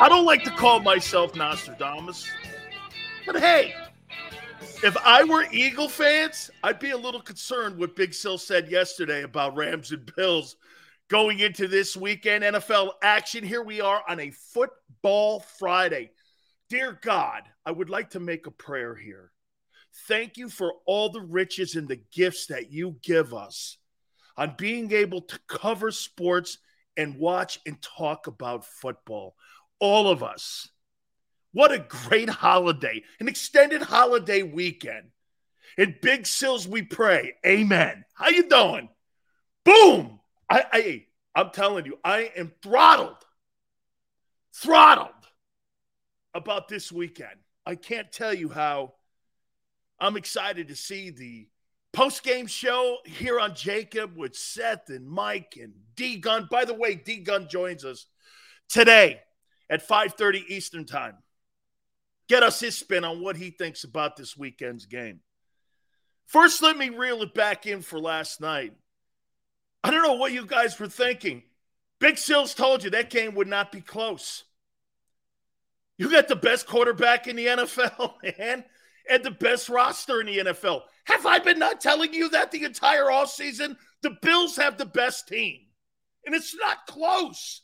I don't like to call myself Nostradamus, but hey, if I were Eagle fans, I'd be a little concerned what Big Sil said yesterday about Rams and Bills going into this weekend NFL action. Here we are on a football Friday. Dear God, I would like to make a prayer here. Thank you for all the riches and the gifts that you give us on being able to cover sports and watch and talk about football all of us. What a great holiday, an extended holiday weekend. In Big Sils, we pray. Amen. How you doing? Boom. I, I I'm telling you, I am throttled, throttled about this weekend. I can't tell you how I'm excited to see the post game show here on JAKIB with Seth and Mike and D Gun. By the way, D Gun joins us today at 5:30 Eastern Time. Get us his spin on what he thinks about this weekend's game. First, let me reel it back in for last night. I don't know what you guys were thinking. Big Sils told you that game would not be close. You got the best quarterback in the NFL, man, and the best roster in the NFL. Have I been not telling you that the entire offseason? The Bills have the best team, and it's not close.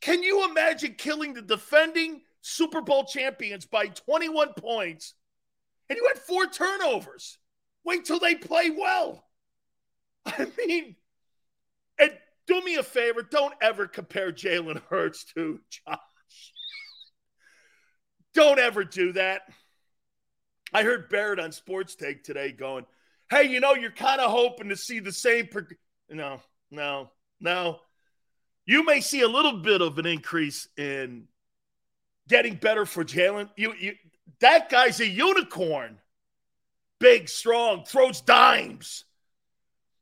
Can you imagine killing the defending Super Bowl champions by 21 points and you had four turnovers? Wait till they play well. I mean, and do me a favor, don't ever compare Jalen Hurts to Josh. Don't ever do that. I heard Barrett on Sports Take today going, hey, you know, you're kind of hoping to see the same. Pro-. No, no, no you may see a little bit of an increase in getting better for Jalen. You, you, that guy's a unicorn. Big, strong, throws dimes.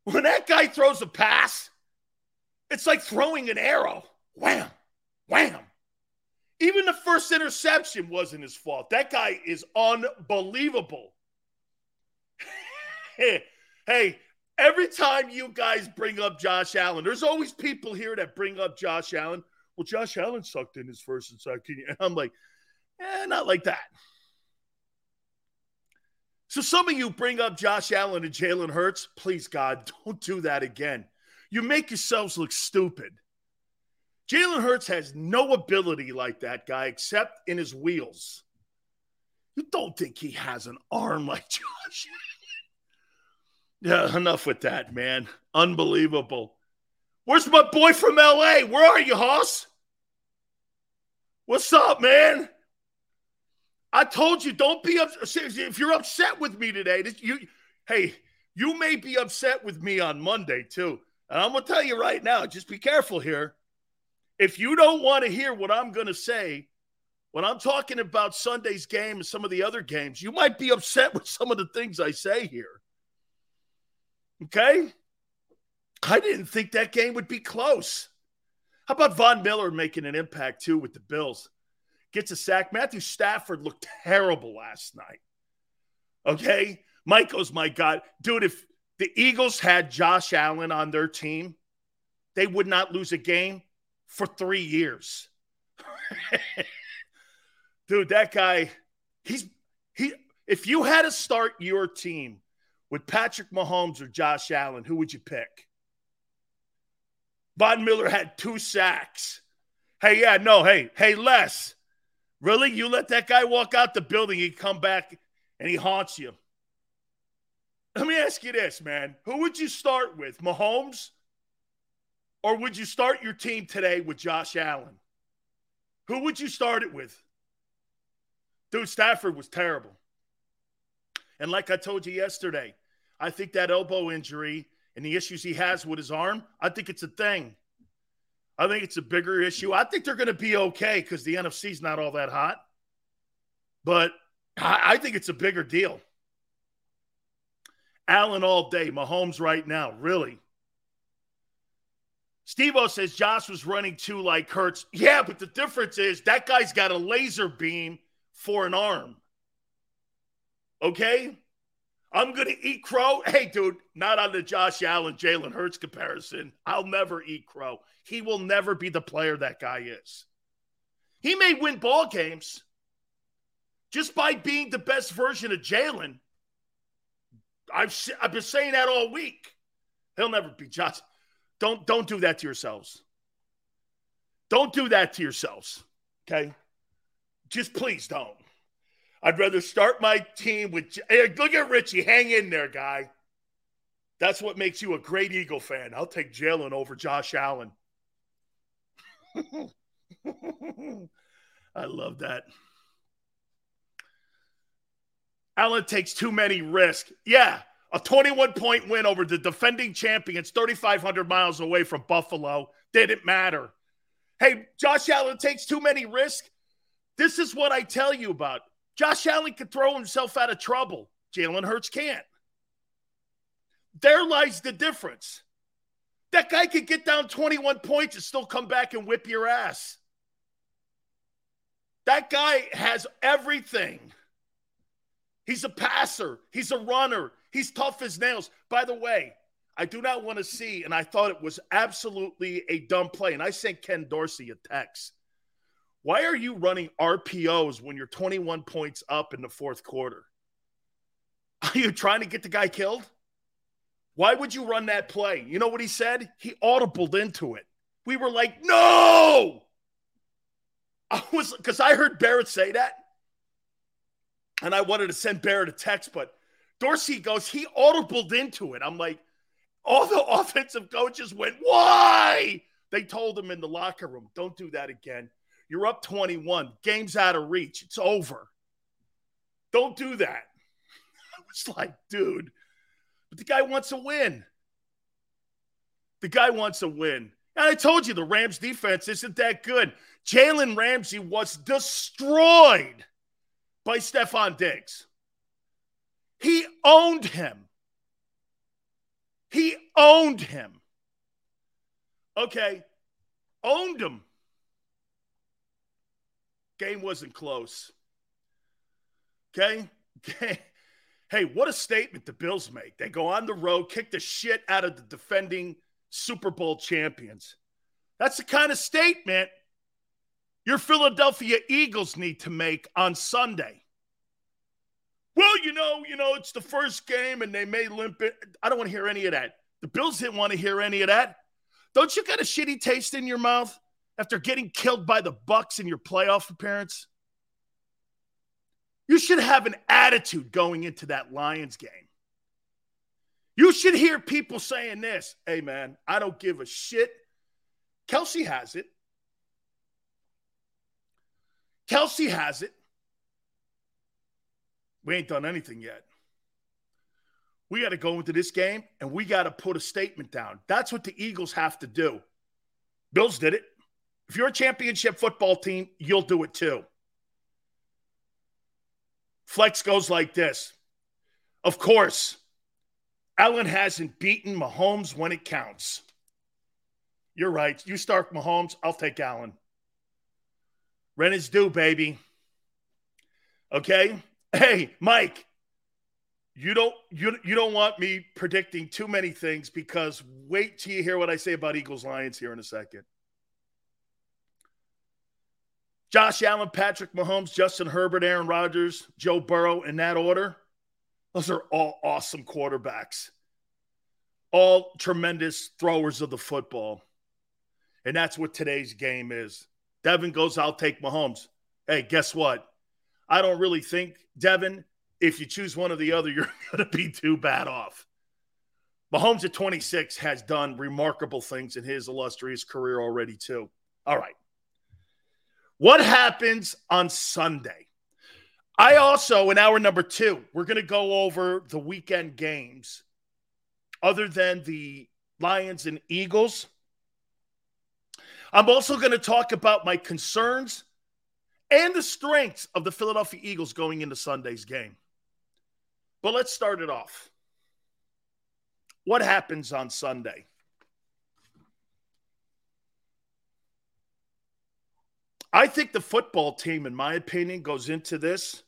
When that guy throws a pass, it's like throwing an arrow. Wham, wham. Even the first interception wasn't his fault. That guy is unbelievable. hey, Every time you guys bring up Josh Allen, there's always people here that bring up Josh Allen. Well, Josh Allen sucked in his first and second year. And I'm like, eh, not like that. So some of you bring up Josh Allen and Jalen Hurts. Please, God, don't do that again. You make yourselves look stupid. Jalen Hurts has no ability like that guy except in his wheels. You don't think he has an arm like Josh yeah, enough with that, man. Unbelievable. Where's my boy from LA? Where are you, Hoss? What's up, man? I told you, don't be upset. If you're upset with me today, this, you, hey, you may be upset with me on Monday too. And I'm gonna tell you right now, just be careful here. If you don't want to hear what I'm gonna say when I'm talking about Sunday's game and some of the other games, you might be upset with some of the things I say here. Okay? I didn't think that game would be close. How about Von Miller making an impact too with the Bills? Gets a sack. Matthew Stafford looked terrible last night. Okay? Michael's my God. Dude, if the Eagles had Josh Allen on their team, they would not lose a game for three years. Dude, that guy, he's he if you had to start your team with Patrick Mahomes or Josh Allen, who would you pick? Von Miller had two sacks. Hey, yeah, no, hey, hey, Les, really? You let that guy walk out the building, he come back and he haunts you. Let me ask you this, man. Who would you start with, Mahomes? Or would you start your team today with Josh Allen? Who would you start it with? Dude, Stafford was terrible. And like I told you yesterday, I think that elbow injury and the issues he has with his arm, I think it's a thing. I think it's a bigger issue. I think they're going to be okay because the NFC's not all that hot. But I think it's a bigger deal. Allen all day, Mahomes right now, really. Steve O says Josh was running too like Hurts. Yeah, but the difference is that guy's got a laser beam for an arm. Okay? I'm going to eat crow. Hey, dude, not on the Josh Allen, Jalen Hurts comparison. I'll never eat crow. He will never be the player that guy is. He may win ball games just by being the best version of Jalen. I've, I've been saying that all week. He'll never be Josh. Don't don't do that to yourselves. Don't do that to yourselves. Okay? Just please don't. I'd rather start my team with hey, look at Richie. Hang in there, guy. That's what makes you a great Eagle fan. I'll take Jalen over Josh Allen. I love that. Allen takes too many risks. Yeah, a 21 point win over the defending champions 3,500 miles away from Buffalo. Didn't matter. Hey, Josh Allen takes too many risks. This is what I tell you about. Josh Allen could throw himself out of trouble. Jalen Hurts can't. There lies the difference. That guy could get down 21 points and still come back and whip your ass. That guy has everything. He's a passer, he's a runner, He's tough as nails. By the way, I do not want to see, and I thought it was absolutely a dumb play. And I sent Ken Dorsey a text. Why are you running RPOs when you're 21 points up in the fourth quarter? Are you trying to get the guy killed? Why would you run that play? You know what he said? He audibled into it. We were like, no. I was because I heard Barrett say that. And I wanted to send Barrett a text, but Dorsey goes, he audibled into it. I'm like, all the offensive coaches went, why? They told him in the locker room, don't do that again. You're up 21. Game's out of reach. It's over. Don't do that. I was like, dude, but the guy wants a win. The guy wants a win. And I told you the Rams defense isn't that good. Jalen Ramsey was destroyed by Stefon Diggs. He owned him. He owned him. Okay, owned him. Game wasn't close. Okay? hey, what a statement the Bills make. They go on the road, kick the shit out of the defending Super Bowl champions. That's the kind of statement your Philadelphia Eagles need to make on Sunday. Well, you know, you know, it's the first game and they may limp it. I don't want to hear any of that. The Bills didn't want to hear any of that. Don't you got a shitty taste in your mouth after getting killed by the Bucks in your playoff appearance? You should have an attitude going into that Lions game. You should hear people saying this Hey, man, I don't give a shit. Kelce has it. Kelce has it. We ain't done anything yet. We got to go into this game and we got to put a statement down. That's what the Eagles have to do. Bills did it. If you're a championship football team, you'll do it too. Flex goes like this. Of course, Allen hasn't beaten Mahomes when it counts. You're right. You start Mahomes, I'll take Allen. Rent is due, baby. Okay? Hey, Mike, you don't you you don't want me predicting too many things because wait till you hear what I say about Eagles Lions here in a second. Josh Allen, Patrick Mahomes, Justin Herbert, Aaron Rodgers, Joe Burrow in that order. Those are all awesome quarterbacks. All tremendous throwers of the football. And that's what today's game is. Devin goes, I'll take Mahomes. Hey, guess what? I don't really think, Devin, if you choose one or the other, you're going to be too bad off. Mahomes at 26 has done remarkable things in his illustrious career already, too. All right. What happens on Sunday? I also, in hour number two, we're going to go over the weekend games other than the Lions and Eagles. I'm also going to talk about my concerns and the strengths of the Philadelphia Eagles going into Sunday's game. But let's start it off. What happens on Sunday? I think the football team, in my opinion, goes into this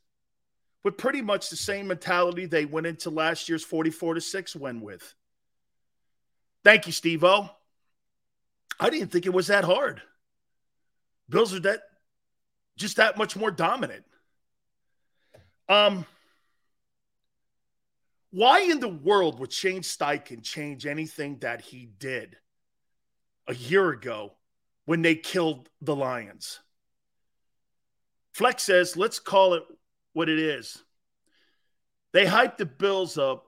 with pretty much the same mentality they went into last year's 44 to 6 win with. Thank you, Steve O. I didn't think it was that hard. Bills are that just that much more dominant. Um, why in the world would Shane Steichen change anything that he did a year ago when they killed the Lions? Flex says, let's call it what it is. They hyped the Bills up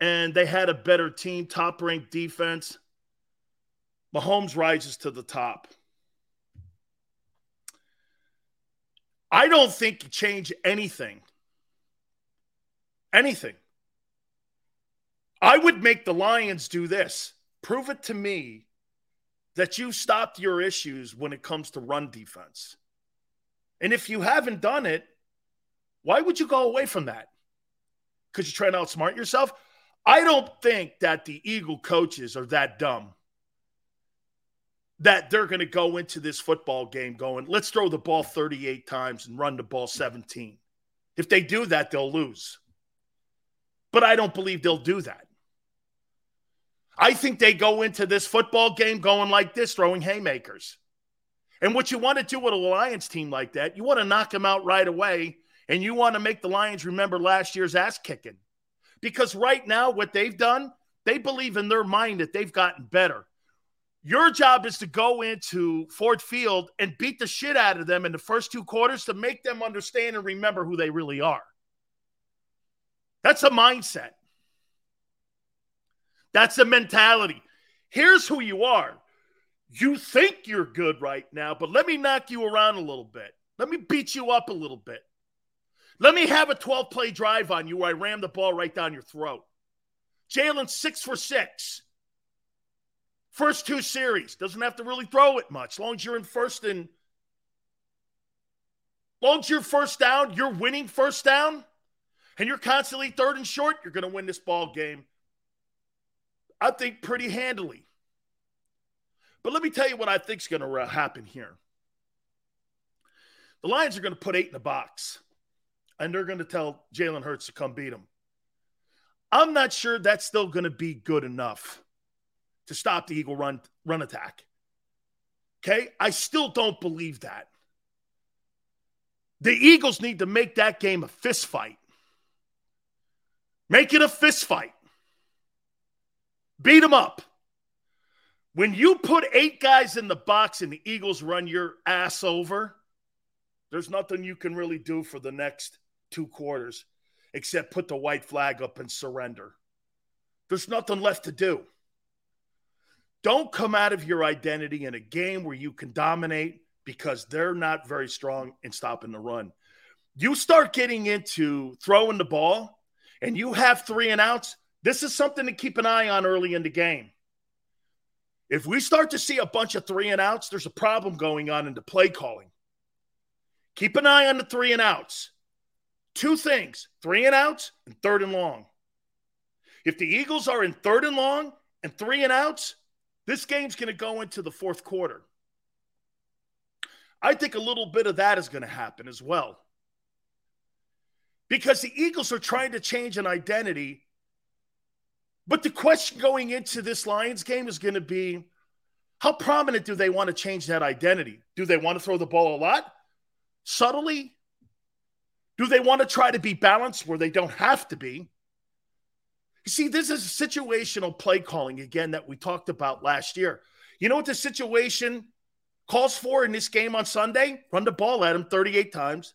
and they had a better team, top ranked defense. Mahomes rises to the top. I don't think you change anything. Anything. I would make the Lions do this. Prove it to me that you stopped your issues when it comes to run defense. And if you haven't done it, why would you go away from that? Because you're trying to outsmart yourself? I don't think that the Eagle coaches are that dumb that they're going to go into this football game going, let's throw the ball 38 times and run the ball 17. If they do that, they'll lose. But I don't believe they'll do that. I think they go into this football game going like this, throwing haymakers. And what you want to do with a Lions team like that, you want to knock them out right away, and you want to make the Lions remember last year's ass kicking. Because right now, what they've done, they believe in their mind that they've gotten better. Your job is to go into Ford Field and beat the shit out of them in the first two quarters to make them understand and remember who they really are. That's a mindset. That's a mentality. Here's who you are. You think you're good right now, but let me knock you around a little bit. Let me beat you up a little bit. Let me have a 12 play drive on you where I ram the ball right down your throat. Jalen, six for six. First two series. Doesn't have to really throw it much. Long as you're in first and long as you're first down, you're winning first down, and you're constantly third and short, you're going to win this ball game. I think pretty handily. But let me tell you what I think is going to happen here. The Lions are going to put eight in the box, and they're going to tell Jalen Hurts to come beat them. I'm not sure that's still going to be good enough to stop the Eagle run run attack. Okay? I still don't believe that. The Eagles need to make that game a fist fight. Make it a fist fight. Beat them up. When you put eight guys in the box and the Eagles run your ass over, there's nothing you can really do for the next two quarters except put the white flag up and surrender. There's nothing left to do. Don't come out of your identity in a game where you can dominate because they're not very strong in stopping the run. You start getting into throwing the ball and you have three and outs. This is something to keep an eye on early in the game. If we start to see a bunch of three and outs, there's a problem going on in the play calling. Keep an eye on the three and outs. Two things three and outs and third and long. If the Eagles are in third and long and three and outs, this game's going to go into the fourth quarter. I think a little bit of that is going to happen as well. Because the Eagles are trying to change an identity but the question going into this Lions game is going to be how prominent do they want to change that identity? Do they want to throw the ball a lot? Subtly? Do they want to try to be balanced where they don't have to be? You see, this is situational play calling again that we talked about last year. You know what the situation calls for in this game on Sunday? Run the ball at them 38 times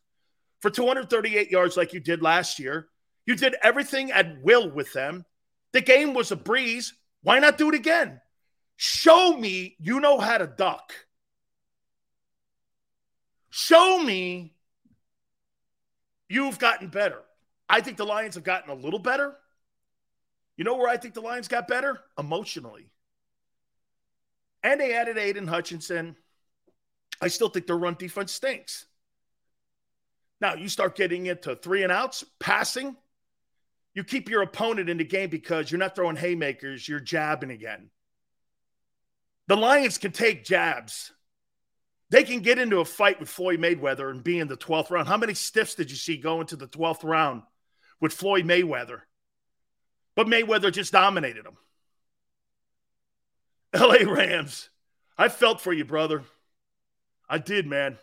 for 238 yards like you did last year. You did everything at will with them. The game was a breeze. Why not do it again? Show me you know how to duck. Show me you've gotten better. I think the Lions have gotten a little better. You know where I think the Lions got better? Emotionally. And they added Aidan Hutchinson. I still think their run defense stinks. Now, you start getting into three and outs, passing. You keep your opponent in the game because you're not throwing haymakers, you're jabbing again. The Lions can take jabs. They can get into a fight with Floyd Mayweather and be in the 12th round. How many stiffs did you see going to the 12th round with Floyd Mayweather? But Mayweather just dominated him. LA Rams, I felt for you, brother. I did, man.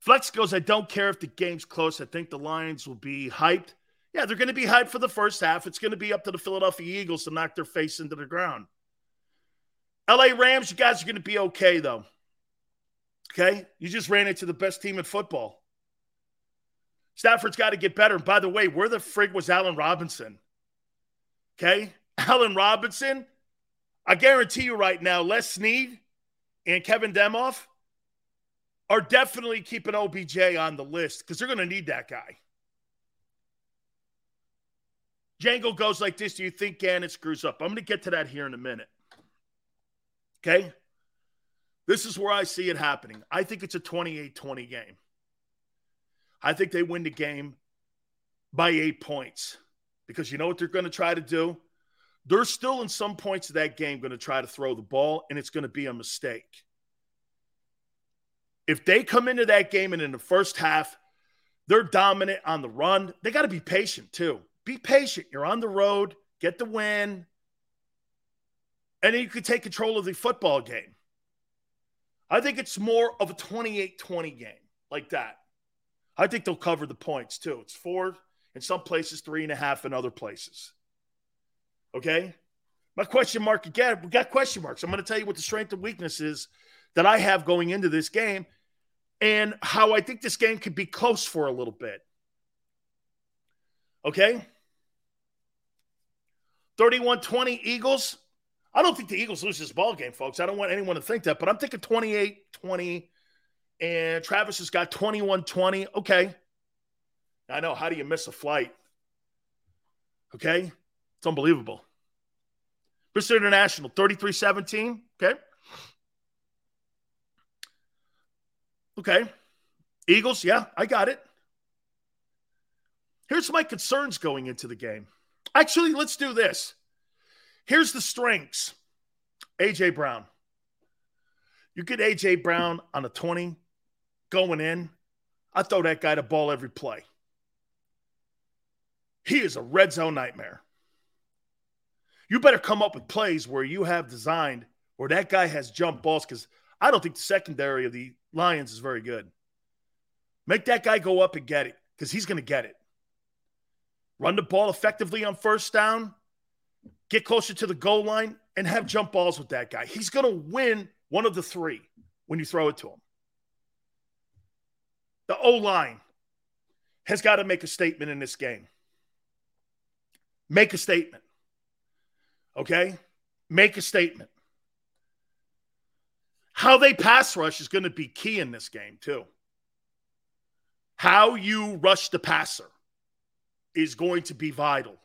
Flex goes, I don't care if the game's close. I think the Lions will be hyped. Yeah, they're going to be hyped for the first half. It's going to be up to the Philadelphia Eagles to knock their face into the ground. LA Rams, you guys are going to be okay, though. Okay? You just ran into the best team in football. Stafford's got to get better. And by the way, where the frig was Allen Robinson? Okay? Allen Robinson, I guarantee you right now, Les Snead and Kevin Demoff are definitely keeping OBJ on the list because they're going to need that guy. Django goes like this Do you think Gannon screws up? I'm going to get to that here in a minute. Okay? This is where I see it happening. I think it's a 28 20 game. I think they win the game by eight points because you know what they're going to try to do? They're still in some points of that game going to try to throw the ball, and it's going to be a mistake. If they come into that game and in the first half, they're dominant on the run, they got to be patient too. Be patient. You're on the road, get the win, and then you could take control of the football game. I think it's more of a 28 20 game like that. I think they'll cover the points too. It's four in some places, three and a half in other places. Okay. My question mark again, we got question marks. I'm going to tell you what the strength and weaknesses that I have going into this game and how I think this game could be close for a little bit. Okay. 31 20 Eagles. I don't think the Eagles lose this ball game, folks. I don't want anyone to think that, but I'm thinking 28 20. And Travis has got 21 20. Okay. I know. How do you miss a flight? Okay. It's unbelievable. Bristol International 33 17. Okay. Okay. Eagles, yeah, I got it. Here's my concerns going into the game. Actually, let's do this. Here's the strengths A.J. Brown. You get A.J. Brown on a 20 going in. I throw that guy the ball every play. He is a red zone nightmare. You better come up with plays where you have designed where that guy has jump balls because I don't think the secondary of the Lions is very good. Make that guy go up and get it because he's going to get it. Run the ball effectively on first down, get closer to the goal line, and have jump balls with that guy. He's going to win one of the three when you throw it to him. The O line has got to make a statement in this game. Make a statement. Okay? Make a statement. How they pass rush is going to be key in this game, too. How you rush the passer is going to be vital.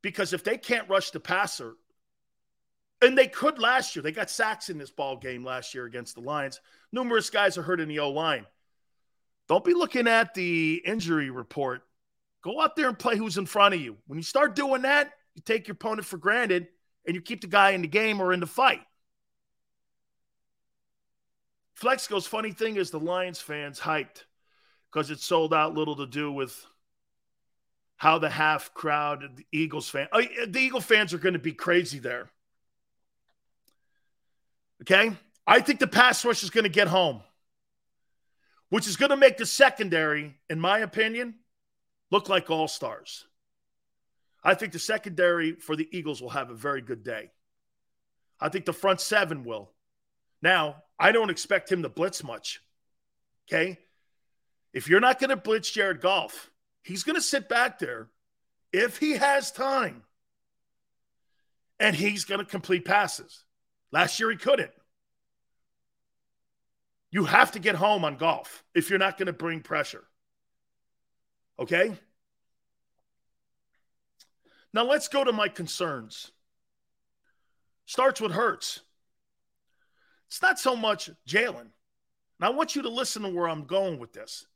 Because if they can't rush the passer, and they could last year, they got sacks in this ball game last year against the Lions. Numerous guys are hurt in the O line. Don't be looking at the injury report. Go out there and play who's in front of you. When you start doing that, you take your opponent for granted and you keep the guy in the game or in the fight. Flex goes, funny thing is the Lions fans hyped because it sold out little to do with how the half crowd, the Eagles fan, oh, the Eagle fans are going to be crazy there. Okay. I think the pass rush is going to get home, which is going to make the secondary, in my opinion, look like all stars. I think the secondary for the Eagles will have a very good day. I think the front seven will. Now, I don't expect him to blitz much. Okay. If you're not going to blitz Jared Goff, he's going to sit back there if he has time and he's going to complete passes. Last year, he couldn't. You have to get home on Goff if you're not going to bring pressure. Okay? Now let's go to my concerns. Starts with Hurts. It's not so much Jalen. And I want you to listen to where I'm going with this.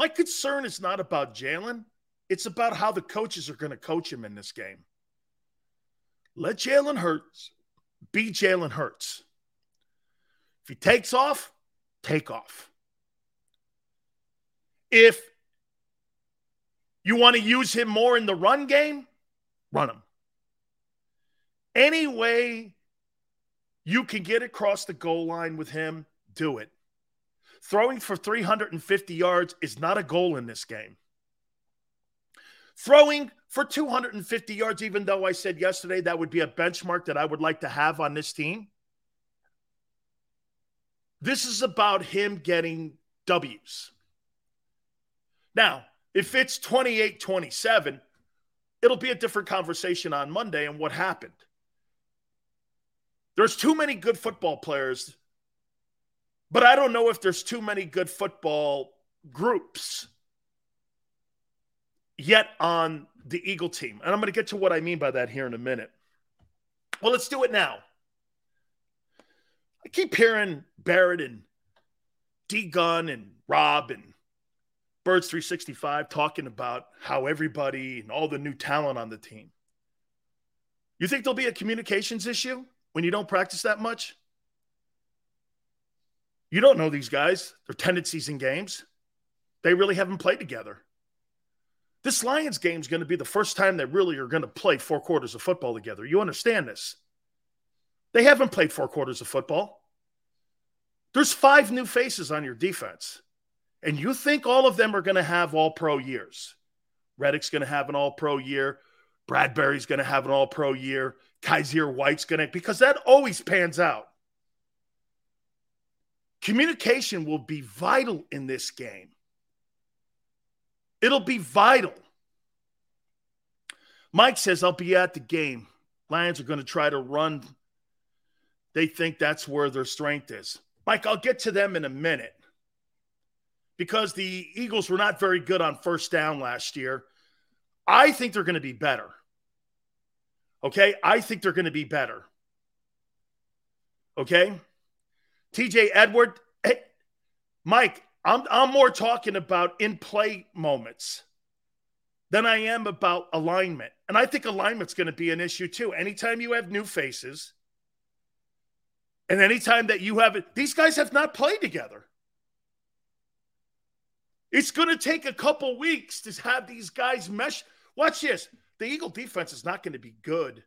My concern is not about Jalen, it's about how the coaches are going to coach him in this game. Let Jalen Hurts be Jalen Hurts. If he takes off, take off. If you want to use him more in the run game, run him. Any way you can get across the goal line with him, do it. Throwing for 350 yards is not a goal in this game. Throwing for 250 yards, even though I said yesterday that would be a benchmark that I would like to have on this team. This is about him getting W's. Now, if it's 28 27, it'll be a different conversation on Monday and what happened. There's too many good football players, but I don't know if there's too many good football groups yet on the Eagle team. And I'm going to get to what I mean by that here in a minute. Well, let's do it now. I keep hearing Barrett and D Gun and Rob and Birds 365 talking about how everybody and all the new talent on the team. You think there'll be a communications issue when you don't practice that much? You don't know these guys, their tendencies in games. They really haven't played together. This Lions game is going to be the first time they really are going to play four quarters of football together. You understand this? They haven't played four quarters of football. There's five new faces on your defense. And you think all of them are going to have all pro years. Reddick's going to have an all pro year. Bradbury's going to have an all pro year. Kyzir White's going to, because that always pans out. Communication will be vital in this game. It'll be vital. Mike says, I'll be at the game. Lions are going to try to run. They think that's where their strength is. Mike, I'll get to them in a minute because the Eagles were not very good on first down last year. I think they're going to be better. Okay. I think they're going to be better. Okay. TJ Edward, hey, Mike, I'm, I'm more talking about in play moments than I am about alignment. And I think alignment's going to be an issue too. Anytime you have new faces, and anytime that you have it, these guys have not played together. It's going to take a couple weeks to have these guys mesh. Watch this. The Eagle defense is not going to be good.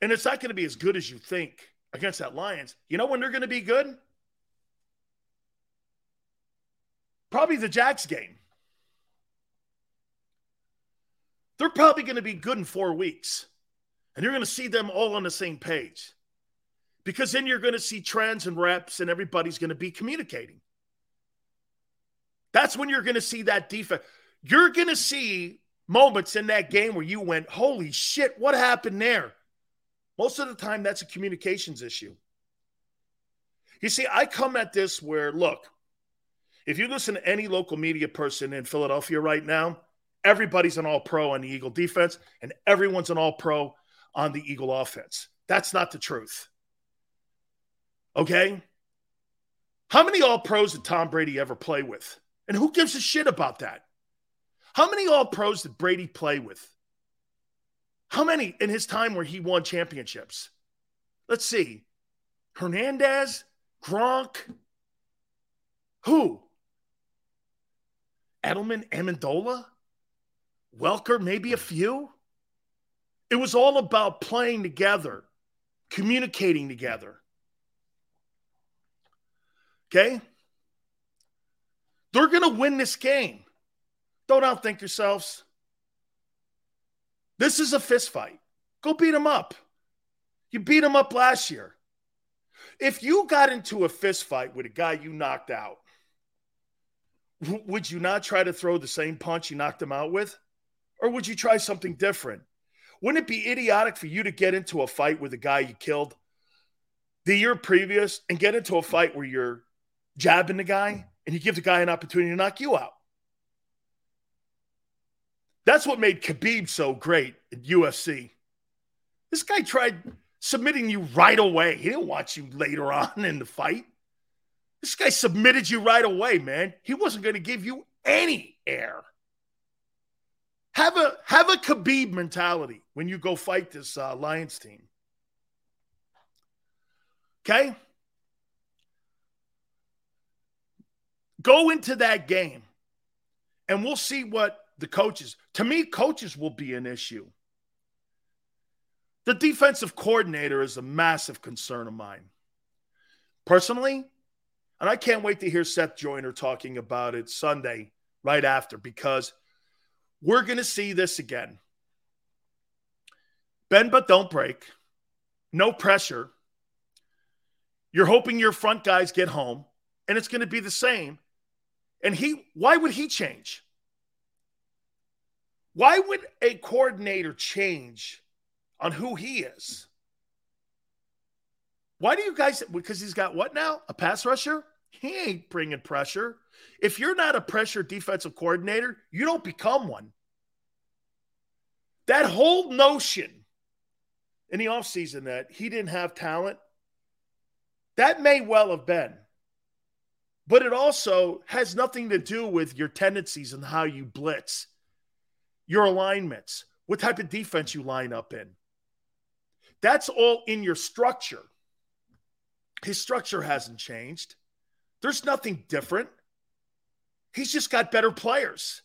And it's not going to be as good as you think against that Lions. You know when they're going to be good? Probably the Jacks game. They're probably going to be good in four weeks. And you're going to see them all on the same page. Because then you're going to see trends and reps, and everybody's going to be communicating. That's when you're going to see that defense. You're going to see moments in that game where you went, holy shit, what happened there? Most of the time, that's a communications issue. You see, I come at this where, look, if you listen to any local media person in Philadelphia right now, everybody's an all pro on the Eagle defense and everyone's an all pro on the Eagle offense. That's not the truth. Okay? How many all pros did Tom Brady ever play with? And who gives a shit about that? How many all pros did Brady play with? How many in his time where he won championships? Let's see. Hernandez, Gronk, who? Edelman, Amendola, Welker, maybe a few. It was all about playing together, communicating together. Okay? They're going to win this game. Don't outthink yourselves. This is a fist fight. Go beat him up. You beat him up last year. If you got into a fist fight with a guy you knocked out, would you not try to throw the same punch you knocked him out with? Or would you try something different? Wouldn't it be idiotic for you to get into a fight with a guy you killed the year previous and get into a fight where you're jabbing the guy and you give the guy an opportunity to knock you out? That's what made Khabib so great at UFC. This guy tried submitting you right away. He didn't watch you later on in the fight. This guy submitted you right away, man. He wasn't going to give you any air. Have a have a Khabib mentality when you go fight this uh, Lions team. Okay? Go into that game and we'll see what the coaches, to me, coaches will be an issue. The defensive coordinator is a massive concern of mine. Personally, and I can't wait to hear Seth Joyner talking about it Sunday right after because we're going to see this again. Bend but don't break. No pressure. You're hoping your front guys get home, and it's going to be the same. And he, why would he change? Why would a coordinator change on who he is? Why do you guys? Because he's got what now? A pass rusher? He ain't bringing pressure. If you're not a pressure defensive coordinator, you don't become one. That whole notion in the offseason that he didn't have talent, that may well have been. But it also has nothing to do with your tendencies and how you blitz your alignments, what type of defense you line up in. That's all in your structure. His structure hasn't changed. There's nothing different. He's just got better players.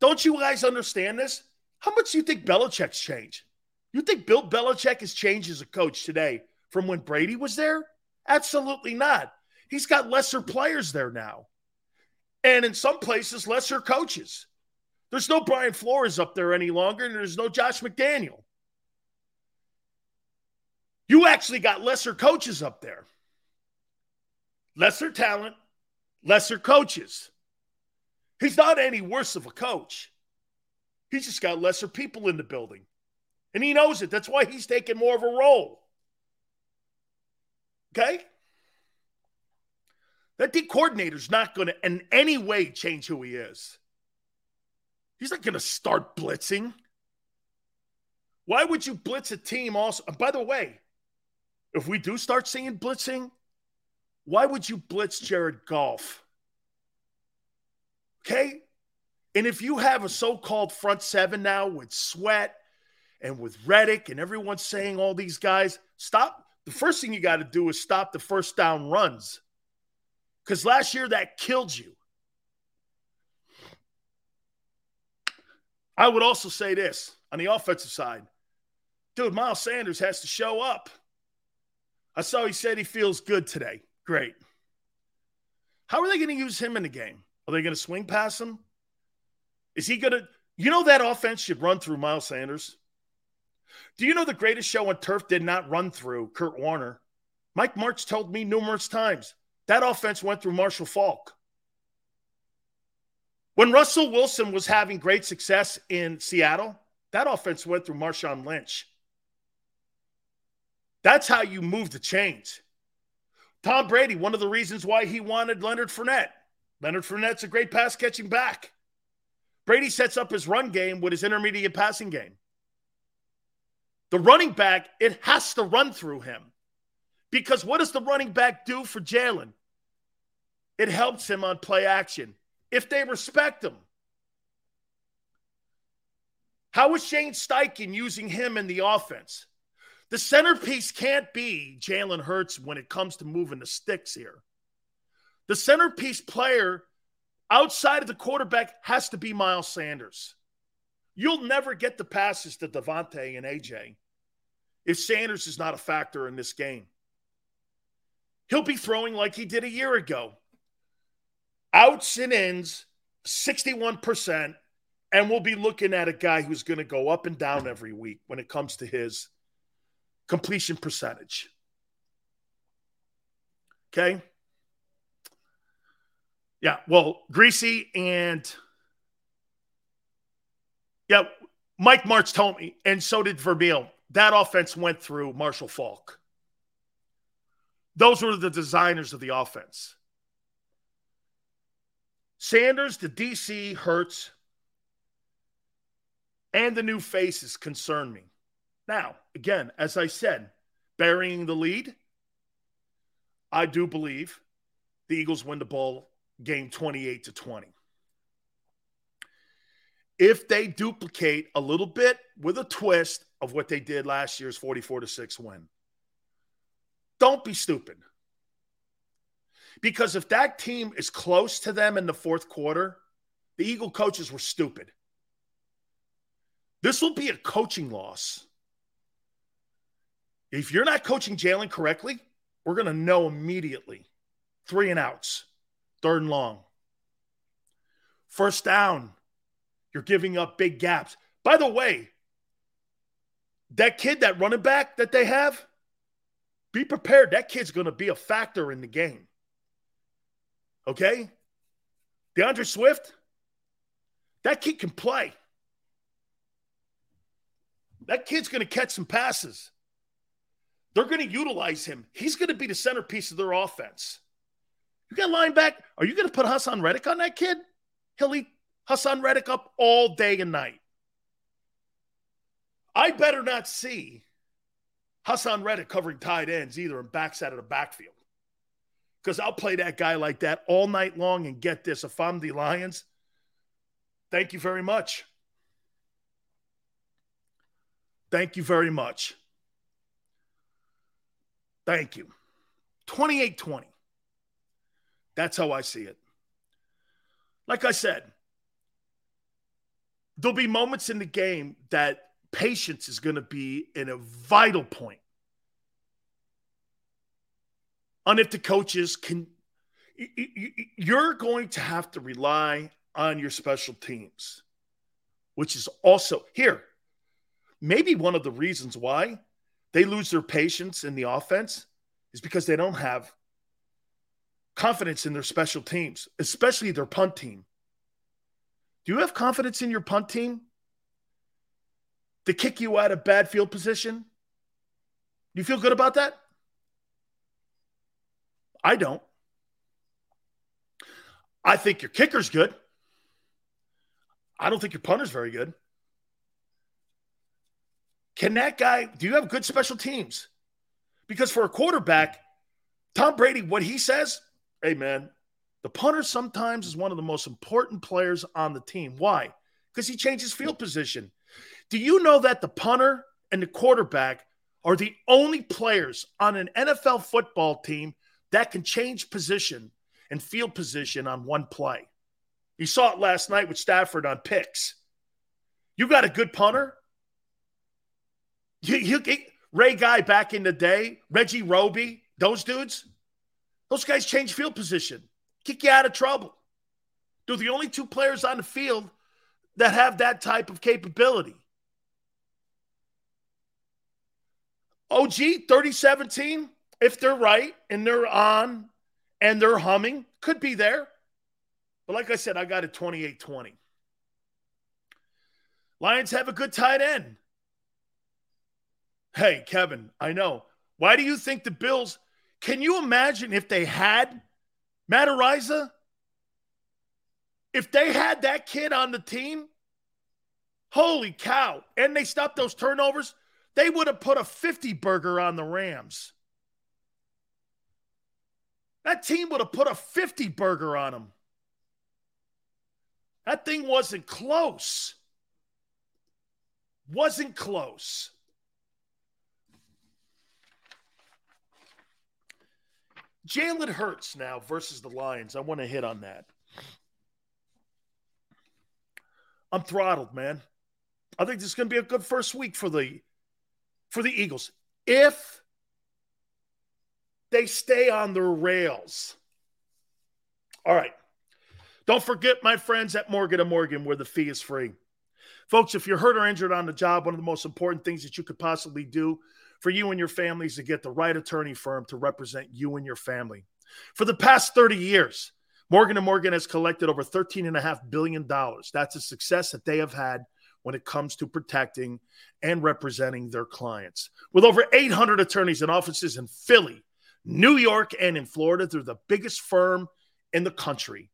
Don't you guys understand this? How much do you think Belichick's changed? You think Bill Belichick has changed as a coach today from when Brady was there? Absolutely not. He's got lesser players there now. And in some places, lesser coaches. There's no Brian Flores up there any longer, and there's no Josh McDaniel. You actually got lesser coaches up there, lesser talent, lesser coaches. He's not any worse of a coach. He's just got lesser people in the building. And he knows it. That's why he's taking more of a role. Okay? That D coordinator's not going to in any way change who he is. He's not going to start blitzing. Why would you blitz a team also? And by the way, if we do start seeing blitzing, why would you blitz Jared Goff? Okay? And if you have a so called front seven now with Sweat and with Reddick and everyone's saying all these guys, stop. The first thing you got to do is stop the first down runs. Because last year that killed you. I would also say this on the offensive side. Dude, Miles Sanders has to show up. I saw he said he feels good today. Great. How are they going to use him in the game? Are they going to swing pass him? Is he going to, you know, that offense should run through Miles Sanders? Do you know the greatest show on turf did not run through Kurt Warner? Mike Martz told me numerous times that offense went through Marshall Faulk. When Russell Wilson was having great success in Seattle, that offense went through Marshawn Lynch. That's how you move the chains. Tom Brady, one of the reasons why he wanted Leonard Fournette. Leonard Fournette's a great pass catching back. Brady sets up his run game with his intermediate passing game. The running back, it has to run through him. Because what does the running back do for Jalen? It helps him on play action if they respect him. How is Shane Steichen using him in the offense? The centerpiece can't be Jalen Hurts when it comes to moving the sticks here. The centerpiece player outside of the quarterback has to be Miles Sanders. You'll never get the passes to DeVonta and AJ if Sanders is not a factor in this game. He'll be throwing like he did a year ago outs and ins, 61%. And we'll be looking at a guy who's going to go up and down every week when it comes to his completion percentage. Okay. Yeah. Well, Greasy and yeah, Mike Martz told me, and so did Vermeil. That offense went through Marshall Faulk Those were the designers of the offense. Sanders to DC Hurts. and the new faces concern me. Now, again, as I said, burying the lead, I do believe the Eagles win the ball game 28 to 20. If they duplicate a little bit with a twist of what they did last year's 44 to 6 win, don't be stupid. Because if that team is close to them in the fourth quarter, the Eagle coaches were stupid. This will be a coaching loss. If you're not coaching Jalen correctly, we're going to know immediately. Three and outs, third and long. First down, you're giving up big gaps. By the way, that kid, that running back that they have, be prepared. That kid's going to be a factor in the game. Okay? D'Andre Swift, that kid can play. That kid's going to catch some passes. They're going to utilize him. He's going to be the centerpiece of their offense. You got linebacker. Are you going to put Haason Reddick on that kid? He'll eat Haason Reddick up all day and night. I better not see Haason Reddick covering tight ends either and backs out of the backfield. Because I'll play that guy like that all night long and get this. If I'm the Lions, thank you very much. Thank you very much. Thank you. 28 20. That's how I see it. Like I said, there'll be moments in the game that patience is going to be in a vital point. On if the coaches can, you're going to have to rely on your special teams, which is also here maybe one of the reasons why they lose their patience in the offense is because they don't have confidence in their special teams, especially their punt team. Do you have confidence in your punt team to kick you out of bad field position? You feel good about that? I don't. I think your kicker's good. I don't think your punter's very good. Can that guy, do you have good special teams? Because for a quarterback, Tom Brady, what he says, hey, man, the punter sometimes is one of the most important players on the team. Why? Because he changes field position. Do you know that the punter and the quarterback are the only players on an NFL football team that can change position and field position on one play? You saw it last night with Stafford on picks. You got a good punter, you, you Ray Guy back in the day, Reggie Roby, those dudes, those guys change field position, kick you out of trouble. They're the only two players on the field that have that type of capability. OG 3017, if they're right and they're on and they're humming, could be there. But like I said, I got it 28 20. Lions have a good tight end. Hey, Kevin, I know. Why do you think the Bills? Can you imagine if they had Matt Araiza? If they had that kid on the team, holy cow, and they stopped those turnovers, they would have put a 50 burger on the Rams. That team would have put a 50 burger on them. That thing wasn't close. Wasn't close. Jalen Hurts now versus the Lions. I want to hit on that. I'm throttled, man. I think this is going to be a good first week for the for the Eagles if they stay on their rails. All right. Don't forget my friends at Morgan & Morgan where the fee is free. Folks, if you're hurt or injured on the job, one of the most important things that you could possibly do for you and your family is to get the right attorney firm to represent you and your family. For the past 30 years, Morgan & Morgan has collected over $13.5 billion. That's a success that they have had when it comes to protecting and representing their clients. With over 800 attorneys and offices in Philly, New York, and in Florida, they're the biggest firm in the country,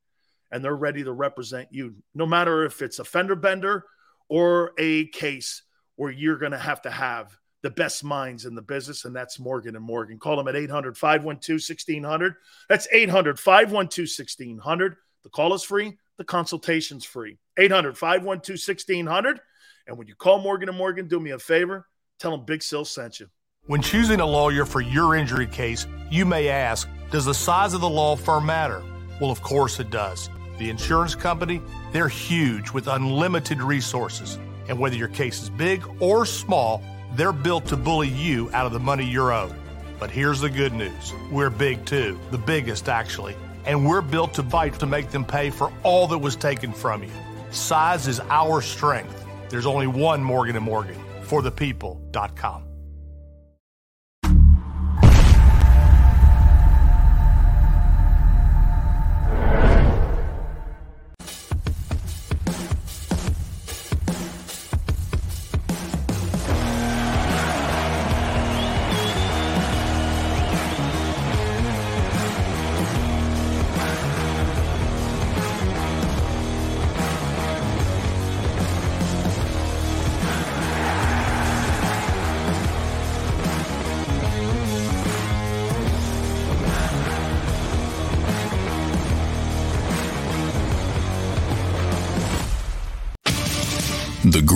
and they're ready to represent you, no matter if it's a fender bender or a case where you're going to have to have the best minds in the business, and that's Morgan and Morgan. Call them at 800 512 1600. That's 800 512 1600. The call is free, the consultation's free. 800 512 1600. And when you call Morgan and Morgan, do me a favor, tell them Big Sil sent you. When choosing a lawyer for your injury case, you may ask, does the size of the law firm matter? Well, of course it does. The insurance company, they're huge with unlimited resources. And whether your case is big or small, they're built to bully you out of the money you're owed. But here's the good news we're big too, the biggest actually. And we're built to fight to make them pay for all that was taken from you. Size is our strength. There's only one Morgan & Morgan for the people.com.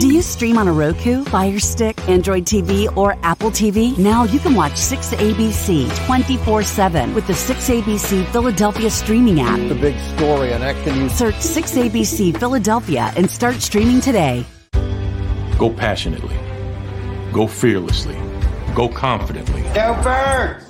Do you stream on a Roku, Fire Stick, Android TV, or Apple TV? Now you can watch 6ABC 24 7 with the 6ABC Philadelphia streaming app. The big story on Action News. Search 6ABC Philadelphia and start streaming today. Go passionately. Go fearlessly. Go confidently. Go Birds!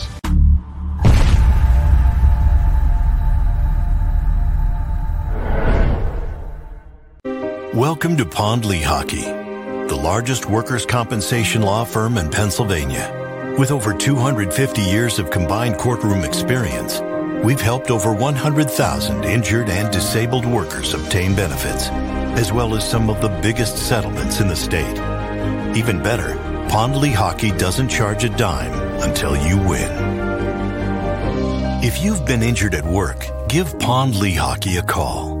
Welcome to Pond Lehocky, the largest workers' compensation law firm in Pennsylvania. With over 250 years of combined courtroom experience, we've helped over 100,000 injured and disabled workers obtain benefits, as well as some of the biggest settlements in the state. Even better, Pond Lehocky doesn't charge a dime until you win. If you've been injured at work, give Pond Lehocky a call.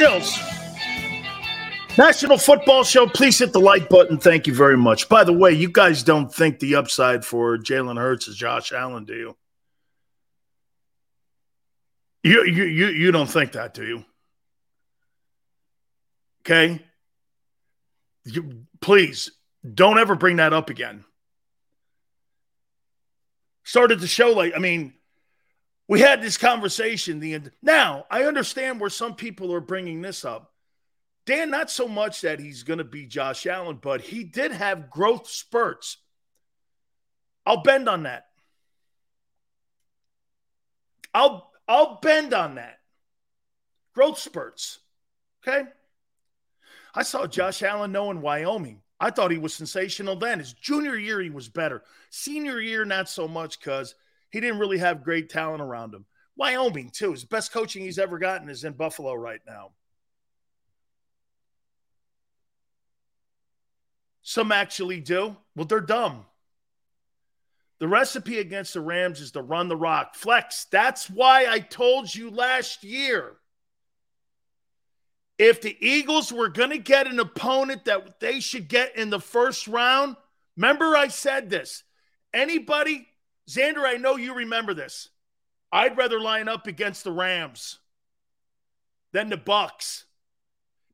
Sills. National Football Show. Please hit the like button. Thank you very much. By the way, you guys don't think the upside for Jalen Hurts is Josh Allen, do you? You you you, you don't think that, do you? Okay. You, please don't ever bring that up again. Started the show like I mean, we had this conversation. The end. Now I understand where some people are bringing this up. Dan, not so much that he's going to be Josh Allen, but he did have growth spurts. I'll bend on that. I'll I'll bend on that. Growth spurts. Okay. I saw Josh Allen know in Wyoming. I thought he was sensational then. His junior year, he was better. Senior year, not so much because he didn't really have great talent around him. Wyoming, too. His best coaching he's ever gotten is in Buffalo right now. Some actually do. Well, they're dumb. The recipe against the Rams is to run the rock. Flex. That's why I told you last year. If the Eagles were going to get an opponent that they should get in the first round, remember I said this. Anybody Xander, I know you remember this. I'd rather line up against the Rams than the Bucs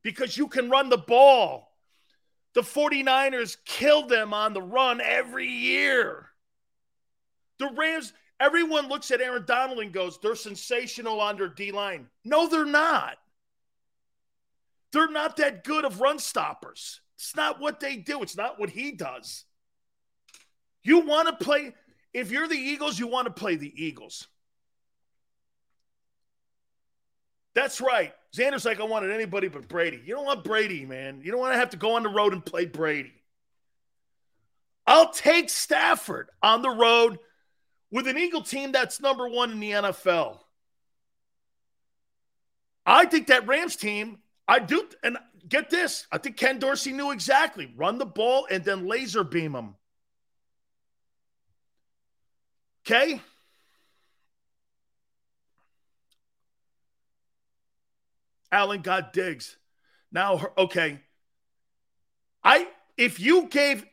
because you can run the ball. The 49ers kill them on the run every year. The Rams, everyone looks at Aaron Donald and goes, they're sensational under D line. No, they're not. They're not that good of run stoppers. It's not what they do, it's not what he does. You want to play, if you're the Eagles, you want to play the Eagles. That's right. Xander's like, I wanted anybody but Brady. You don't want Brady, man. You don't want to have to go on the road and play Brady. I'll take Stafford on the road with an Eagle team that's number one in the NFL. I think that Rams team, I do, and get this, I think Ken Dorsey knew exactly run the ball and then laser beam them. Okay? Allen got Diggs. Now, okay. I if you gave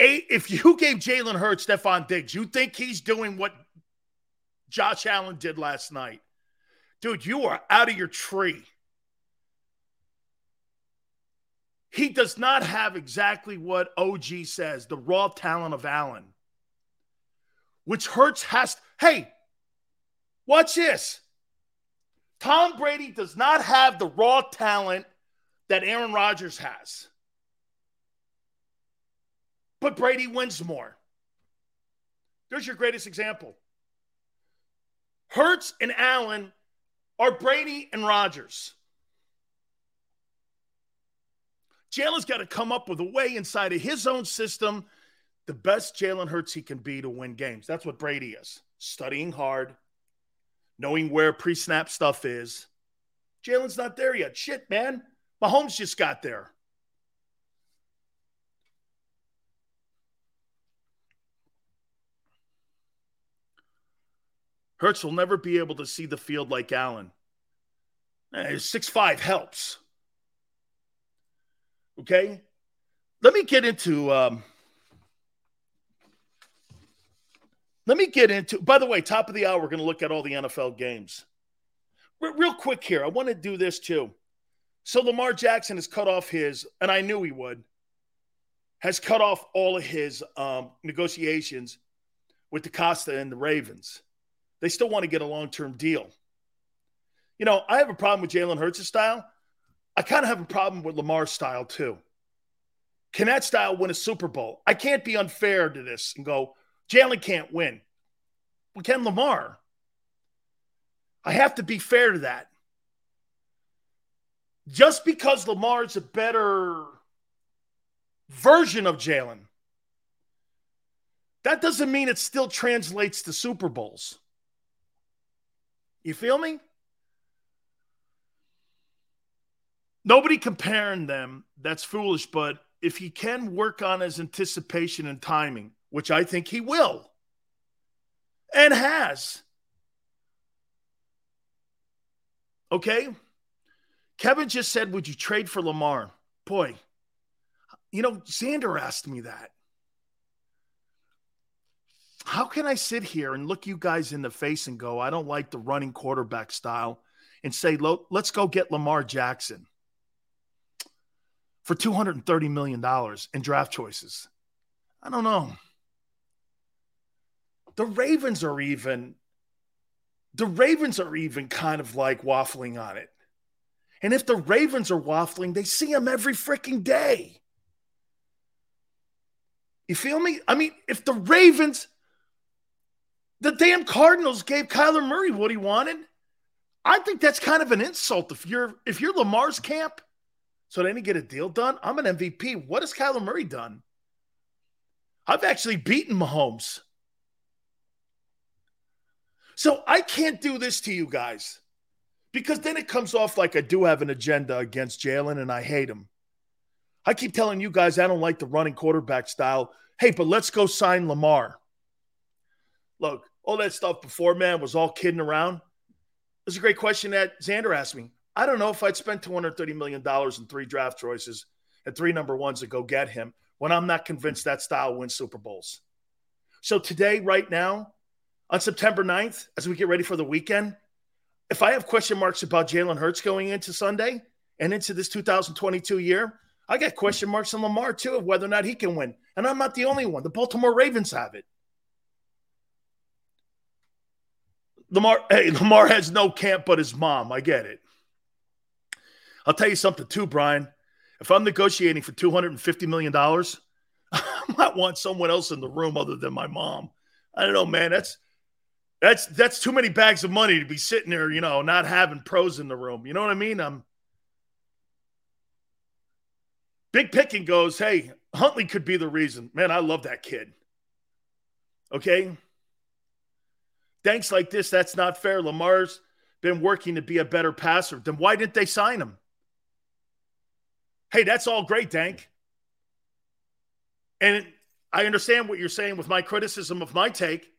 eight, if you gave Jalen Hurts Stefon Diggs, you think he's doing what Josh Allen did last night? Dude, you are out of your tree. He does not have exactly what OG says, the raw talent of Allen, which Hurts has. Hey, watch this. Tom Brady does not have the raw talent that Aaron Rodgers has but Brady wins more. There's your greatest example. Hurts and Allen are Brady and Rodgers. Jalen's got to come up with a way inside of his own system, the best Jalen Hurts he can be to win games. That's what Brady is studying hard, knowing where pre snap stuff is. Jalen's not there yet. Shit, man. Mahomes just got there. Hurts will never be able to see the field like Allen. Eh, six five helps. Okay, let me get into. Um, let me get into. By the way, top of the hour, we're going to look at all the NFL games. R- real quick here, I want to do this too. So Lamar Jackson has cut off his, and I knew he would, has cut off all of his um, negotiations with DeCosta and the Ravens they still want to get a long term deal. You know, I have a problem with Jalen Hurts' style. I kind of have a problem with Lamar's style too. Can that style win a Super Bowl? I can't be unfair to this and go, Jalen can't win. Well, can Lamar? I have to be fair to that. Just because Lamar's a better version of Jalen, that doesn't mean it still translates to Super Bowls. You feel me? Nobody comparing them. That's foolish. But if he can work on his anticipation and timing, which I think he will and has. Okay. Kevin just said, Would you trade for Lamar? Boy, you know, Xander asked me that how can I sit here and look you guys in the face and go, I don't like the running quarterback style and say, let's go get Lamar Jackson for $230 million in draft choices? I don't know. The Ravens are even, the Ravens are even kind of like waffling on it. And if the Ravens are waffling, they see him every freaking day. You feel me? I mean, if the Ravens, the damn Cardinals gave Kyler Murray what he wanted. I think that's kind of an insult if you're if you're Lamar's camp. So they didn't get a deal done. I'm an MVP. What has Kyler Murray done? I've actually beaten Mahomes. So I can't do this to you guys because then it comes off like I do have an agenda against Jalen and I hate him. I keep telling you guys I don't like the running quarterback style. Hey, but let's go sign Lamar. Look, all that stuff before, man, was all kidding around. It's a great question that Xander asked me. I don't know if I'd spend $230 million in three draft choices and three number ones to go get him when I'm not convinced that style wins Super Bowls. So today, right now, on September 9th, as we get ready for the weekend, if I have question marks about Jalen Hurts going into Sunday and into this 2022 year, I got question marks on Lamar too of whether or not he can win. And I'm not the only one. The Baltimore Ravens have it. Lamar, hey, Lamar has no camp but his mom. I get it. I'll tell you something too, Brian. If I'm negotiating for $250 million, I might want someone else in the room other than my mom. I don't know, man. That's that's that's too many bags of money to be sitting there, you know, not having pros in the room. You know what I mean? I'm Big Picking goes, hey, Huntley could be the reason. Man, I love that kid. Okay. Thanks like this, that's not fair. Lamar's been working to be a better passer. Then why didn't they sign him? Hey, that's all great, Dank. And I understand what you're saying with my criticism of my take,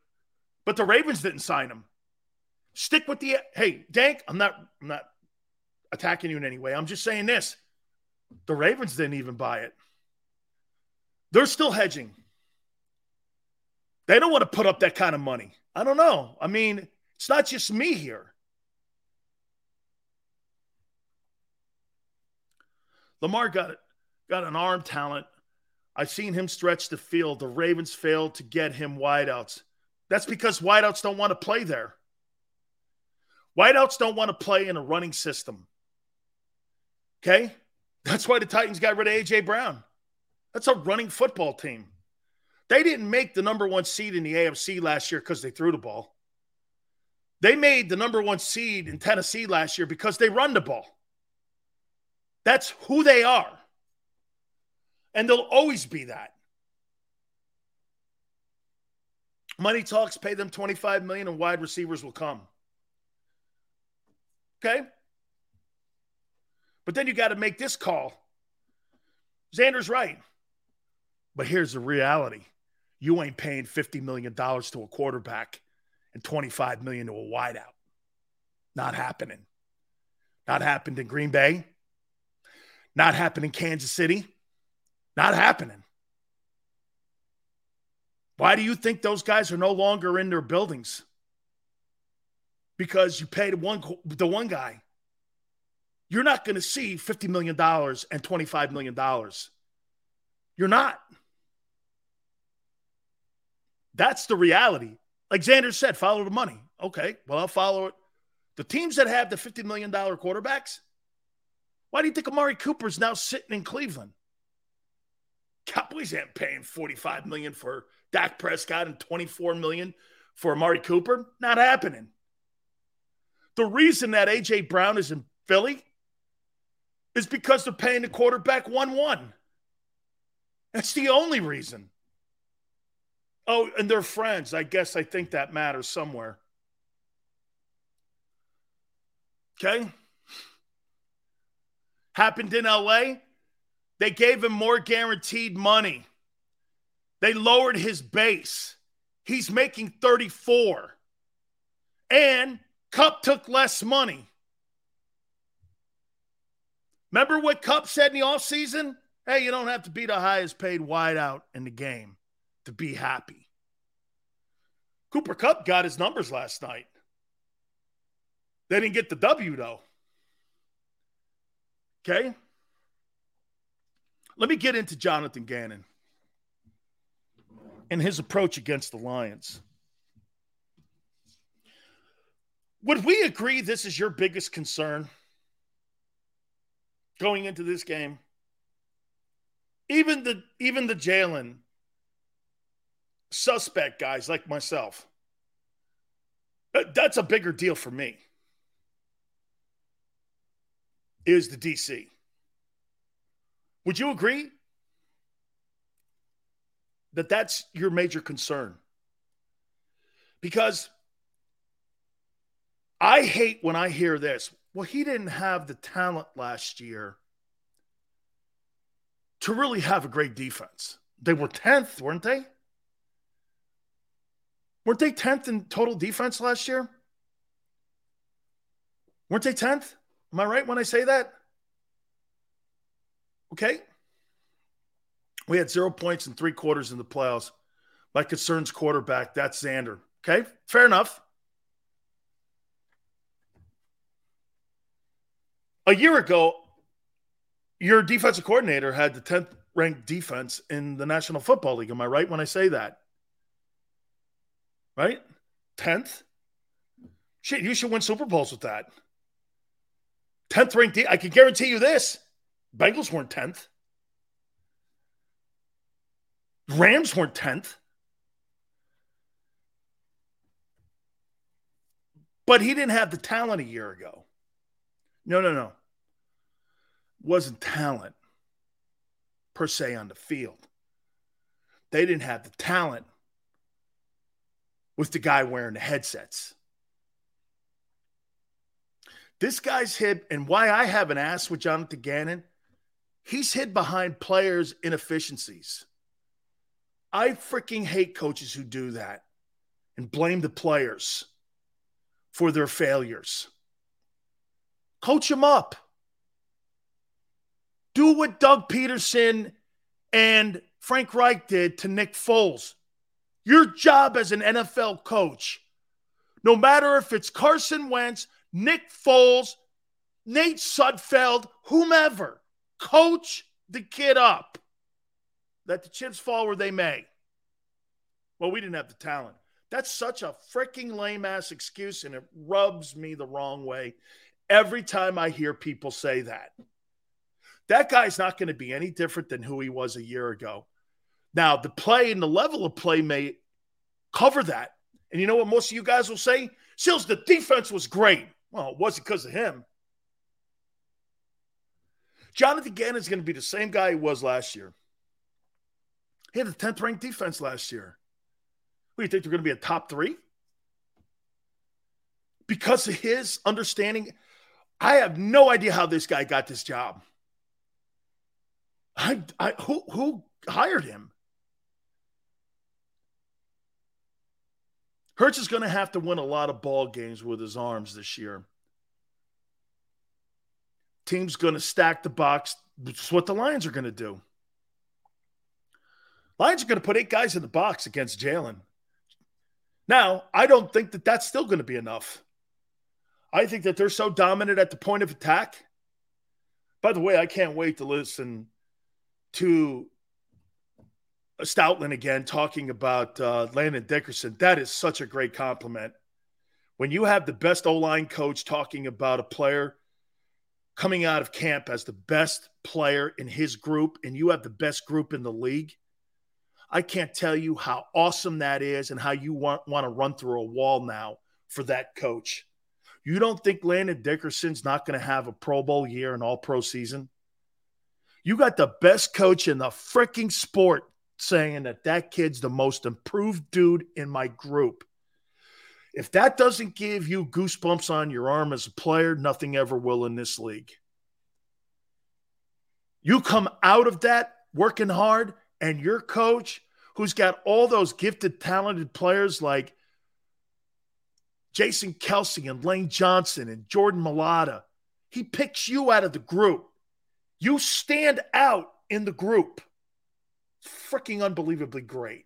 but the Ravens didn't sign him. Stick with the hey, Dank. I'm not I'm not attacking you in any way. I'm just saying this. The Ravens didn't even buy it. They're still hedging. They don't want to put up that kind of money. I don't know. I mean, it's not just me here. Lamar got it, got an arm talent I've seen him stretch the field. The Ravens failed to get him wideouts. That's because wideouts don't want to play there. Wideouts don't want to play in a running system. Okay? That's why the Titans got rid of A.J. Brown. That's a running football team. They didn't make the number one seed in the AFC last year because they threw the ball. They made the number one seed in Tennessee last year because they run the ball. That's who they are and they'll always be that. Money talks, pay them 25 million and wide receivers will come. Okay? But then you got to make this call. Xander's right. But here's the reality. You ain't paying $50 million to a quarterback and 25 million to a wideout. Not happening. Not happened in Green Bay. Not happened in Kansas City. Not happening. Why do you think those guys are no longer in their buildings? Because you paid one the one guy. You're not going to see $50 million and $25 million. You're not. That's the reality. Like Xander said, follow the money. Okay, well, I'll follow it. The teams that have the $50 million quarterbacks, why do you think Amari Cooper's now sitting in Cleveland? Cowboys ain't paying 45 million for Dak Prescott and 24 million for Amari Cooper. Not happening. The reason that AJ Brown is in Philly is because they're paying the quarterback 1 1. That's the only reason. Oh, and they're friends. I guess I think that matters somewhere. Okay. Happened in LA. They gave him more guaranteed money. They lowered his base. He's making 34. And Kupp took less money. Remember what Kupp said in the offseason? Hey, you don't have to be the highest paid wideout in the game to be happy. Cooper Kupp got his numbers last night. They didn't get the W, though. Okay? Let me get into Jonathan Gannon and his approach against the Lions. Would we agree this is your biggest concern going into this game? Even the even the Jalen suspect guys like myself. That's a bigger deal for me. Is the DC. Would you agree that that's your major concern? Because I hate when I hear this. Well, he didn't have the talent last year to really have a great defense. They were 10th, weren't they? Weren't they 10th in total defense last year? Weren't they 10th? Am I right when I say that? Okay. We had zero points in three quarters in the playoffs. My concerns quarterback, that's Xander. Okay, fair enough. A year ago, your defensive coordinator had the 10th ranked defense in the National Football League. Am I right when I say that? Right? 10th? Shit, you should win Super Bowls with that. 10th ranked. De- I can guarantee you this Bengals weren't 10th. Rams weren't 10th. But he didn't have the talent a year ago. No, no, no. Wasn't talent per se on the field. They didn't have the talent with the guy wearing the headsets. This guy's hid, and why I have an ass with Jonathan Gannon, he's hid behind players' inefficiencies. I freaking hate coaches who do that and blame the players for their failures. Coach them up. Do what Doug Pederson and Frank Reich did to Nick Foles. Your job as an NFL coach, no matter if it's Carson Wentz, Nick Foles, Nate Sudfeld, whomever, coach the kid up. Let the chips fall where they may. Well, we didn't have the talent. That's such a freaking lame ass excuse, and it rubs me the wrong way every time I hear people say that. That guy's not going to be any different than who he was a year ago. Now, the play and the level of play may cover that. And you know what most of you guys will say? Seals, the defense was great. Well, it wasn't because of him. Jonathan Gannon is going to be the same guy he was last year. He had the 10th ranked defense last year. What do you think they're going to be a top three? Because of his understanding, I have no idea how this guy got this job. I, I who who hired him? Hurts is going to have to win a lot of ball games with his arms this year. Team's going to stack the box. That's what the Lions are going to do. Lions are going to put eight guys in the box against Jalen. Now, I don't think that that's still going to be enough. I think that they're so dominant at the point of attack. By the way, I can't wait to listen to Stoutland again talking about uh, Landon Dickerson. That is such a great compliment. When you have the best O line coach talking about a player coming out of camp as the best player in his group, and you have the best group in the league, I can't tell you how awesome that is and how you want, want to run through a wall now for that coach. You don't think Landon Dickerson's not going to have a Pro Bowl year and all pro season? You got the best coach in the freaking sport saying that that kid's the most improved dude in my group. If that doesn't give you goosebumps on your arm as a player, nothing ever will in this league. You come out of that working hard and your coach, who's got all those gifted, talented players like Jason Kelce and Lane Johnson and Jordan Mailata, he picks you out of the group. You stand out in the group. Freaking unbelievably great.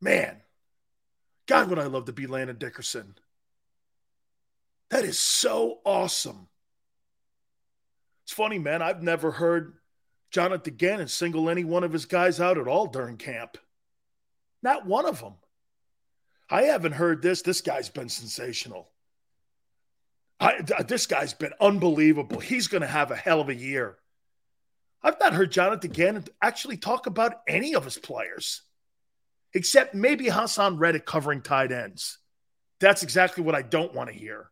Man, God, would I love to be Landon Dickerson. That is so awesome. It's funny, man. I've never heard Jonathan Gannon single any one of his guys out at all during camp. Not one of them. I haven't heard this. This guy's been sensational. I, this guy's been unbelievable. He's going to have a hell of a year. I've not heard Jonathan Gannon actually talk about any of his players, except maybe Haason Reddick covering tight ends. That's exactly what I don't want to hear.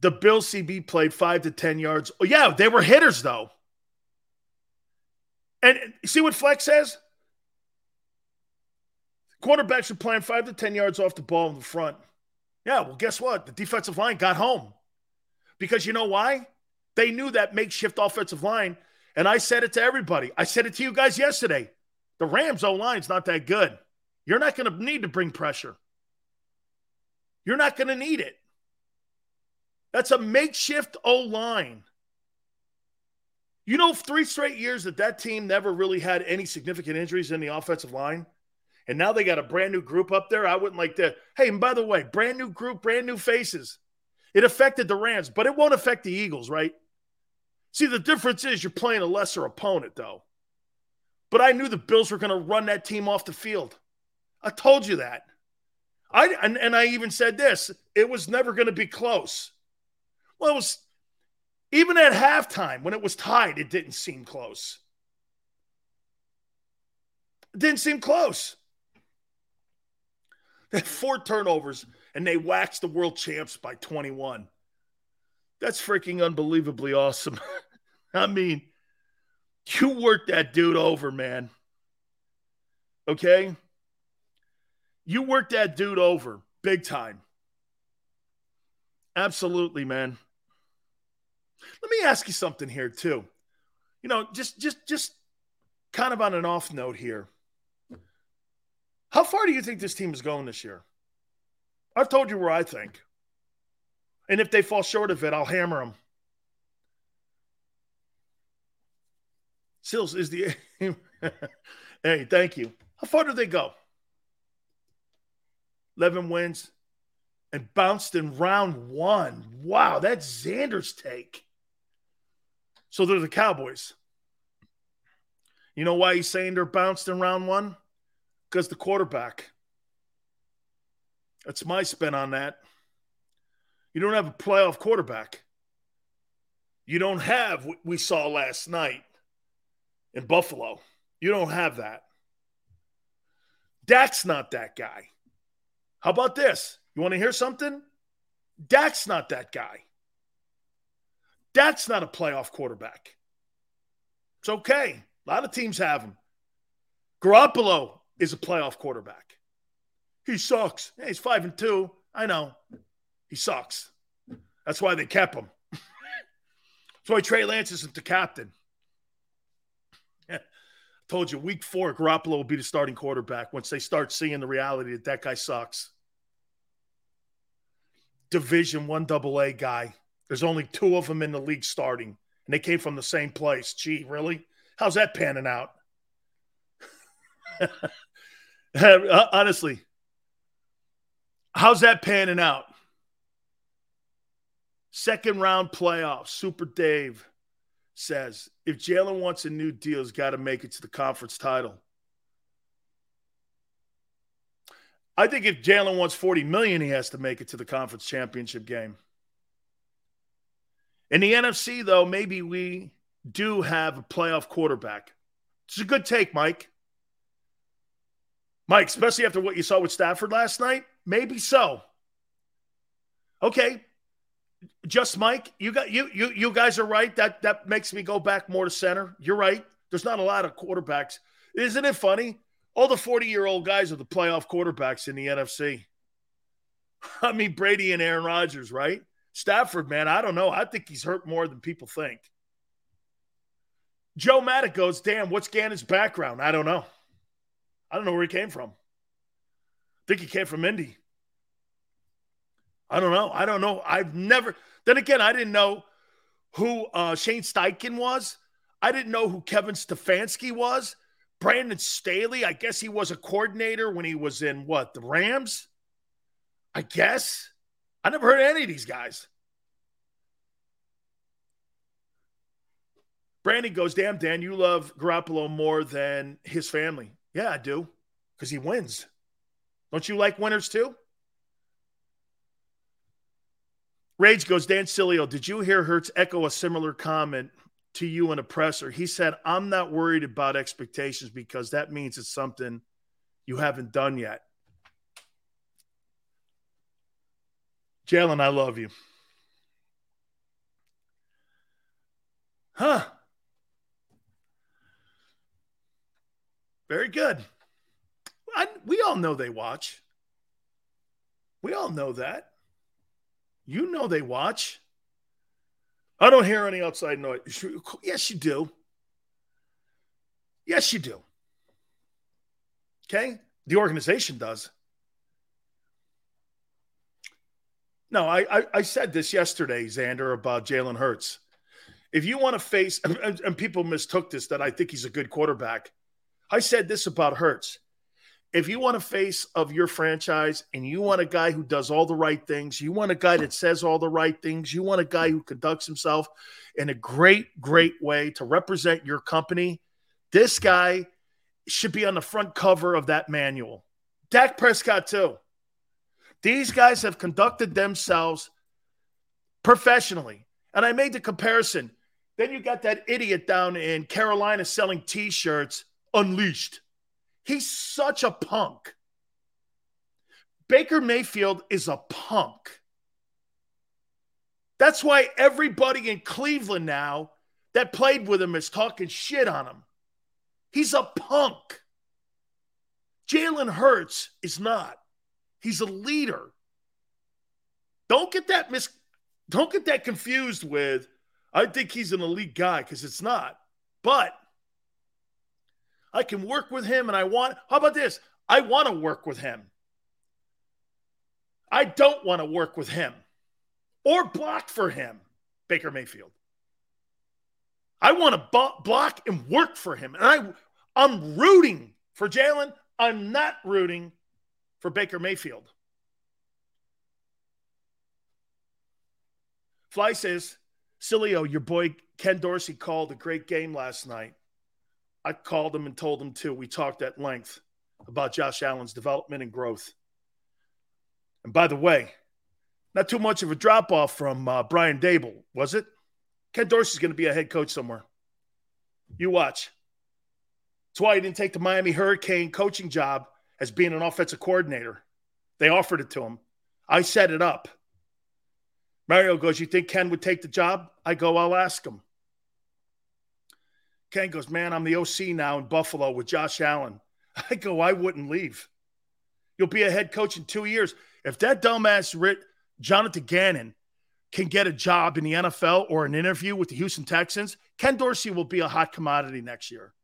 The Bill CB played five to 10 yards. Oh, yeah, they were hitters, though. And see what Flex says? Quarterbacks are playing five to 10 yards off the ball in the front. Yeah, well, guess what? The defensive line got home. Because you know why? They knew that makeshift offensive line. And I said it to everybody. I said it to you guys yesterday. The Rams O line's not that good. You're not going to need to bring pressure. You're not going to need it. That's a makeshift O line. You know, three straight years that that team never really had any significant injuries in the offensive line. And now they got a brand new group up there. I wouldn't like to. Hey, and by the way, brand new group, brand new faces. It affected the Rams, but it won't affect the Eagles, right? See, the difference is you're playing a lesser opponent, though. But I knew the Bills were going to run that team off the field. I told you that. I and, and I even said this: it was never going to be close. Well, it was even at halftime when it was tied. It didn't seem close. It didn't seem close. They had four turnovers and they waxed the world champs by 21. That's freaking unbelievably awesome. I mean, you worked that dude over, man. Okay? You worked that dude over big time. Absolutely, man. Let me ask you something here too. You know, just just just kind of on an off note here. How far do you think this team is going this year? I've told you where I think. And if they fall short of it, I'll hammer them. Sills is the. hey, thank you. How far do they go? 11 wins and bounced in round one. Wow, that's Xander's take. So they're the Cowboys. You know why he's saying they're bounced in round one? Because the quarterback. That's my spin on that. You don't have a playoff quarterback. You don't have what we saw last night in Buffalo. You don't have that. Dak's not that guy. How about this? You want to hear something? Dak's not that guy. Dak's not a playoff quarterback. It's okay. A lot of teams have him. Garoppolo is a playoff quarterback. He sucks. Yeah, he's five and two. I know. He sucks. That's why they kept him. That's why Trey Lance isn't the captain. Told you, week four, Garoppolo will be the starting quarterback once they start seeing the reality that that guy sucks. Division one double A guy. There's only two of them in the league starting, and they came from the same place. Gee, really? How's that panning out? Honestly, how's that panning out? Second round playoffs. Super Dave says if Jalen wants a new deal, he's got to make it to the conference title. I think if Jalen wants 40 million, he has to make it to the conference championship game. In the NFC, though, maybe we do have a playoff quarterback. It's a good take, Mike. Mike, especially after what you saw with Stafford last night, maybe so. Okay, just Mike, you got you you you guys are right. That that makes me go back more to center. You're right. There's not a lot of quarterbacks. Isn't it funny? All the 40 year old guys are the playoff quarterbacks in the NFC. I mean, Brady and Aaron Rodgers, right? Stafford, man, I don't know. I think he's hurt more than people think. Joe Maddock goes, damn, what's Gannon's background? I don't know. I don't know where he came from. I think he came from Indy. I don't know. I don't know. I've never. Then again, I didn't know who uh, Shane Steichen was. I didn't know who Kevin Stefanski was. Brandon Staley, I guess he was a coordinator when he was in what, the Rams? I guess. I never heard of any of these guys. Brandon goes, damn, Dan, you love Garoppolo more than his family. Yeah, I do, because he wins. Don't you like winners too? Rage goes, Dan Sileo, did you hear Hurts echo a similar comment to you in a presser? He said, I'm not worried about expectations because that means it's something you haven't done yet. Jalen, I love you. Huh. Very good. I, we all know they watch. We all know that. You know they watch. I don't hear any outside noise. Yes, you do. Yes, you do. Okay? The organization does. No, I, I, I said this yesterday, Xander, about Jalen Hurts. If you want to face, and, and people mistook this that I think he's a good quarterback. I said this about Hurts. If you want a face of your franchise and you want a guy who does all the right things, you want a guy that says all the right things, you want a guy who conducts himself in a great, great way to represent your company, this guy should be on the front cover of that manual. Dak Prescott, too. These guys have conducted themselves professionally. And I made the comparison. Then you got that idiot down in Carolina selling t shirts, unleashed. He's such a punk. Baker Mayfield is a punk. That's why everybody in Cleveland now that played with him is talking shit on him. He's a punk. Jalen Hurts is not. He's a leader. Don't get that mis don't get that confused with I think he's an elite guy because it's not. But I can work with him and I want how about this? I want to work with him. I don't want to work with him or block for him, Baker Mayfield. I want to block and work for him. And I I'm rooting for Jalen. I'm not rooting for Baker Mayfield. Fly says, Sileo, your boy Ken Dorsey called a great game last night. I called him and told him too. We talked at length about Josh Allen's development and growth. And by the way, not too much of a drop off from uh, Brian Daboll, was it? Ken Dorsey's going to be a head coach somewhere. You watch. That's why he didn't take the Miami Hurricane coaching job as being an offensive coordinator. They offered it to him. I set it up. Mario goes, You think Ken would take the job? I go, I'll ask him. Ken goes, Man, I'm the OC now in Buffalo with Josh Allen. I go, I wouldn't leave. You'll be a head coach in two years. If that dumbass Rit, Jonathan Gannon can get a job in the NFL or an interview with the Houston Texans, Ken Dorsey will be a hot commodity next year.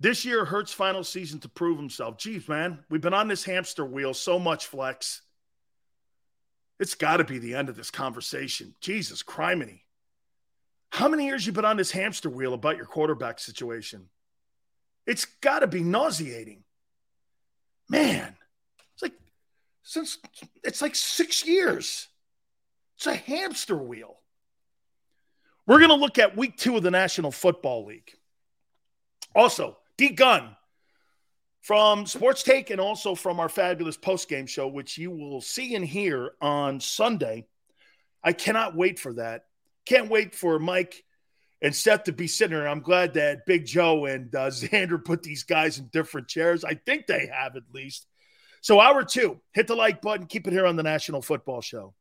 This year, Hurts' final season to prove himself. Jeez, man, we've been on this hamster wheel so much, Flex. It's got to be the end of this conversation. Jesus, criminy. How many years you been on this hamster wheel about your quarterback situation? It's got to be nauseating. Man, it's like since it's like six years. It's a hamster wheel. We're going to look at week two of the National Football League. Also, D Gun from Sports Take and also from our fabulous post game show, which you will see and hear on Sunday. I cannot wait for that. Can't wait for Mike and Seth to be sitting there. I'm glad that Big Joe and uh, Xander put these guys in different chairs. I think they have at least. So, hour two, hit the like button. Keep it here on the National Football Show.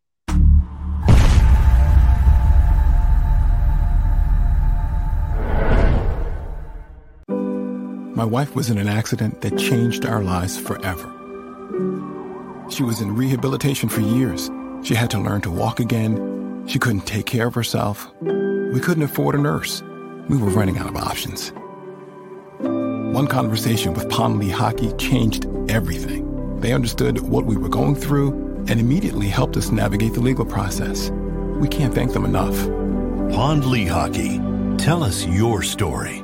My wife was in an accident that changed our lives forever. She was in rehabilitation for years. She had to learn to walk again. She couldn't take care of herself. We couldn't afford a nurse. We were running out of options. One conversation with Pond Lehocky changed everything. They understood what we were going through and immediately helped us navigate the legal process. We can't thank them enough. Pond Lehocky. Tell us your story.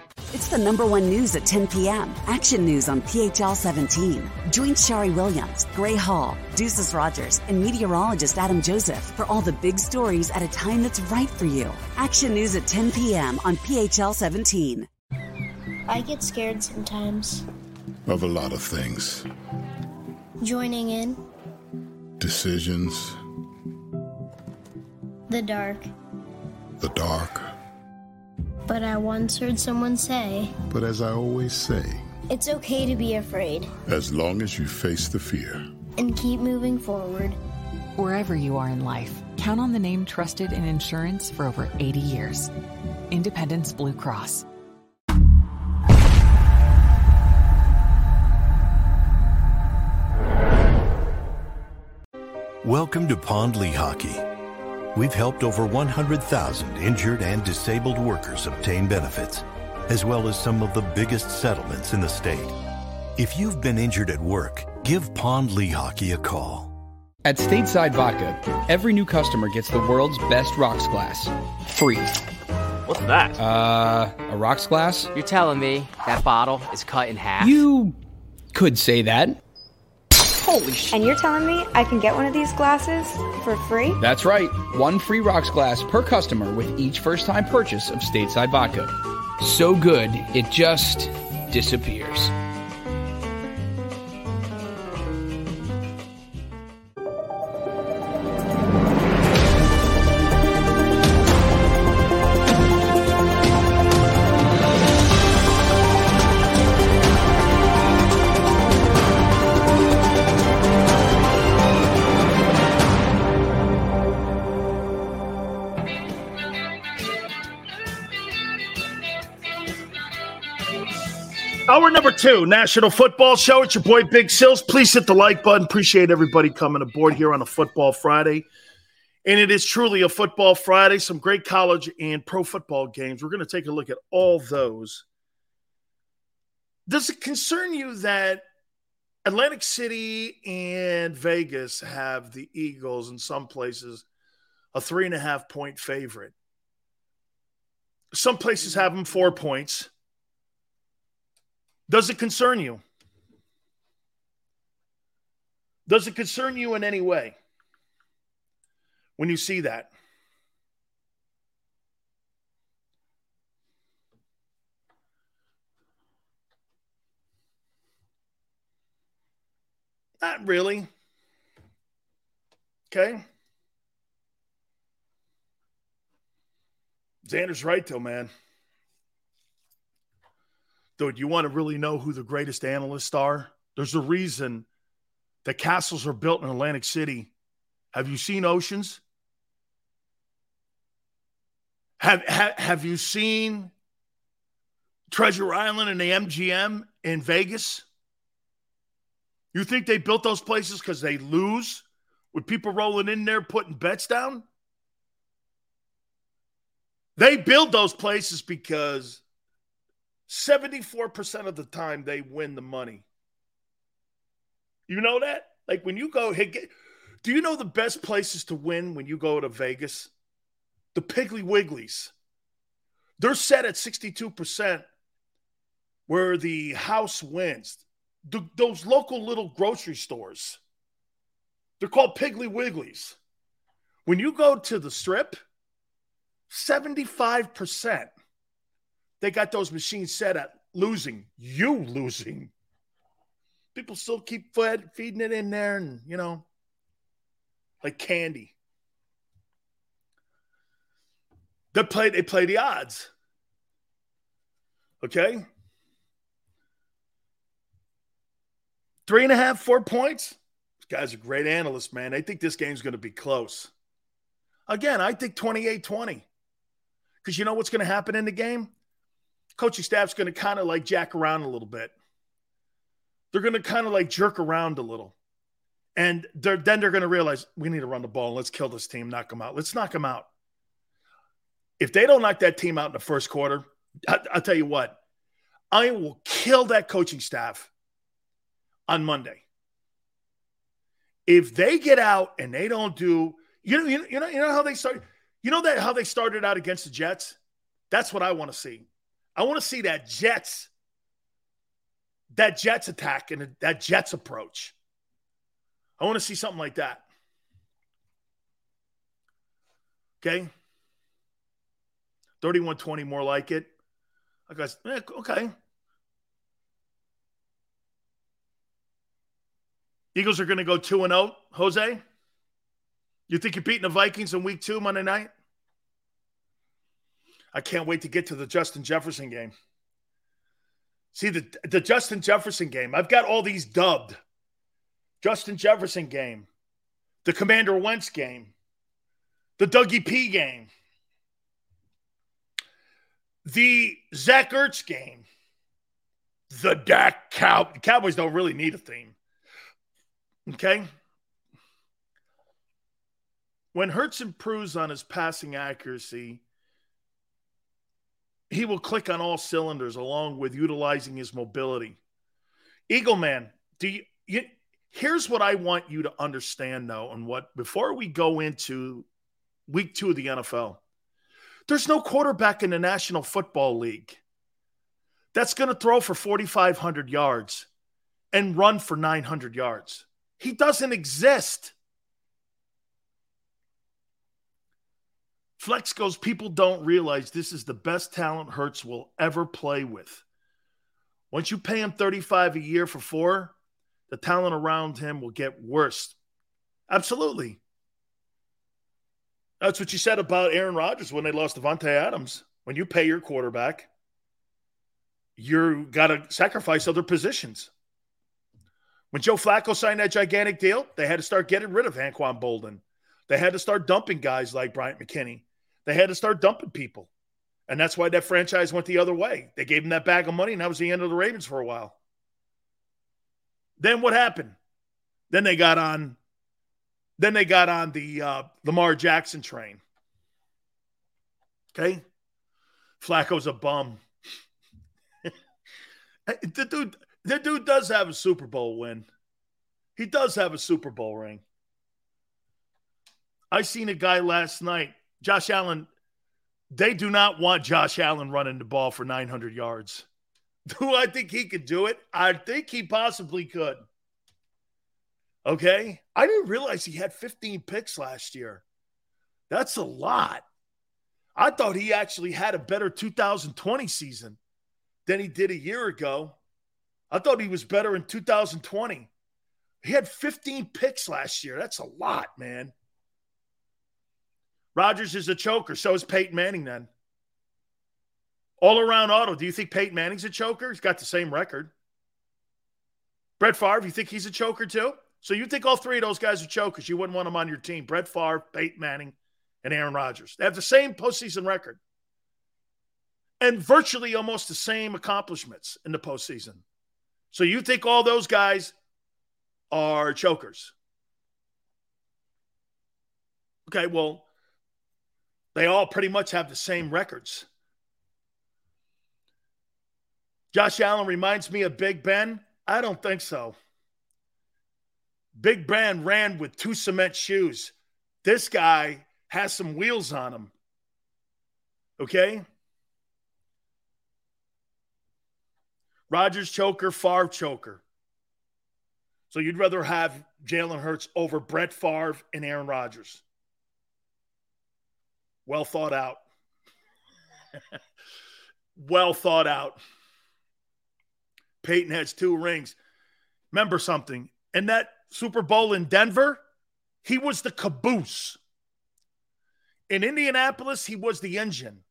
It's the number one news at 10 p.m. Action News on PHL 17. Join Sharrie Williams, Gray Hall, Deuces Rogers, and meteorologist Adam Joseph for all the big stories at a time that's right for you. Action News at 10 p.m. on PHL 17. I get scared sometimes. of a lot of things. Joining in. Decisions. The dark. The dark. But I once heard someone say. But as I always say, it's okay to be afraid. As long as you face the fear. And keep moving forward. Wherever you are in life, count on the name trusted in insurance for over 80 years Independence Blue Cross. Welcome to Pond Lehocky. We've helped over 100,000 injured and disabled workers obtain benefits, as well as some of the biggest settlements in the state. If you've been injured at work, give Pond Lehocky a call. At Stateside Vodka, every new customer gets the world's best rocks glass, free. What's that? Uh, a rocks glass? You're telling me that bottle is cut in half? You could say that. Holy shit. And you're telling me I can get one of these glasses for free? That's right. One free rocks glass per customer with each first time purchase of stateside vodka. So good, it just disappears. Hour number two, National Football Show. It's your boy Big Sils. Please hit the like button. Appreciate everybody coming aboard here on a Football Friday. And it is truly a Football Friday. Some great college and pro football games. We're going to take a look at all those. Does it concern you that Atlantic City and Vegas have the Eagles in some places a three and a half point favorite? Some places have them four points. Does it concern you? Does it concern you in any way when you see that? Not really. Okay. Xander's right, though, man. Dude, you want to really know who the greatest analysts are? There's a reason the castles are built in Atlantic City. Have you seen Oceans? Have, have, have you seen Treasure Island and the MGM in Vegas? You think they built those places because they lose with people rolling in there putting bets down? They build those places because 74% of the time they win the money. You know that? Like when you go, hey, get, do you know the best places to win when you go to Vegas? The Piggly Wigglies. They're set at 62% where the house wins. The, those local little grocery stores, they're called Piggly Wigglies. When you go to the strip, 75% they got those machines set at losing, you losing. People still keep fed, feeding it in there and, you know, like candy. They play, they play the odds. Okay? Three and a half, four points. This guy's a great analyst, man. I think this game's going to be close. Again, I think 28 20. Because you know what's going to happen in the game? Coaching staff's going to kind of like jack around a little bit. They're going to kind of like jerk around a little. And they're, then they're going to realize we need to run the ball. Let's kill this team, knock them out. Let's knock them out. If they don't knock that team out in the first quarter, I, I'll tell you what, I will kill that coaching staff on Monday. If they get out and they don't do, you know, you know, you know how they start, you know that how they started out against the Jets. That's what I want to see. I want to see that Jets, that Jets attack and that Jets approach. I want to see something like that. Okay. 31 20, more like it. I guess, eh, okay. Eagles are going to go 2 and 0, Jose? You think you're beating the Vikings in week 2 Monday night? I can't wait to get to the Justin Jefferson game. See the the Justin Jefferson game. I've got all these dubbed. Justin Jefferson game, the Commander Wentz game, the Dougie P game, the Zach Ertz game, the Dak Cow. The Cowboys don't really need a theme. Okay. When Hurts improves on his passing accuracy, he will click on all cylinders along with utilizing his mobility. Eagle man, do you, you here's what I want you to understand though, and what before we go into week two of the NFL, there's no quarterback in the National Football League that's going to throw for 4,500 yards and run for 900 yards. He doesn't exist. Flex goes, people don't realize this is the best talent Hurts will ever play with. Once you pay him 35 a year for four, the talent around him will get worse. Absolutely. That's what you said about Aaron Rodgers when they lost Davante Adams. When you pay your quarterback, you got to sacrifice other positions. When Joe Flacco signed that gigantic deal, they had to start getting rid of Anquan Boldin. They had to start dumping guys like Bryant McKinnie. They had to start dumping people. And that's why that franchise went the other way. They gave him that bag of money, and that was the end of the Ravens for a while. Then what happened? Then they got on. Then they got on the uh, Lamar Jackson train. Okay, Flacco's a bum. the dude, the dude does have a Super Bowl win. He does have a Super Bowl ring. I seen a guy last night Josh Allen, they do not want Josh Allen running the ball for 900 yards. Do I think he could do it? I think he possibly could. Okay. I didn't realize he had 15 picks last year. That's a lot. I thought he actually had a better 2020 season than he did a year ago. I thought he was better in 2020. He had 15 picks last year. That's a lot, man. Rodgers is a choker. So is Peyton Manning then. All around auto. Do you think Peyton Manning's a choker? He's got the same record. Brett Favre, you think he's a choker too? So you think all three of those guys are chokers? You wouldn't want them on your team. Brett Favre, Peyton Manning, and Aaron Rodgers. They have the same postseason record and virtually almost the same accomplishments in the postseason. So you think all those guys are chokers? Okay, well, they all pretty much have the same records. Josh Allen reminds me of Big Ben. I don't think so. Big Ben ran with two cement shoes. This guy has some wheels on him. Okay? Rodgers choker, Favre choker. So you'd rather have Jalen Hurts over Brett Favre and Aaron Rodgers. Well thought out. well thought out. Peyton has two rings. Remember something. In that Super Bowl in Denver, he was the caboose. In Indianapolis, he was the engine.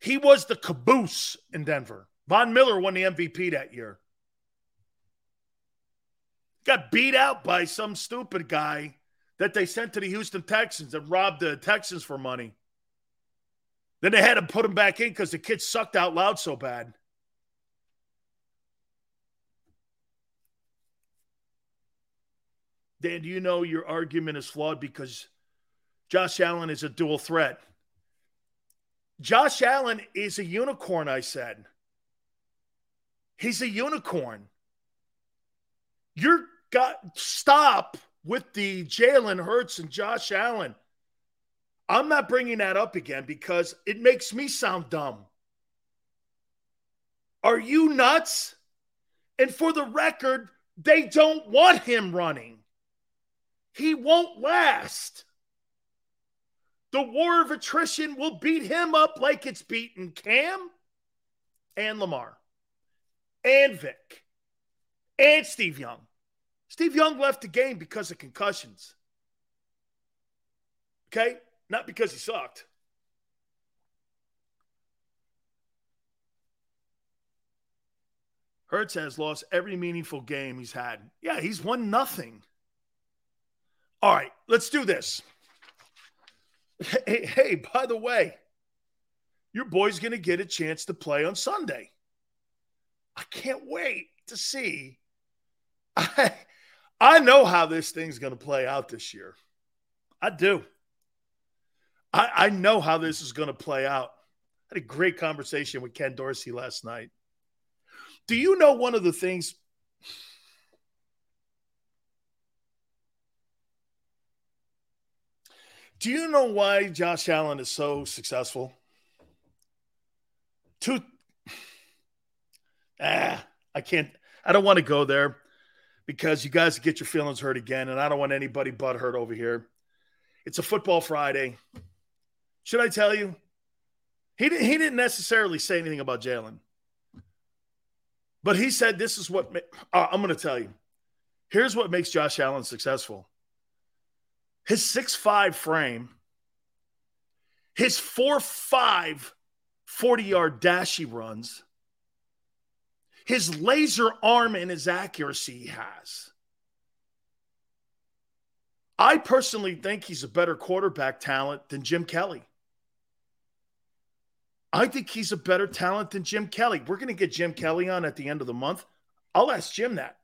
He was the caboose in Denver. Von Miller won the MVP that year. Got beat out by some stupid guy that they sent to the Houston Texans and robbed the Texans for money. Then they had to put him back in because the kid sucked out loud so bad. Dan, do you know your argument is flawed because Josh Allen is a dual threat? Josh Allen is a unicorn, I said. He's a unicorn. You're got stop with the Jalen Hurts and Josh Allen. I'm not bringing that up again because it makes me sound dumb. Are you nuts? And for the record, they don't want him running. He won't last. The war of attrition will beat him up like it's beaten Cam and Lamar and Vic and Steve Young Steve Young left the game because of concussions. Okay? Not because he sucked. Hurts has lost every meaningful game he's had. Yeah, he's won nothing. All right, let's do this. Hey, hey by the way, your boy's going to get a chance to play on Sunday. I can't wait to see. I, I know how this thing's going to play out this year. I do. I, I know how this is going to play out. I had a great conversation with Ken Dorsey last night. Do you know one of the things? Do you know why Josh Allen is so successful? Two. Ah, I can't. I don't want to go there because you guys get your feelings hurt again, and I don't want anybody but hurt over here. It's a football Friday. Should I tell you? He didn't, he didn't necessarily say anything about Jalen. But he said this is what uh, I'm going to tell you. Here's what makes Josh Allen successful his six-five frame, his 4'5 40 yard dash he runs, his laser arm and his accuracy he has. I personally think he's a better quarterback talent than Jim Kelly. I think he's a better talent than Jim Kelly. We're going to get Jim Kelly on at the end of the month. I'll ask Jim that.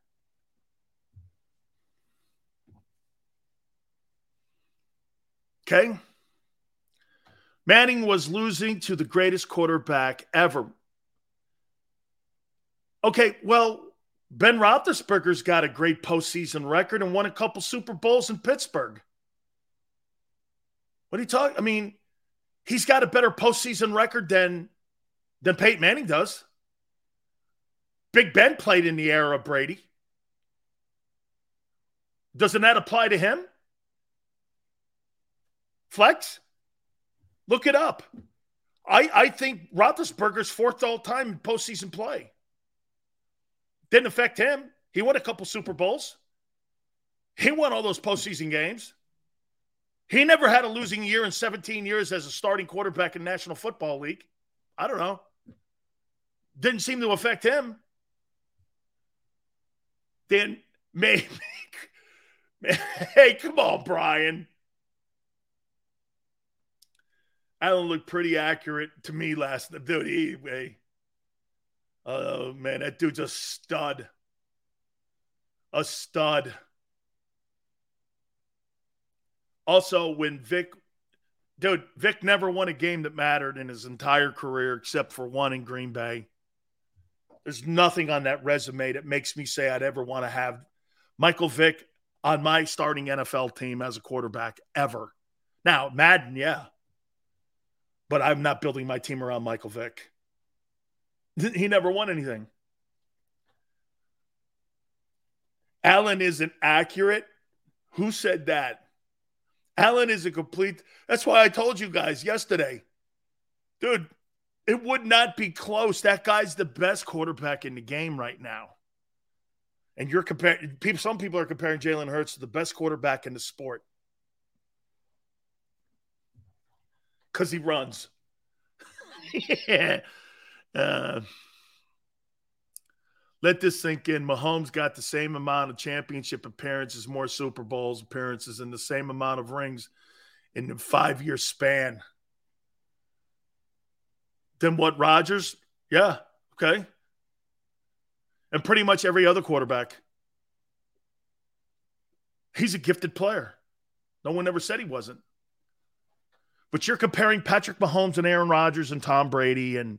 Okay. Manning was losing to the greatest quarterback ever. Okay, well, Ben Roethlisberger's got a great postseason record and won a couple Super Bowls in Pittsburgh. What are you talking? I mean, he's got a better postseason record than than Peyton Manning does. Big Ben played in the era of Brady. Doesn't that apply to him? Flex? Look it up. I, I think Roethlisberger's fourth all time in postseason play. Didn't affect him. He won a couple Super Bowls. He won all those postseason games. He never had a losing year in 17 years as a starting quarterback in National Football League. I don't know. Didn't seem to affect him. Then maybe. hey, come on, Brian. Allen looked pretty accurate to me last night. Dude, anyway. Oh, man, that dude's a stud. A stud. Also, when Vic, dude, Vic never won a game that mattered in his entire career except for one in Green Bay. There's nothing on that resume that makes me say I'd ever want to have Michael Vick on my starting NFL team as a quarterback ever. Now, Madden, yeah. But I'm not building my team around Michael Vick. He never won anything. Allen isn't accurate. Who said that? Allen is a complete. That's why I told you guys yesterday, dude, it would not be close. That guy's the best quarterback in the game right now. And you're comparing people, some people are comparing Jalen Hurts to the best quarterback in the sport. Because he runs. yeah. Uh, let this sink in. Mahomes got the same amount of championship appearances, more Super Bowls appearances, and the same amount of rings in a five year span. Then what, Rodgers? Yeah, okay. And pretty much every other quarterback. He's a gifted player. No one ever said he wasn't. But you're comparing Patrick Mahomes and Aaron Rodgers and Tom Brady and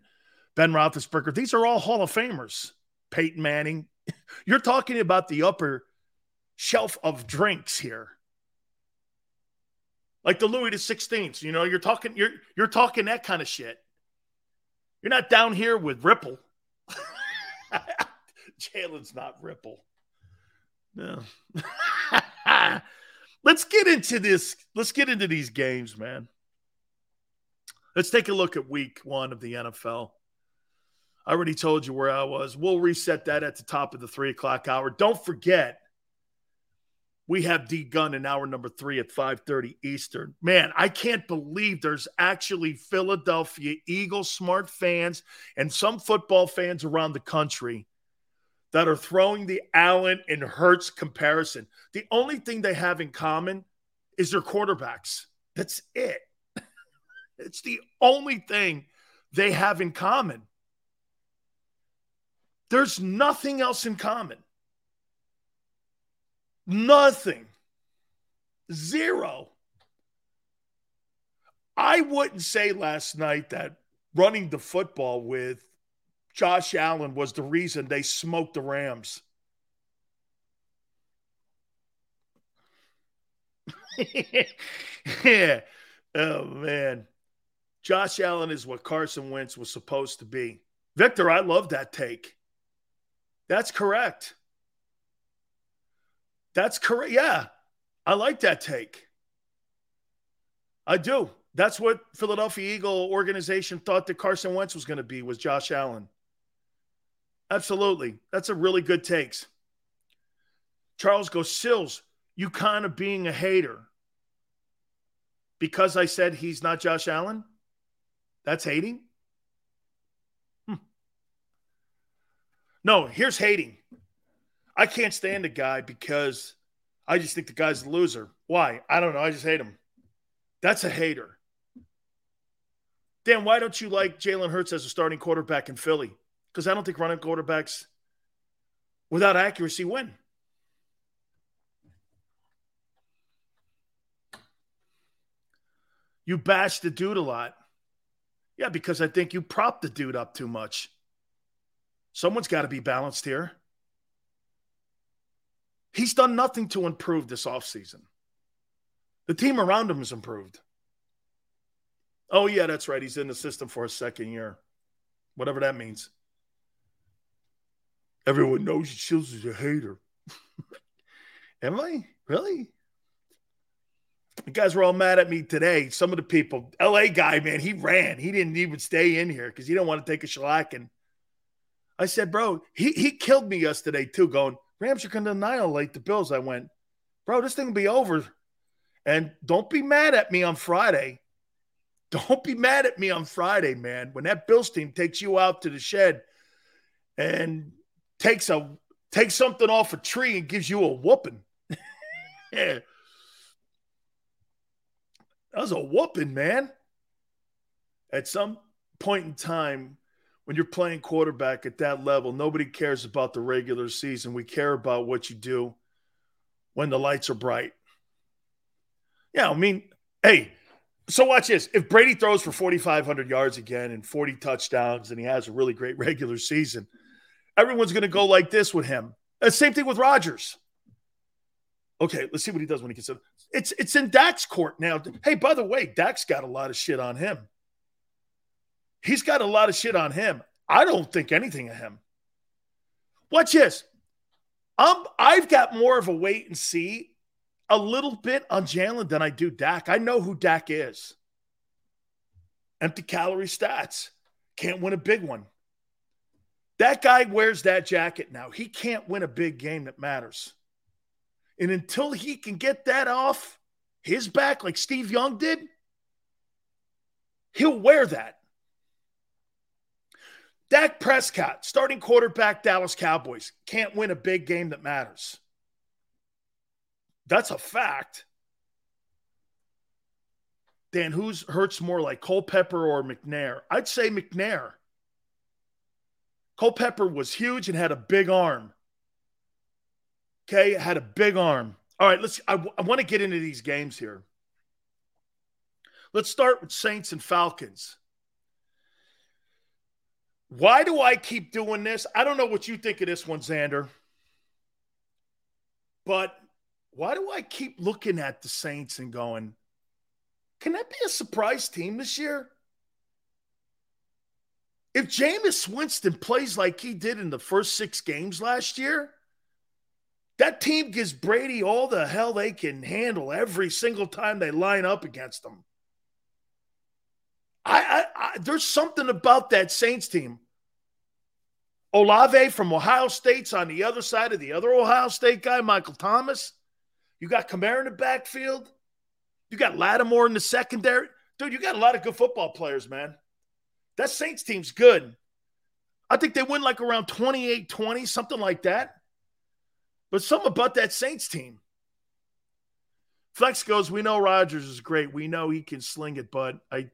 Ben Roethlisberger. These are all Hall of Famers. Peyton Manning. You're talking about the upper shelf of drinks here. Like the Louis the 16th, you know, you're talking you're you're talking that kind of shit. You're not down here with Ripple. Jalen's not Ripple. No. let's get into this. Let's get into these games, man. Let's take a look at week one of the NFL. I already told you where I was. We'll reset that at the top of the three o'clock hour. Don't forget, We have D Gun in hour number three at 5:30 Eastern. Man, I can't believe there's actually Philadelphia Eagles smart fans and some football fans around the country that are throwing the Allen and Hurts comparison. The only thing they have in common is their quarterbacks. That's it. it's the only thing they have in common. There's nothing else in common. Nothing. Zero. I wouldn't say last night that running the football with Josh Allen was the reason they smoked the Rams. yeah. Oh, man. Josh Allen is what Carson Wentz was supposed to be. Victor, I love that take. That's correct. That's correct. Yeah. I like that take. I do. That's what Philadelphia Eagle organization thought that Carson Wentz was going to be was Josh Allen. Absolutely. That's a really good takes. Charles goes, Sils, you kind of being a hater. Because I said he's not Josh Allen? That's hating? No, here's hating. I can't stand the guy because I just think the guy's a loser. Why? I don't know. I just hate him. That's a hater. Dan, why don't you like Jalen Hurts as a starting quarterback in Philly? Because I don't think running quarterbacks without accuracy win. You bash the dude a lot. Yeah, because I think you prop the dude up too much. Someone's got to be balanced here. He's done nothing to improve this offseason. The team around him has improved. Oh, yeah, that's right. He's in the system for a second year, whatever that means. Everyone knows Shields is a hater. Am I? Really? The guys were all mad at me today. Some of the people, LA guy, man, he ran. He didn't even stay in here because he didn't want to take a shellacking. I said, bro, he, he killed me yesterday too, going, Rams are going to annihilate the Bills. I went, bro, this thing will be over. And don't be mad at me on Friday. Don't be mad at me on Friday, man. When that Bills team takes you out to the shed and takes a takes something off a tree and gives you a whooping. yeah. That was a whooping, man. At some point in time, when you're playing quarterback at that level, nobody cares about the regular season. We care about what you do when the lights are bright. Yeah, I mean, hey, so watch this. If Brady throws for 4,500 yards again and 40 touchdowns and he has a really great regular season, everyone's going to go like this with him. Uh, same thing with Rodgers. Okay, let's see what he does when he gets up. It's it's in Dak's court now. Hey, by the way, Dak's got a lot of shit on him. He's got a lot of shit on him. I don't think anything of him. Watch this. I'm I've got more of a wait and see a little bit on Jalen than I do Dak. I know who Dak is. Empty calorie stats. Can't win a big one. That guy wears that jacket now. He can't win a big game that matters. And until he can get that off his back, like Steve Young did, he'll wear that. Dak Prescott, starting quarterback, Dallas Cowboys, can't win a big game that matters. That's a fact. Dan, who's Hurts more like Culpepper or McNair? I'd say McNair. Culpepper was huge and had a big arm. Okay, had a big arm. All right, let's. I, I want to get into these games here. Let's start with Saints and Falcons. Why do I keep doing this? I don't know what you think of this one, Xander. But why do I keep looking at the Saints and going, can that be a surprise team this year? If Jameis Winston plays like he did in the first six games last year, that team gives Brady all the hell they can handle every single time they line up against them. I, I, I there's something about that Saints team. Olave from Ohio State's on the other side of the other Ohio State guy, Michael Thomas. You got Kamara in the backfield. You got Lattimore in the secondary. Dude, you got a lot of good football players, man. That Saints team's good. I think they win like around 28 20, something like that. But something about that Saints team. Flex goes, We know Rodgers is great. We know he can sling it, but I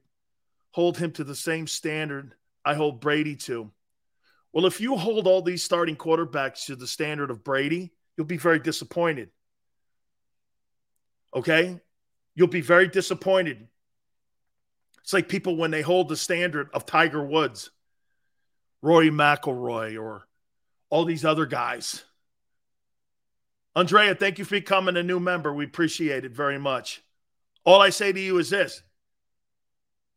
hold him to the same standard I hold Brady to. Well, if you hold all these starting quarterbacks to the standard of Brady, you'll be very disappointed. Okay? You'll be very disappointed. It's like people when they hold the standard of Tiger Woods, Rory McIlroy, or all these other guys. Andrea, thank you for becoming a new member. We appreciate it very much. All I say to you is this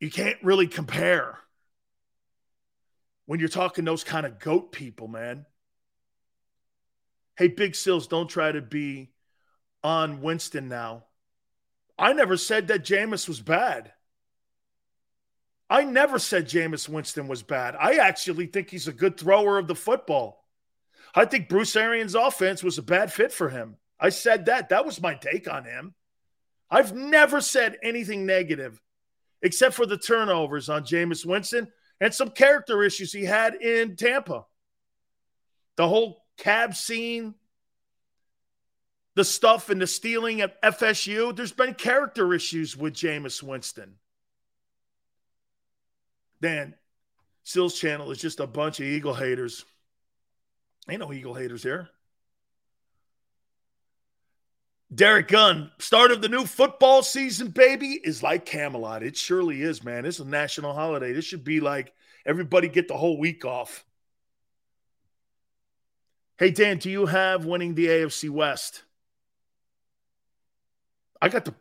you can't really compare when you're talking those kind of goat people, man. Hey, Big Sils, don't try to be on Winston now. I never said that Jameis was bad. I never said Jameis Winston was bad. I actually think he's a good thrower of the football. I think Bruce Arians' offense was a bad fit for him. I said that. That was my take on him. I've never said anything negative except for the turnovers on Jameis Winston and some character issues he had in Tampa. The whole cab scene, the stuff and the stealing at FSU, there's been character issues with Jameis Winston. Dan, Sils channel is just a bunch of Eagle haters. Ain't no Eagle haters here. Derek Gunn, start of the new football season, baby, is like Camelot. It surely is, man. It's a national holiday. This should be like everybody get the whole week off. Hey, Dan, do you have winning the AFC West? I got the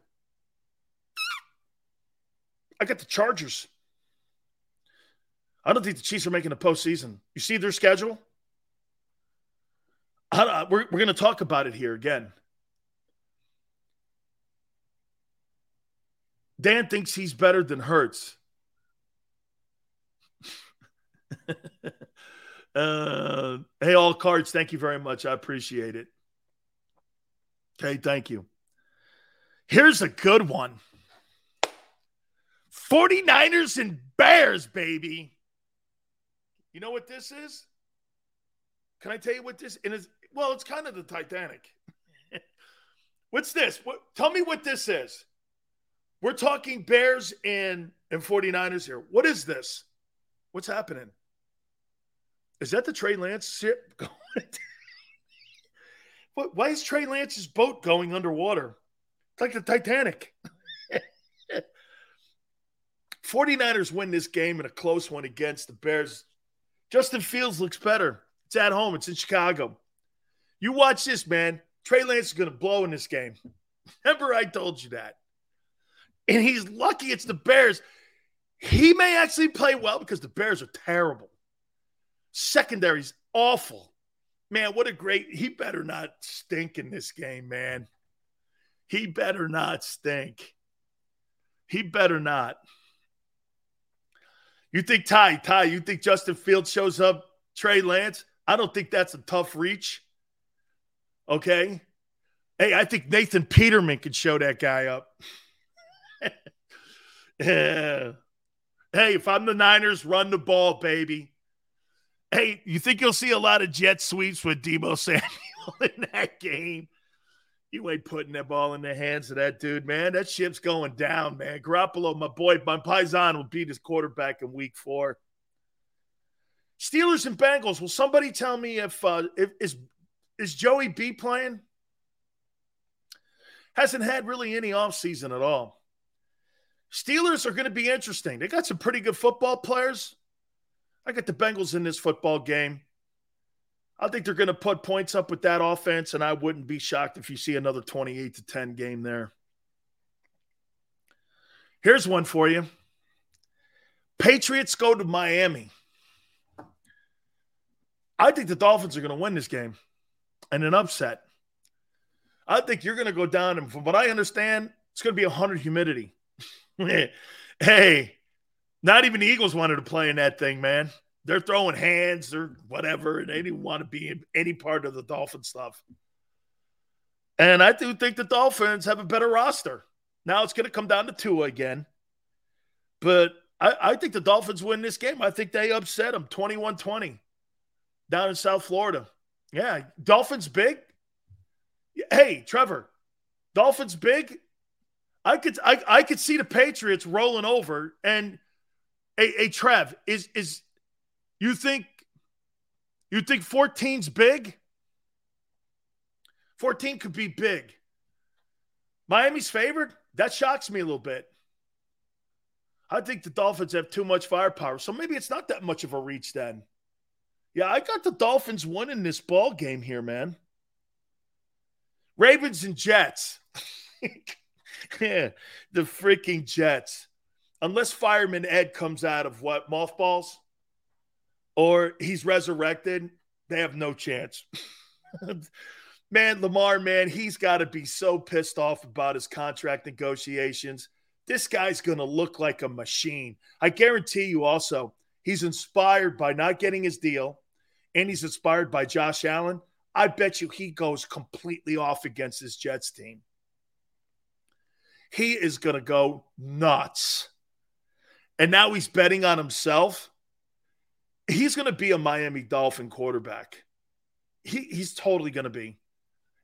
I got the Chargers. I don't think the Chiefs are making the postseason. You see their schedule? we're we're going to talk about it here again. Dan thinks he's better than Hurts. uh, hey, all cards, thank you very much. I appreciate it. Okay, thank you. Here's a good one 49ers and Bears, baby. You know what this is? Can I tell you what this is? Well, it's kind of the Titanic. What's this? What, tell me what this is. We're talking Bears and, and 49ers here. What is this? What's happening? Is that the Trey Lance ship going? what, why is Trey Lance's boat going underwater? It's like the Titanic. 49ers win this game in a close one against the Bears. Justin Fields looks better. It's at home, it's in Chicago. You watch this, man. Trey Lance is going to blow in this game. Remember, I told you that and he's lucky it's the Bears. He may actually play well because the Bears are terrible. Secondary's awful. Man, what a great. He better not stink in this game, man. He better not stink. He better not. You think Ty, Ty, you think Justin Fields shows up Trey Lance? I don't think that's a tough reach. Okay. Hey, I think Nathan Peterman could show that guy up. Hey, if I'm the Niners, run the ball, baby. Hey, you think you'll see a lot of jet sweeps with Deebo Samuel in that game? You ain't putting that ball in the hands of that dude, man. That ship's going down, man. Garoppolo, my boy, my Paisan will beat his quarterback in week four. Steelers and Bengals. Will somebody tell me if uh if is is Joey B playing? Hasn't had really any offseason at all. Steelers are going to be interesting. They got some pretty good football players. I got the Bengals in this football game. I think they're going to put points up with that offense, and I wouldn't be shocked if you see another 28 to 10 game there. Here's one for you Patriots go to Miami. I think the Dolphins are going to win this game and an upset. I think you're going to go down, and from what I understand, it's going to be 100 humidity. hey, not even the Eagles wanted to play in that thing, man. They're throwing hands or whatever, and they didn't want to be in any part of the Dolphin stuff. And I do think the Dolphins have a better roster. Now it's going to come down to two again. But I, I think the Dolphins win this game. I think they upset them 21 20 down in South Florida. Yeah. Dolphins big. Hey, Trevor, Dolphins big. I could I, I could see the Patriots rolling over and a hey, Trev, is is you think you think 14's big? 14 could be big. Miami's favored? That shocks me a little bit. I think the Dolphins have too much firepower. So maybe it's not that much of a reach then. Yeah, I got the Dolphins winning this ball game here, man. Ravens and Jets. the freaking Jets. Unless Fireman Ed comes out of what, mothballs? Or he's resurrected, they have no chance. man, Lamar, man, he's got to be so pissed off about his contract negotiations. This guy's going to look like a machine. I guarantee you also, he's inspired by not getting his deal and he's inspired by Josh Allen. I bet you he goes completely off against his Jets team. He is going to go nuts. And now he's betting on himself. He's going to be a Miami Dolphin quarterback. He, he's totally going to be.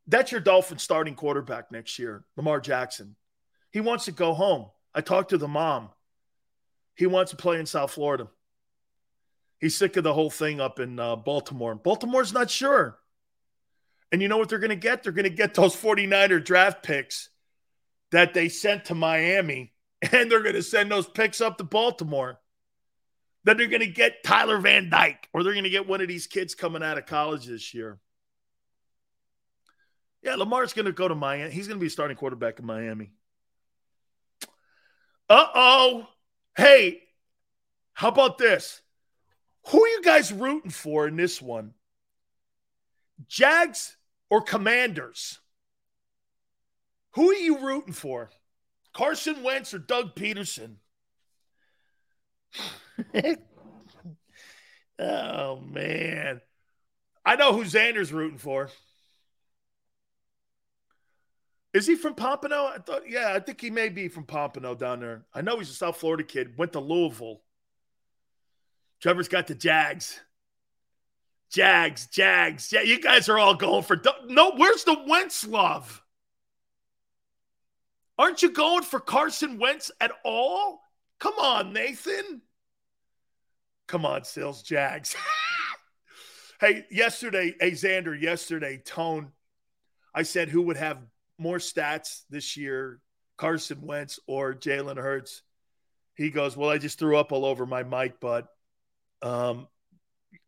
That's your Dolphin starting quarterback next year, Lamar Jackson. He wants to go home. I talked to the mom. He wants to play in South Florida. He's sick of the whole thing up in uh, Baltimore. Baltimore's not sure. And you know what they're going to get? They're going to get those 49er draft picks that they sent to Miami, and they're going to send those picks up to Baltimore. Then they're going to get Tyler Van Dyke, or they're going to get one of these kids coming out of college this year. Yeah, Lamar's going to go to Miami. He's going to be starting quarterback in Miami. Uh oh. Hey, how about this? Who are you guys rooting for in this one? Jags or Commanders? Who are you rooting for? Carson Wentz or Doug Pederson? oh, man. I know who Xander's rooting for. Is he from Pompano? I thought, yeah, I think he may be from Pompano down there. I know he's a South Florida kid. Went to Louisville. Trevor's got the Jags. Jags, Jags. Yeah, you guys are all going for no. Where's the Wentz love? Aren't you going for Carson Wentz at all? Come on, Nathan. Come on, Sales Jags. hey, yesterday, hey Xander, yesterday, Tone, I said who would have more stats this year, Carson Wentz or Jalen Hurts? He goes, Well, I just threw up all over my mic, but um,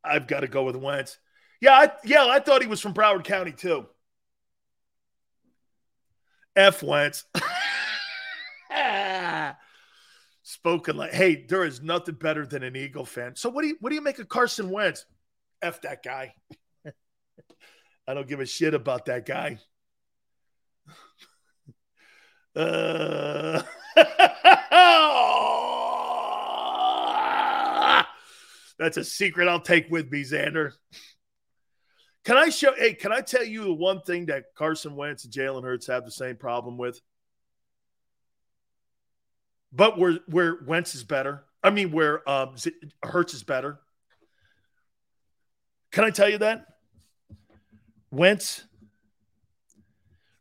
I've got to go with Wentz. Yeah, I, yeah, I thought he was from Broward County too. F Wentz. Spoken like, hey, there is nothing better than an Eagle fan. So what do you what do you make of Carson Wentz? F that guy. I don't give a shit about that guy. Uh, that's a secret I'll take with me, Xander. Can I show? Hey, can I tell you the one thing that Carson Wentz and Jalen Hurts have the same problem with? But where where Wentz is better, I mean, where um, Hurts is better. Can I tell you that? Wentz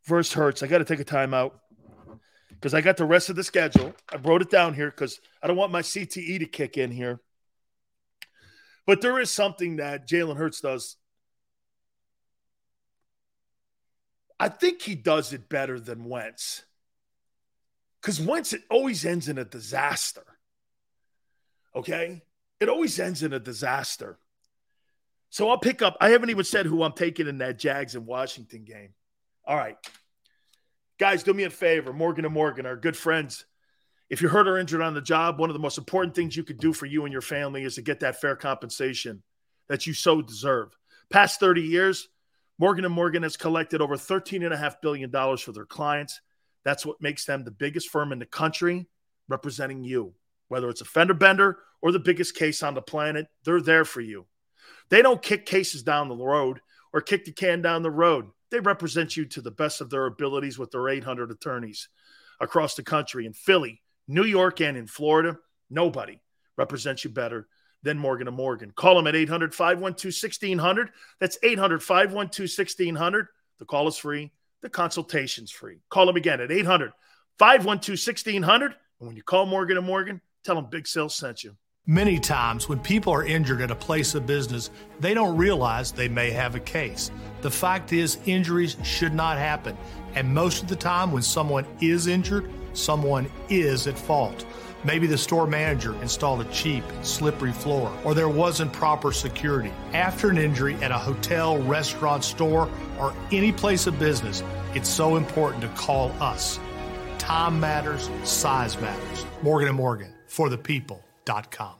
versus Hurts. I got to take a timeout because I got the rest of the schedule. I wrote it down here because I don't want my CTE to kick in here. But there is something that Jalen Hurts does. I think he does it better than Wentz. Because once it always ends in a disaster. Okay? It always ends in a disaster. So I'll pick up. I haven't even said who I'm taking in that Jags and Washington game. All right. Guys, do me a favor. Morgan and Morgan are good friends. If you're hurt or injured on the job, one of the most important things you could do for you and your family is to get that fair compensation that you so deserve. Past 30 years, Morgan and Morgan has collected over $13.5 billion for their clients. That's what makes them the biggest firm in the country representing you. Whether it's a fender bender or the biggest case on the planet, they're there for you. They don't kick cases down the road or kick the can down the road. They represent you to the best of their abilities with their 800 attorneys across the country in Philly, New York, and in Florida. Nobody represents you better than Morgan Morgan. Call them at 800 512 1600. That's 800 512 1600. The call is free, the consultation's free. Call them again at 800 512 1600. And when you call Morgan and Morgan, tell them Big Sils sent you. Many times when people are injured at a place of business, they don't realize they may have a case. The fact is, injuries should not happen. And most of the time, when someone is injured, someone is at fault. Maybe the store manager installed a cheap, slippery floor, or there wasn't proper security. After an injury at a hotel, restaurant, store, or any place of business, it's so important to call us. Time matters, size matters. Morgan and Morgan for the people.com.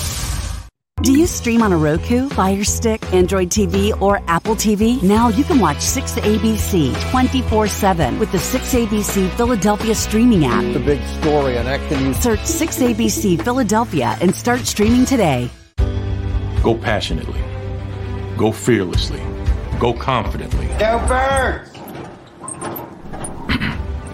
Do you stream on a Roku, Fire Stick, Android TV, or Apple TV? Now you can watch 6ABC 24 7 with the 6ABC Philadelphia streaming app. The big story on Action News. Search 6ABC Philadelphia and start streaming today. Go passionately. Go fearlessly. Go confidently. Go Birds!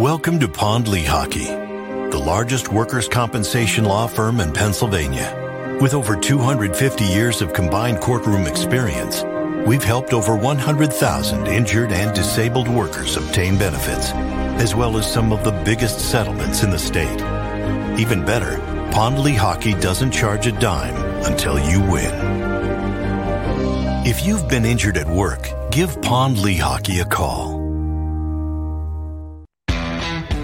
Welcome to Pond Lehocky, the largest workers' compensation law firm in Pennsylvania. With over 250 years of combined courtroom experience, we've helped over 100,000 injured and disabled workers obtain benefits, as well as some of the biggest settlements in the state. Even better, Pond Lehocky doesn't charge a dime until you win. If you've been injured at work, give Pond Lehocky a call.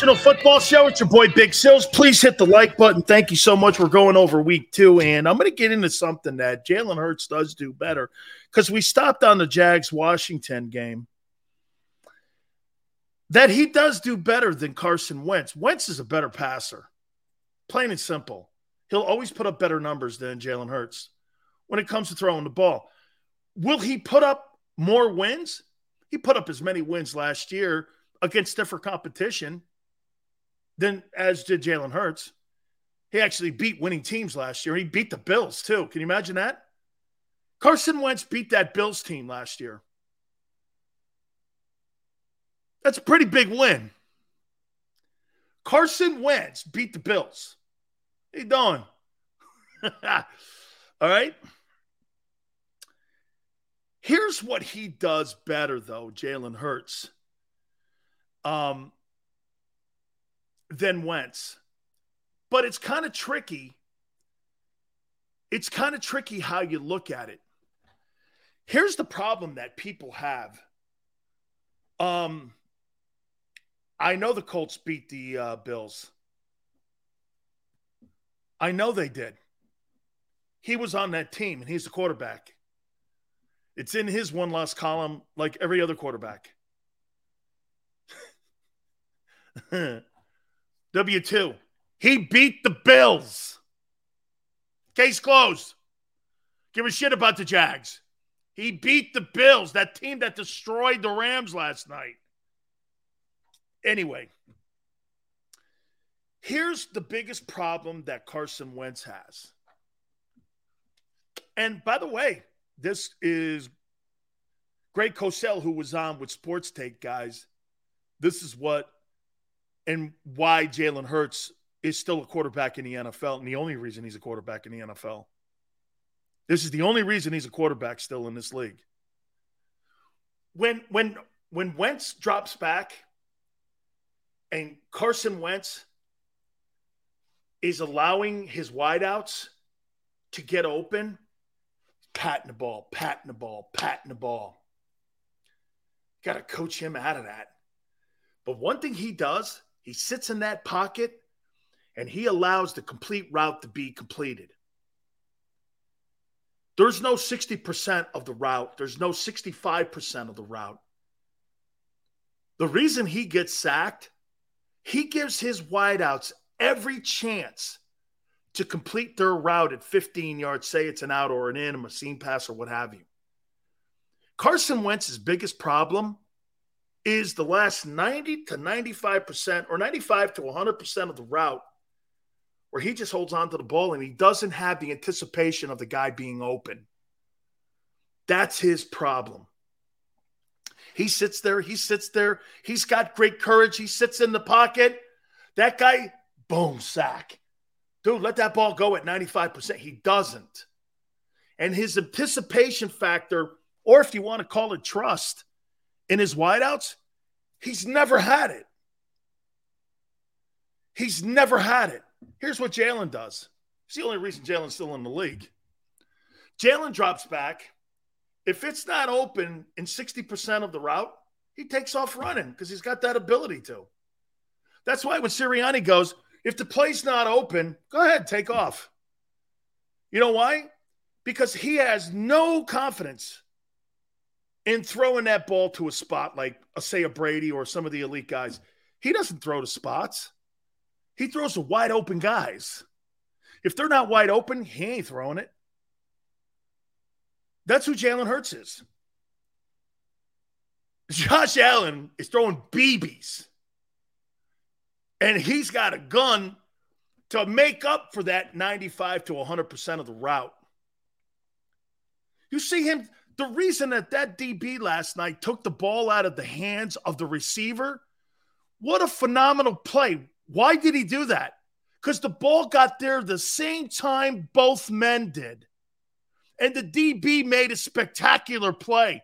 National Football Show. It's your boy Big Sils. Please hit the like button. Thank you so much. We're going over week two, and I'm going to get into something that Jalen Hurts does do better because we stopped on the Jags Washington game. That he does do better than Carson Wentz. Wentz is a better passer, plain and simple. He'll always put up better numbers than Jalen Hurts when it comes to throwing the ball. Will he put up more wins? He put up as many wins last year against stiffer competition than as did Jalen Hurts. He actually beat winning teams last year. He beat the Bills too. Can you imagine that? Carson Wentz beat that Bills team last year. That's a pretty big win. Carson Wentz beat the Bills. You doing? All right. Here's what he does better, though, Jalen Hurts, um, than Wentz. But it's kind of tricky. It's kind of tricky how you look at it. Here's the problem that people have. Um, I know the Colts beat the uh, Bills. I know they did. He was on that team and he's the quarterback. It's in his one loss column like every other quarterback. W2. He beat the Bills. Case closed. Give a shit about the Jags. He beat the Bills, that team that destroyed the Rams last night. Anyway, here's the biggest problem that Carson Wentz has. And by the way, this is Greg Cosell, who was on with Sports Take, guys. This is what and why Jalen Hurts is still a quarterback in the NFL, and the only reason he's a quarterback in the NFL. This is the only reason he's a quarterback still in this league. When when when Wentz drops back and Carson Wentz is allowing his wideouts to get open, patting the ball, patting the ball, patting the ball. Got to coach him out of that. But one thing he does, he sits in that pocket and he allows the complete route to be completed. There's no 60% of the route, there's no 65% of the route. The reason he gets sacked, he gives his wideouts every chance to complete their route at 15 yards, say it's an out or an in, a seam pass or what have you. Carson Wentz's biggest problem is the last 90 to 95% or 95 to 100% of the route where he just holds on to the ball and he doesn't have the anticipation of the guy being open. That's his problem. He sits there, he sits there, he's got great courage, he sits in the pocket. That guy, boom, sack. Dude, let that ball go at 95%. He doesn't. And his anticipation factor or if you want to call it trust in his wideouts, he's never had it. He's never had it. Here's what Jalen does. It's the only reason Jalen's still in the league. Jalen drops back. If it's not open in 60% of the route, he takes off running because he's got that ability to. That's why when Sirianni goes, if the play's not open, go ahead, take off. You know why? Because he has no confidence in throwing that ball to a spot like, uh, say, a Brady or some of the elite guys, he doesn't throw to spots. He throws to wide open guys. If they're not wide open, he ain't throwing it. That's who Jalen Hurts is. Josh Allen is throwing BBs. And he's got a gun to make up for that 95 to 100% of the route. You see him the reason that that DB last night took the ball out of the hands of the receiver, what a phenomenal play. Why did he do that? Because the ball got there the same time both men did. And the DB made a spectacular play.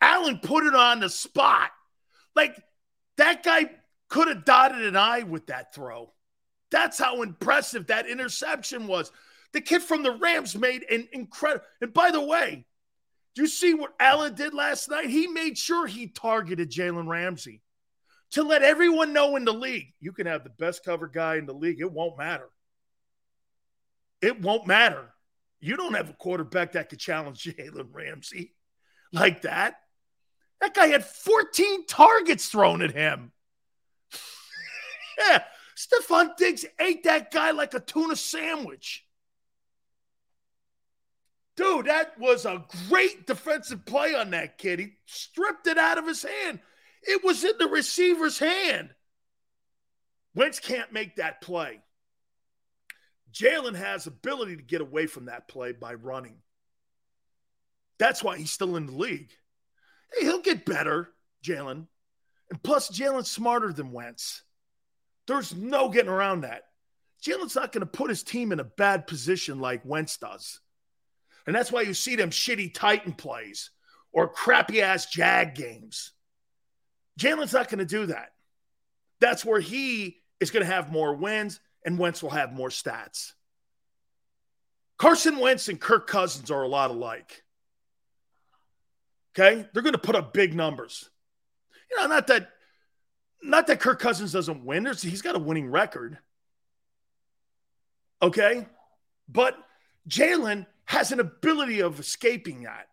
Allen put it on the spot. Like that guy could have dotted an I with that throw. That's how impressive that interception was. The kid from the Rams made an incredible. And by the way, you see what Allen did last night? He made sure he targeted Jalen Ramsey to let everyone know in the league you can have the best cover guy in the league. It won't matter. It won't matter. You don't have a quarterback that could challenge Jalen Ramsey like that. That guy had 14 targets thrown at him. yeah. Stefon Diggs ate that guy like a tuna sandwich. Dude, that was a great defensive play on that kid. He stripped it out of his hand. It was in the receiver's hand. Wentz can't make that play. Jalen has ability to get away from that play by running. That's why he's still in the league. Hey, he'll get better, Jalen. And plus, Jalen's smarter than Wentz. There's no getting around that. Jalen's not going to put his team in a bad position like Wentz does. And that's why you see them shitty Titan plays or crappy ass Jag games. Jalen's not going to do that. That's where he is going to have more wins and Wentz will have more stats. Carson Wentz and Kirk Cousins are a lot alike. Okay? They're going to put up big numbers. You know, not that not that Kirk Cousins doesn't win. There's, he's got a winning record. Okay? But Jalen has an ability of escaping that.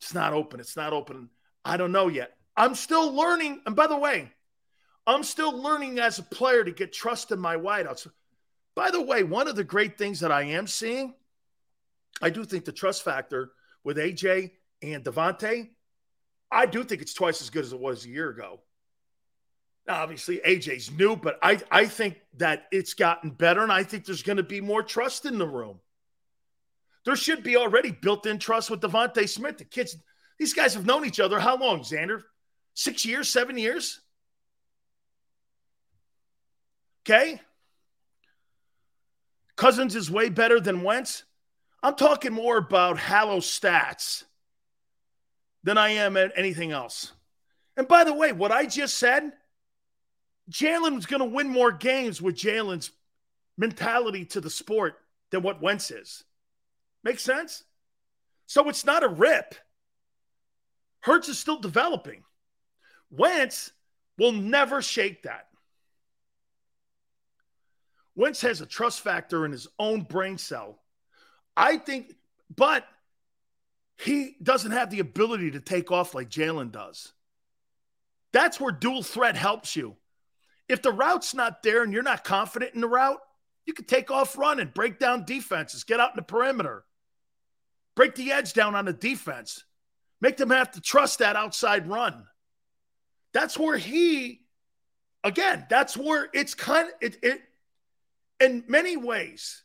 It's not open. It's not open. I don't know yet. I'm still learning. And by the way, I'm still learning as a player to get trust in my wideouts. By the way, one of the great things that I am seeing, I do think the trust factor with AJ and DeVonta, I do think it's twice as good as it was a year ago. Now, obviously, AJ's new, but I, I think that it's gotten better, and I think there's going to be more trust in the room. There should be already built in trust with DeVonta Smith. The kids, these guys have known each other how long, Xander? Six years, seven years? Okay. Cousins is way better than Wentz. I'm talking more about Hallow stats than I am at anything else. And by the way, what I just said, Jalen's going to win more games with Jalen's mentality to the sport than what Wentz is. Makes sense? So it's not a rip. Hurts is still developing. Wentz will never shake that. Wentz has a trust factor in his own brain cell. I think, but he doesn't have the ability to take off like Jalen does. That's where dual threat helps you. If the route's not there and you're not confident in the route, you can take off running, break down defenses, get out in the perimeter, break the edge down on the defense, make them have to trust that outside run. That's where he, again, that's where it's kind of, it, it in many ways,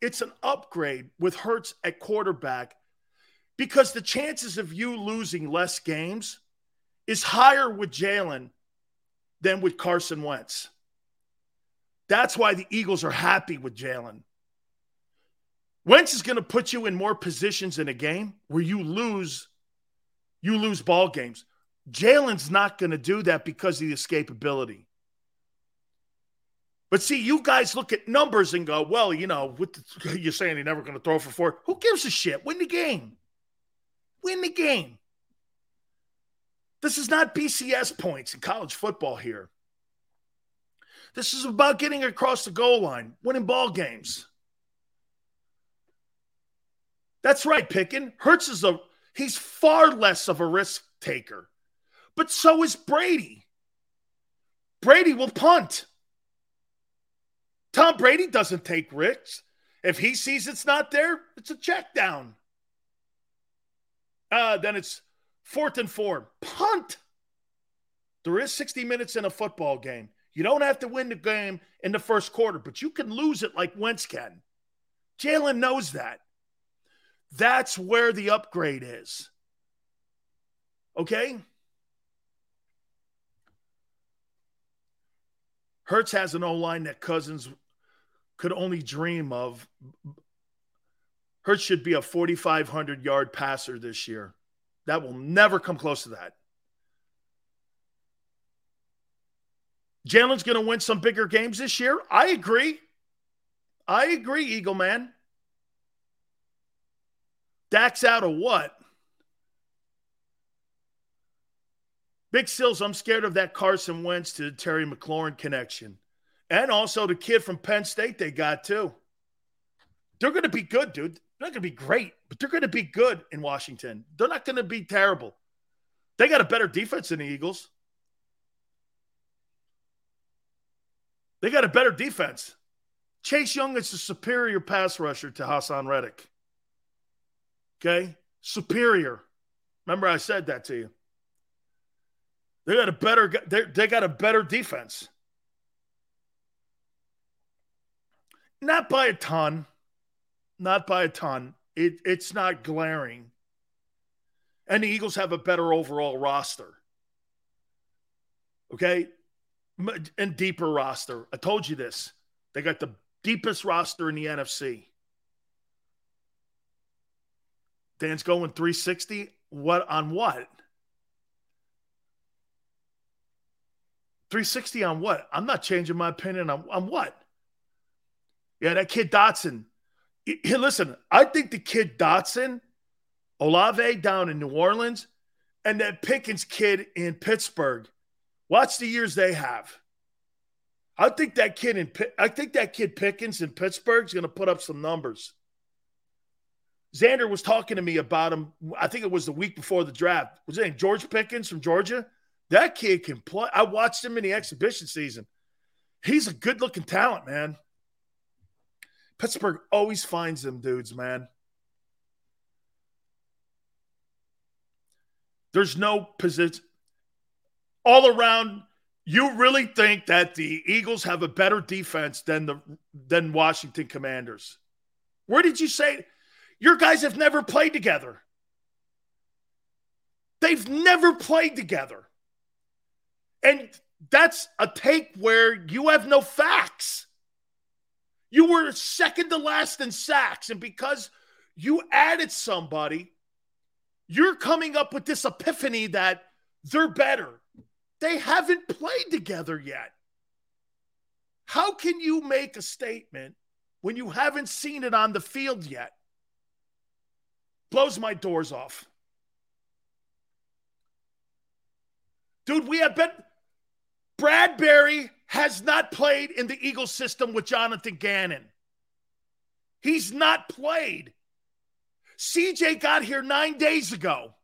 it's an upgrade with Hurts at quarterback because the chances of you losing less games is higher with Jalen than with Carson Wentz. That's why the Eagles are happy with Jalen. Wentz is going to put you in more positions in a game where you lose, you lose ball games. Jalen's not going to do that because of the escapability. But see, you guys look at numbers and go, well, you know, the, you're saying you're never going to throw for four. Who gives a shit? Win the game. Win the game. This is not BCS points in college football here. This is about getting across the goal line, winning ball games. That's right, Pickin. Hurts is a he's far less of a risk taker. But so is Brady. Brady will punt. Tom Brady doesn't take risks. If he sees it's not there, it's a check down. Uh, then it's fourth and four. Punt. There is 60 minutes in a football game. You don't have to win the game in the first quarter, but you can lose it like Wentz can. Jalen knows that. That's where the upgrade is. Okay? Hurts has an O line that Cousins could only dream of. Hurts should be a 4,500 yard passer this year. That will never come close to that. Jalen's going to win some bigger games this year. I agree. I agree, Eagle Man. Dak's out of what? Big Sils, I'm scared of that Carson Wentz to Terry McLaurin connection. And also the kid from Penn State they got too. They're going to be good, dude. They're not going to be great, but they're going to be good in Washington. They're not going to be terrible. They got a better defense than the Eagles. They got a better defense. Chase Young is a superior pass rusher to Haason Reddick. Okay? Superior. Remember, I said that to you. They got a better they got a better defense. Not by a ton. Not by a ton. It, it's not glaring. And the Eagles have a better overall roster. Okay? And deeper roster. I told you this. They got the deepest roster in the NFC. Dan's going 360. What on what? 360 on what? I'm not changing my opinion on, on what? Yeah, that kid Dotson. Listen, I think the kid Dotson, Olave down in New Orleans, and that Pickens kid in Pittsburgh. Watch the years they have. I think that kid in I think that kid Pickens in Pittsburgh is going to put up some numbers. Xander was talking to me about him. I think it was the week before the draft. Was it George Pickens from Georgia? That kid can play. I watched him in the exhibition season. He's a good looking talent, man. Pittsburgh always finds them dudes, man. There's no position all around. You really think that the Eagles have a better defense than the than Washington Commanders? Where did you say your guys have never played together? They've never played together. And that's a take where you have no facts. You were second to last in sacks. And because you added somebody, you're coming up with this epiphany that they're better. They haven't played together yet. How can you make a statement when you haven't seen it on the field yet? Blows my doors off. Dude, we have been. Bradberry has not played in the Eagles system with Jonathan Gannon. He's not played. CJ got here nine days ago.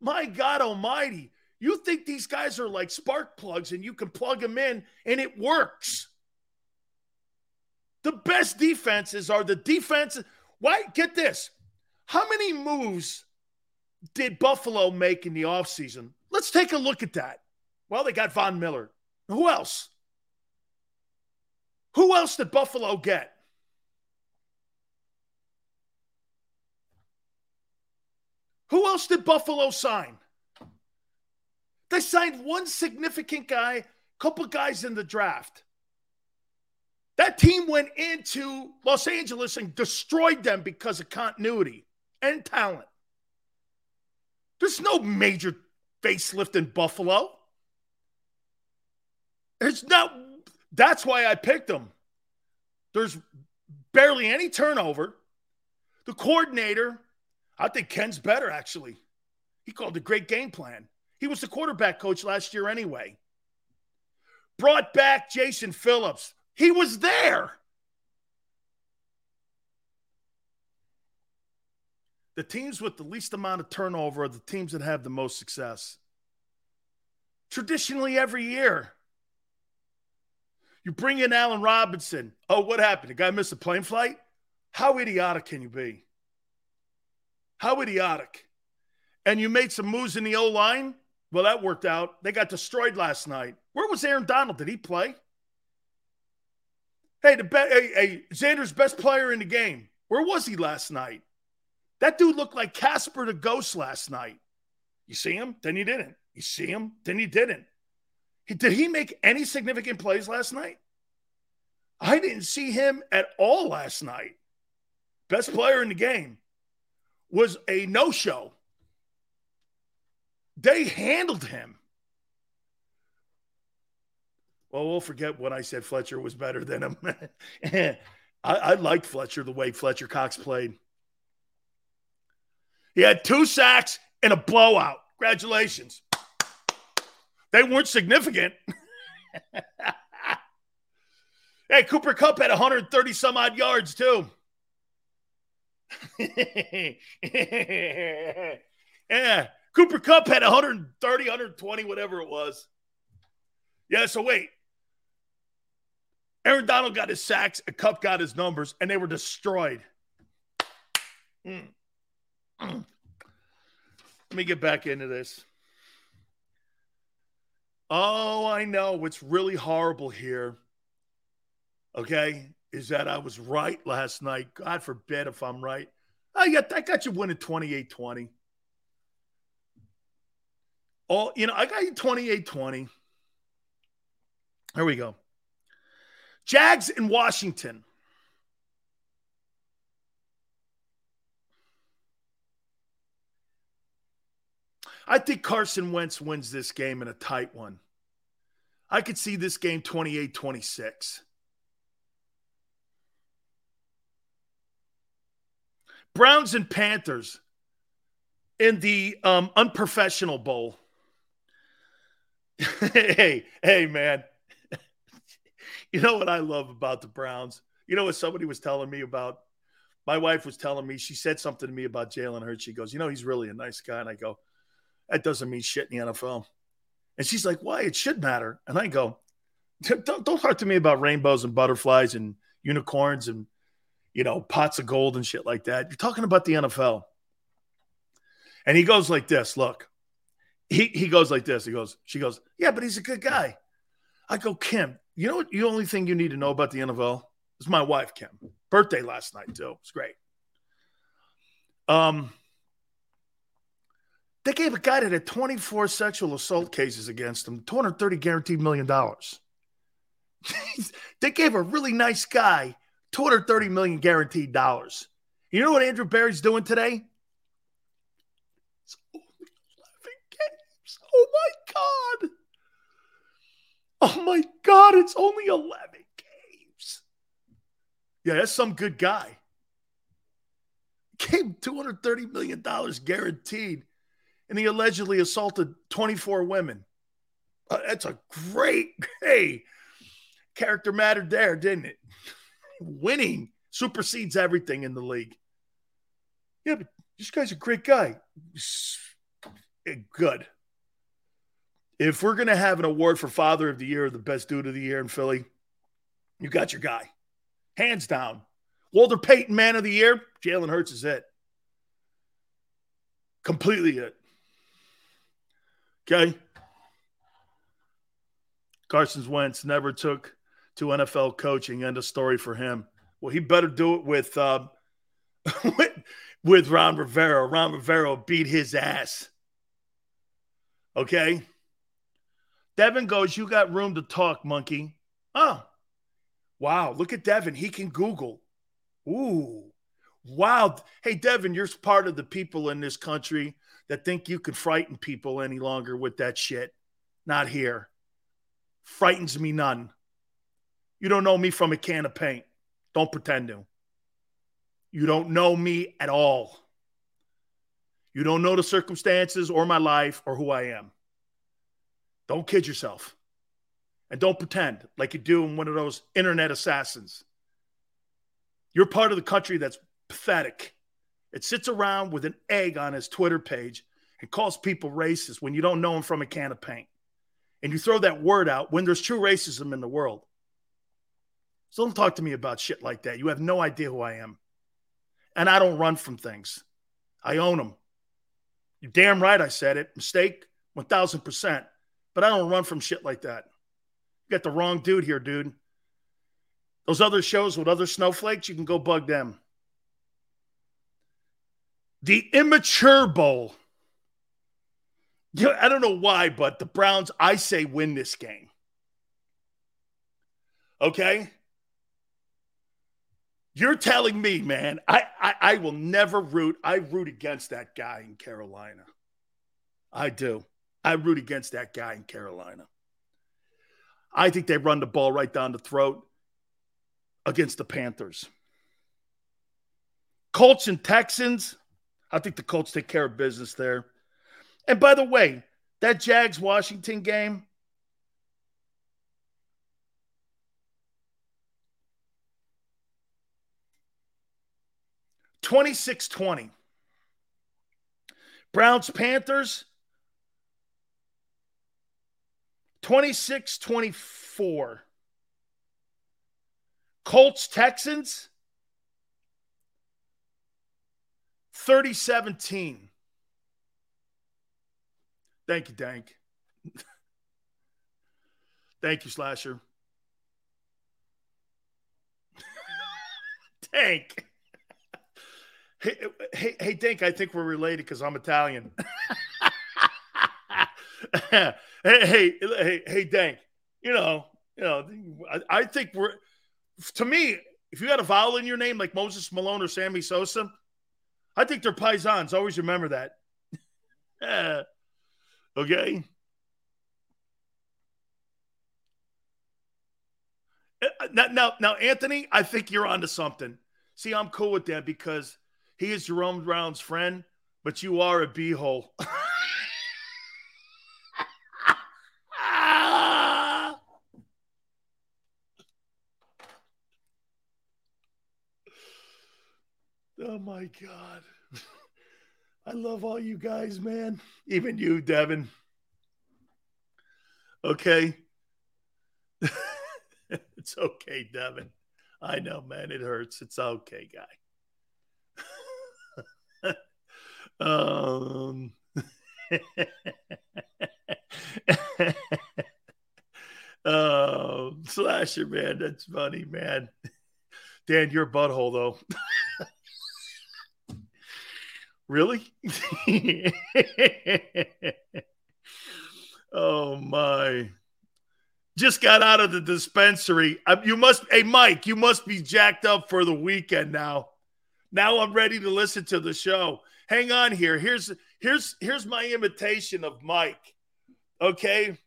My God Almighty. You think these guys are like spark plugs and you can plug them in and it works. The best defenses are the defenses. Why? Get this. How many moves did Buffalo make in the offseason? Let's take a look at that. Well, they got Von Miller. Who else? Who else did Buffalo get? Who else did Buffalo sign? They signed one significant guy, a couple guys in the draft. That team went into Los Angeles and destroyed them because of continuity and talent. There's no major facelift in Buffalo. It's not. That's why I picked them. There's barely any turnover. The coordinator, I think Ken's better actually. He called a great game plan. He was the quarterback coach last year anyway. Brought back Jason Phillips. He was there. The teams with the least amount of turnover are the teams that have the most success. Traditionally, every year. You bring in Allen Robinson. Oh, what happened? The guy missed a plane flight? How idiotic can you be? How idiotic. And you made some moves in the O line? Well, that worked out. They got destroyed last night. Where was Aaron Donald? Did he play? Hey, the be- hey, hey, Xander's best player in the game. Where was he last night? That dude looked like Casper the Ghost last night. You see him? Then you didn't. You see him? Then you didn't. Did he make any significant plays last night? I didn't see him at all last night. Best player in the game was a no show. They handled him. Well, we'll forget what I said. Fletcher was better than him. I, I liked Fletcher the way Fletcher Cox played. He had two sacks and a blowout. Congratulations. They weren't significant. hey, Cooper Kupp had 130 some odd yards, too. yeah, Cooper Kupp had 130, 120, whatever it was. Yeah, so wait. Aaron Donald got his sacks, and Kupp got his numbers, and they were destroyed. Mm. Let me get back into this. Oh, I know what's really horrible here. Okay, is that I was right last night. God forbid if I'm right. I got I got you winning 28-20. Oh, you know, I got you 28-20. Here we go. Jags in Washington. I think Carson Wentz wins this game in a tight one. I could see this game 28 26. Browns and Panthers in the um, unprofessional bowl. hey, hey, man. you know what I love about the Browns? You know what somebody was telling me about? My wife was telling me, she said something to me about Jalen Hurts. She goes, You know, he's really a nice guy. And I go, That doesn't mean shit in the NFL. And she's like, Why? It should matter. And I go, Don't, don't talk to me about rainbows and butterflies and unicorns and, you know, pots of gold and shit like that. You're talking about the NFL. And he goes like this Look, he, he goes like this. He goes, She goes, Yeah, but he's a good guy. I go, Kim, you know what? The only thing you need to know about the NFL is my wife, Kim. Birthday last night, too. It's great. Um, they gave a guy that had 24 sexual assault cases against him 230 guaranteed million dollars. they gave a really nice guy 230 million guaranteed dollars. You know what Andrew Berry's doing today? Oh my God. Oh my God, it's only 11 games. Yeah, that's some good guy. Gave $230 million guaranteed, and he allegedly assaulted 24 women. Uh, that's a great, hey, character mattered there, didn't it? Winning supersedes everything in the league. Yeah, but this guy's a great guy. Good if we're going to have an award for Father of the Year, the best dude of the year in Philly, you got your guy. Hands down. Walter Payton, Man of the Year, Jalen Hurts is it. Completely it. Okay. Carson's Wentz never took to NFL coaching. End of story for him. Well, he better do it with uh, with, with Ron Rivera. Ron Rivera beat his ass. Okay. Devin goes, You got room to talk, monkey. Oh, wow. Look at Devin. He can Google. Ooh, wow. Hey, Devin, you're part of the people in this country that think you can frighten people any longer with that shit. Not here. Frightens me none. You don't know me from a can of paint. Don't pretend to. You don't know me at all. You don't know the circumstances or my life or who I am. Don't kid yourself. And don't pretend like you do in one of those internet assassins. You're part of the country that's pathetic. It sits around with an egg on his Twitter page and calls people racist when you don't know them from a can of paint. And you throw that word out when there's true racism in the world. So don't talk to me about shit like that. You have no idea who I am. And I don't run from things, I own them. You're damn right I said it. Mistake, 1000%. But I don't run from shit like that. You got the wrong dude here, dude. Those other shows with other snowflakes, you can go bug them. The immature bowl. I don't know why, but the Browns, I say, win this game. Okay? You're telling me, man, I, I, I will never root. I root against that guy in Carolina. I do. I root against that guy in Carolina. I think they run the ball right down the throat against the Panthers. Colts and Texans, I think the Colts take care of business there. And by the way, that Jags Washington game, Twenty-six twenty. Browns Panthers 26 24. Colts Texans 30 17. Thank you, Dank. Thank you, Slasher. Dank. Hey, hey, hey, Dank, I think we're related because I'm Italian. hey, hey, hey, hey, Dank. You know, you know, I, I, think we're to me, if you got a vowel in your name like Moses Malone or Sammy Sosa, I think they're paisans. Always remember that. Okay? Uh, Now, now, now, Anthony, I think you're onto something. See, I'm cool with that because he is Jerome Brown's friend, but you are a beehole. oh my God. I love all you guys, man. Even you, Devin. Okay. it's okay, Devin. I know, man. It hurts. It's okay, guy. um. oh, slasher, man. That's funny, man. Dan, you're butthole, though. Really? oh, my just got out of the dispensary. Uh, You must, hey, Mike, you must be jacked up for the weekend now. Now I'm ready to listen to the show. Hang on here. Here's here's here's my imitation of Mike. Okay.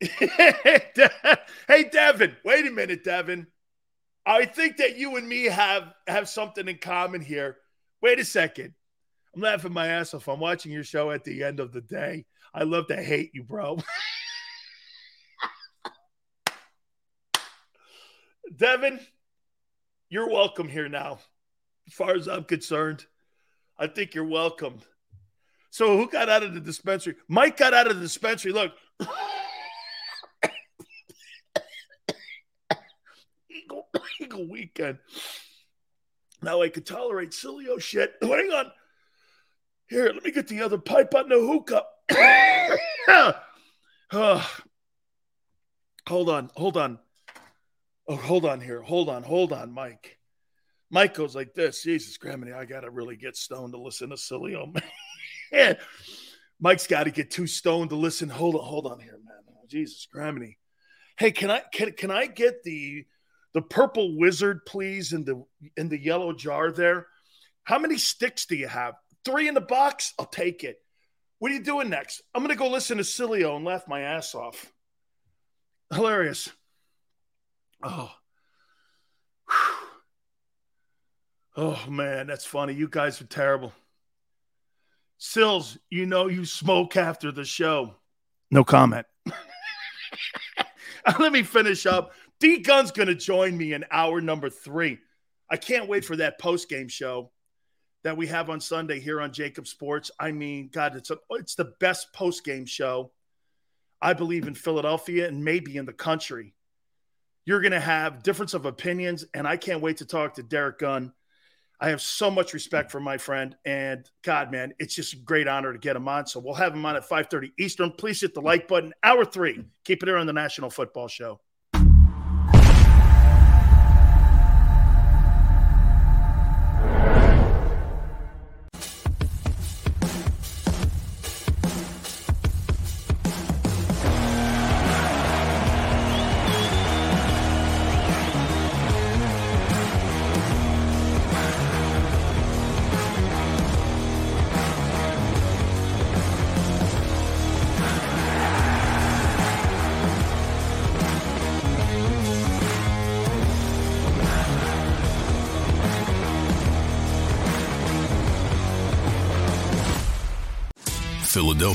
hey, Devin. Wait a minute, Devin. I think that you and me have have something in common here. Wait a second. I'm laughing my ass off. I'm watching your show at the end of the day. I love to hate you, bro. Devin, you're welcome here now. As far as I'm concerned, I think you're welcome. So, who got out of the dispensary? Mike got out of the dispensary. Look, Eagle, Eagle weekend. Now I can tolerate Sileo shit. Hang on. Here, let me get the other pipe on the hookah. Ah. hold on, hold on. Oh, hold on here. Hold on, hold on, Mike. Mike goes like this. Jesus, Grammy, I gotta really get stoned to listen to Sileo. Man, Mike's got to get too stoned to listen. Hold on, hold on here, man. Oh, Jesus, Grammy. Hey, can I can can I get the the purple wizard, please, in the in the yellow jar there? How many sticks do you have? Three in the box? I'll take it. What are you doing next? I'm gonna go listen to Sileo and laugh my ass off. Hilarious. Oh. Oh man, that's funny. You guys are terrible. Sils, you know you smoke after the show. No comment. Let me finish up. D Gun's going to join me in hour number three. I can't wait for that post game show that we have on Sunday here on JAKIB Sports. I mean, God, it's a, it's the best post game show I believe in Philadelphia and maybe in the country. You're going to have difference of opinions, and I can't wait to talk to Derek Gunn. I have so much respect for my friend, and God, man, it's just a great honor to get him on. So we'll have him on at 5:30 Eastern. Please hit the like button. Hour three. Keep it here on the National Football Show.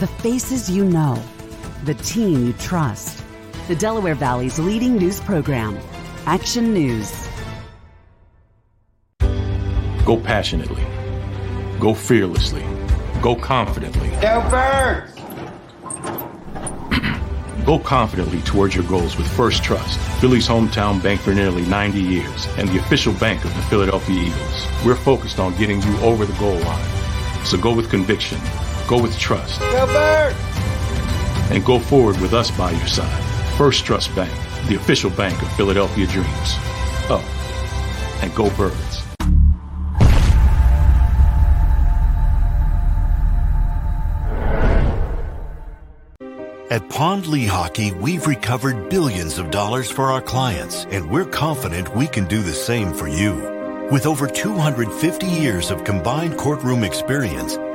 The faces you know, the team you trust. The Delaware Valley's leading news program, Action News. Go passionately. Go fearlessly. Go confidently. Go Birds! Go confidently towards your goals with First Trust, Philly's hometown bank for nearly 90 years and the official bank of the Philadelphia Eagles. We're focused on getting you over the goal line. So go with conviction. Go with trust. Go Birds! And go forward with us by your side. First Trust Bank, the official bank of Philadelphia Dreams. Oh, and go Birds. At Pond Lehocky, we've recovered billions of dollars for our clients, and we're confident we can do the same for you. With over 250 years of combined courtroom experience,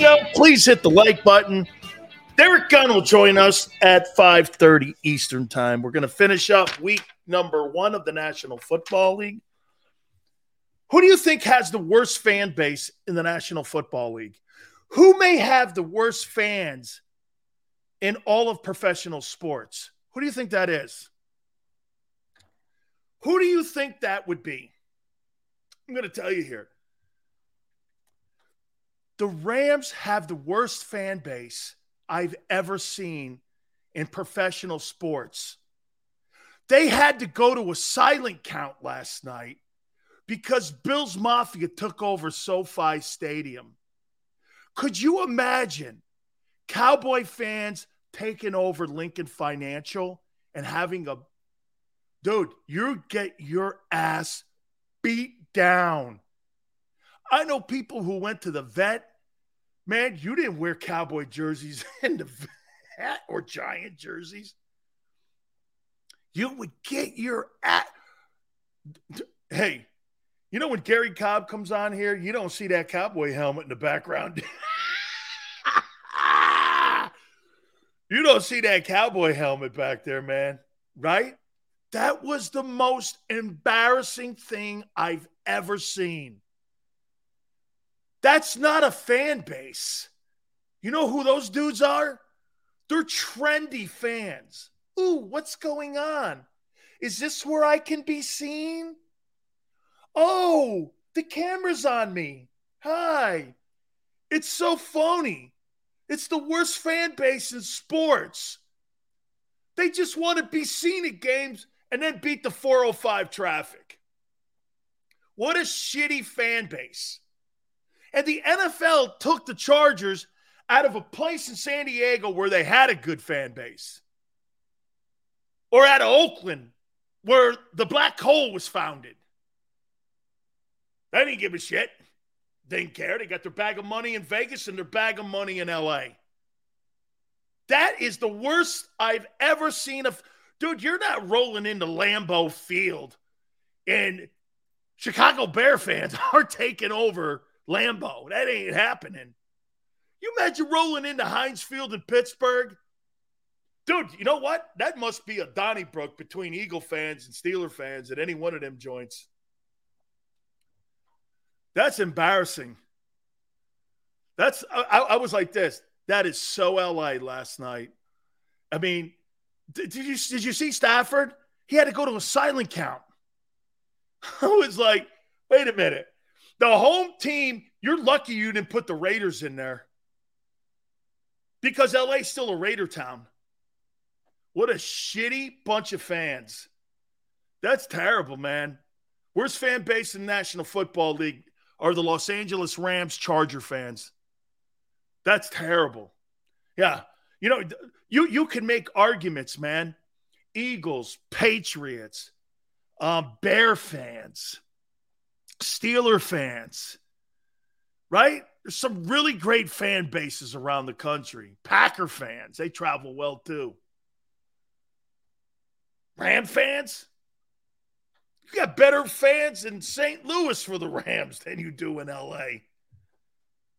Show. Please hit the like button. Derek Gunn will join us at 5:30 Eastern Time. We're going to finish up week number one of the National Football League. Who do you think has the worst fan base in the National Football League? Who may have the worst fans in all of professional sports? Who do you think that is? Who do you think that would be? I'm going to tell you here. The Rams have the worst fan base I've ever seen in professional sports. They had to go to a silent count last night because Bills Mafia took over SoFi Stadium. Could you imagine Cowboy fans taking over Lincoln Financial and having a dude, you get your ass beat down. I know people who went to the vet. Man, you didn't wear cowboy jerseys in the vet or giant jerseys. You would get your at. Hey, you know when Gary Cobb comes on here, you don't see that cowboy helmet in the background. you don't see that cowboy helmet back there, man. Right? That was the most embarrassing thing I've ever seen. That's not a fan base. You know who those dudes are? They're trendy fans. Ooh, what's going on? Is this where I can be seen? Oh, the camera's on me. Hi. It's so phony. It's the worst fan base in sports. They just want to be seen at games and then beat the 405 traffic. What a shitty fan base. And the NFL took the Chargers out of a place in San Diego where they had a good fan base, or out of Oakland where the black hole was founded. They didn't give a shit. They didn't care. They got their bag of money in Vegas and their bag of money in LA. That is the worst I've ever seen of dude, you're not rolling into Lambeau Field and Chicago Bear fans are taking over Lambeau. That ain't happening. You imagine rolling into Heinz Field in Pittsburgh? Dude, you know what? That must be a Donnybrook between Eagle fans and Steeler fans at any one of them joints. That's embarrassing. That's I, I was like this. That is so LA last night. I mean, did, did you did you see Stafford? He had to go to a silent count. I was like, wait a minute. The home team, you're lucky you didn't put the Raiders in there. Because LA's still a Raider town. What a shitty bunch of fans. That's terrible, man. Worst fan base in the National Football League are the Los Angeles Rams Charger fans. That's terrible. Yeah. You know, you you can make arguments, man. Eagles, Patriots, um, Bear fans, Steeler fans, right? There's some really great fan bases around the country. Packer fans, they travel well too. Ram fans, you got better fans in St. Louis for the Rams than you do in LA.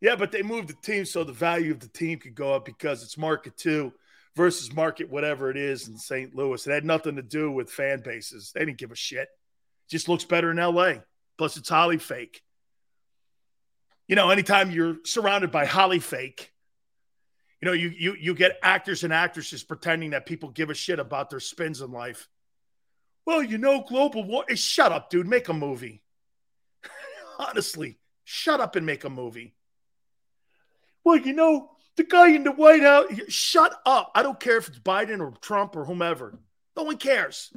Yeah, but they moved the team so the value of the team could go up because it's market two versus market whatever it is in St. Louis. It had nothing to do with fan bases. They didn't give a shit. It just looks better in LA. Plus, it's Holly fake. You know, anytime you're surrounded by Holly fake, you know, you you you get actors and actresses pretending that people give a shit about their spins in life. Well, you know, global war. Hey, shut up, dude. Make a movie. Honestly, shut up and make a movie. Well, you know, the guy in the White House. Shut up. I don't care if it's Biden or Trump or whomever. No one cares.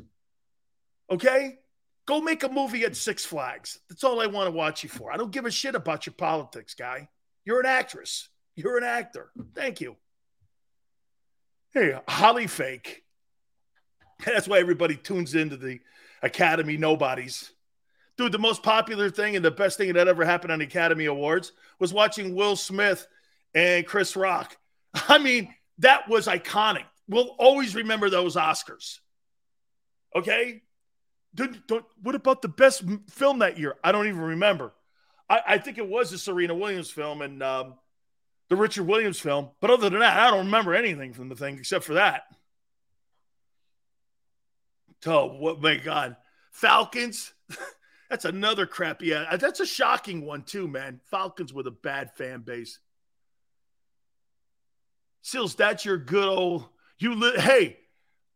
Okay? Go make a movie at Six Flags. That's all I want to watch you for. I don't give a shit about your politics, guy. You're an actress. You're an actor. Thank you. Hey, Holly fake. That's why everybody tunes into the Academy Nobodies. Dude, the most popular thing and the best thing that ever happened on the Academy Awards was watching Will Smith and Chris Rock. I mean, that was iconic. We'll always remember those Oscars. Okay? Don't, don't, what about the best film that year? I don't even remember. I, I think it was the Serena Williams film and um, the Richard Williams film. But other than that, I don't remember anything from the thing except for that. Oh, what my God. Falcons. that's another crappy. Yeah, that's a shocking one, too, man. Falcons with a bad fan base. Sils, that's your good old. You li- hey,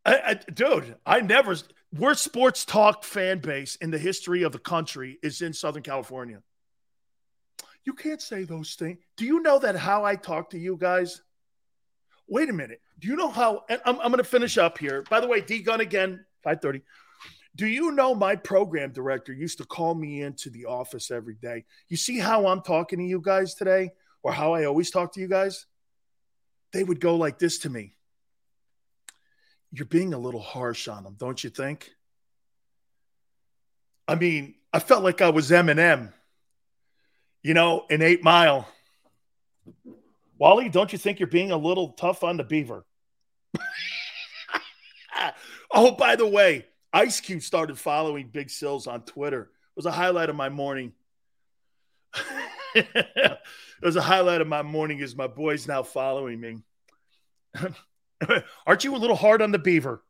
I, I, dude, I never. Worst sports talk fan base in the history of the country is in Southern California. You can't say those things. Do you know that how I talk to you guys? Wait a minute. Do you know how? I'm, I'm going to finish up here. By the way, D Gun again, 5:30. Do you know my program director used to call me into the office every day? You see how I'm talking to you guys today, or how I always talk to you guys? They would go like this to me. You're being a little harsh on them, don't you think? I mean, I felt like I was Eminem, you know, in Eight Mile. Wally, don't you think you're being a little tough on the beaver? oh, by the way, Ice Cube started following Big Sils on Twitter. It was a highlight of my morning. it was a highlight of my morning is my boys now following me. Aren't you a little hard on the beaver?